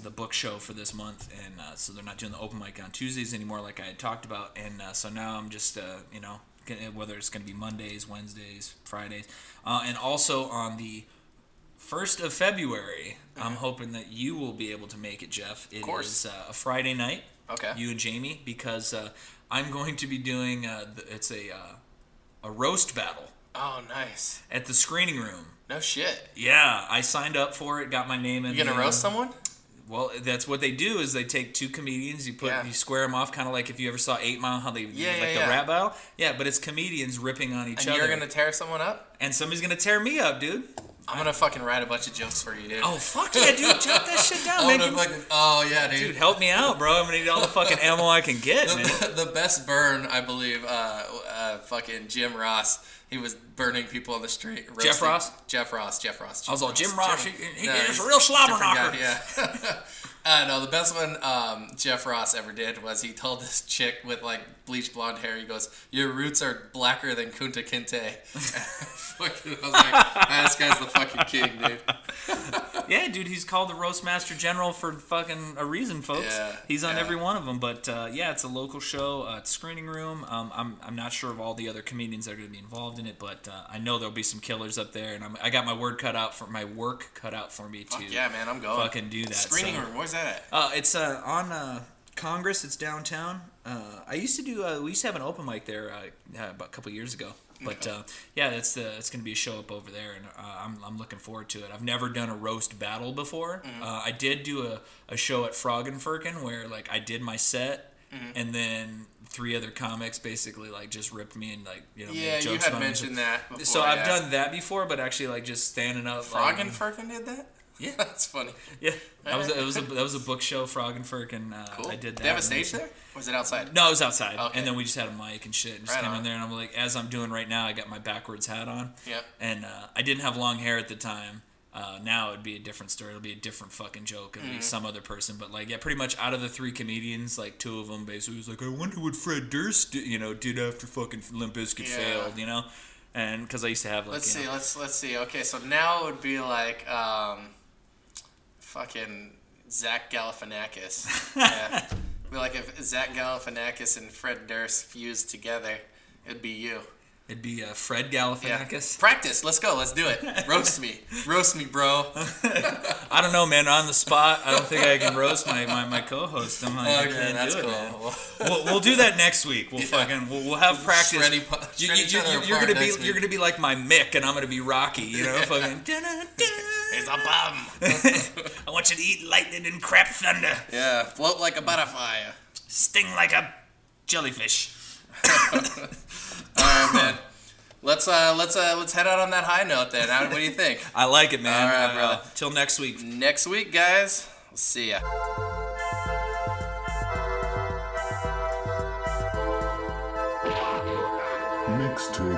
the book show for this month, and uh, so they're not doing the open mic on Tuesdays anymore, like I had talked about, and uh, so now I'm just uh, you know whether it's going to be Mondays, Wednesdays, Fridays, uh, and also on the first of February, I'm hoping that you will be able to make it, Jeff. It is course. uh, a Friday night. Okay. You and Jamie, because uh, I'm going to be doing uh, it's a uh, a roast battle oh, nice. at the screening room. No shit. Yeah, I signed up for it. Got my name in. You gonna the, roast someone? Well, that's what they do. Is they take two comedians, you put Yeah. you square them off, kind of like if you ever saw Eight Mile, how they Yeah, like yeah, the yeah. rap battle. Yeah, but it's comedians ripping on each And other, you're gonna tear someone up? and somebody's gonna tear me up, dude. I'm gonna fucking write a bunch of jokes for you, dude. Oh fuck yeah, dude! (laughs) Jot that shit down, man. gonna Give fucking, oh yeah, dude. Dude, help me out, bro. I'm gonna need all the fucking ammo I can get, man. the, (laughs) the best burn, I believe, uh, uh, fucking Jim Ross. He was burning people on the street. Jeff Ross? Jeff Ross. Jeff Ross. I was all Jim Ross. He, he, No, he's a real slobber knocker. guy, yeah. (laughs) uh, no, the best one um, Jeff Ross ever did was he told this chick with like bleached blonde hair. He goes, "Your roots are blacker than Kunta Kinte." (laughs) fucking, I was like, "Ah, "This guy's the fucking king, dude." (laughs) Yeah, dude, he's called the roast master General for fucking a reason, folks. Yeah, he's on yeah. every one of them. But uh, yeah, it's a local show. Uh, it's screening room. Um, I'm, I'm not sure of all the other comedians that are going to be involved in it, but uh, I know there'll be some killers up there, and I'm, I got my word cut out for my work cut out for me to Fuck yeah, man, I'm going. fucking do that. Screening so- room. Where's that at? Uh, it's uh, on uh, Congress. It's downtown. Uh, I used to do. Uh, we used to have an open mic there uh, about a couple years ago. But uh, yeah, that's the it's gonna be a show up over there, and uh, I'm, I'm looking forward to it. I've never done a roast battle before. Mm-hmm. Uh, I did do a, a show at Frog and Firkin where like I did my set, Mm-hmm. and then three other comics basically like just ripped me and like you know Yeah, made you had about me. mentioned that. Before, So I've done that before, but actually like just standing up. Frog like, Frog and Firkin did that. Yeah. (laughs) that's funny. Yeah, that was a, it was a, that was a book show. Frog and Uh, Cool. I did that. They have a stage there? Or was it outside? No, it was outside. Okay. And then we just had a mic and shit and just Right came on. in there and I'm like, as I'm doing right now, I got my backwards hat on. Yep. And uh, I didn't have long hair at the time. Uh, now it'd be a different story. It'll be a different fucking joke. Mm-hmm. It'll be some other person. But like, yeah, pretty much out of the three comedians, like two of them basically was like, I wonder what Fred Durst, did, you know, did after fucking Limp Bizkit Yeah. failed, you know. And because I used to have like, Let's see. know- Let's let's see. Okay, so now it would be like um, fucking Zach Galifianakis. (laughs) yeah. Like if Zach Galifianakis and Fred Durst fused together, it'd be you. It'd be uh, Fred Yeah. Galifianakis. Practice. Let's go. Let's do it. (laughs) Roast me. Roast me, bro. (laughs) I don't know, man. On the spot, I don't think I can roast my, my, my co-host. I'm like, I can't that's do it, cool. man. Well, we'll, do that next week. We'll (laughs) Yeah. fucking we'll, we'll have practice. Shred each- You, shred you, each you, other you, you're gonna be next you're gonna be like my Mick, and I'm gonna be Rocky. You know, fucking. It's a bomb. I want you to eat lightning and crap thunder, Yeah, float like a butterfly. sting like a jellyfish. (laughs) All right, man. Let's uh let's uh let's head out on that high note then. How, what do you think? (laughs) I like it, man. All right, Uh, brother. till next week. Next week, guys. We'll see ya. Mixtape.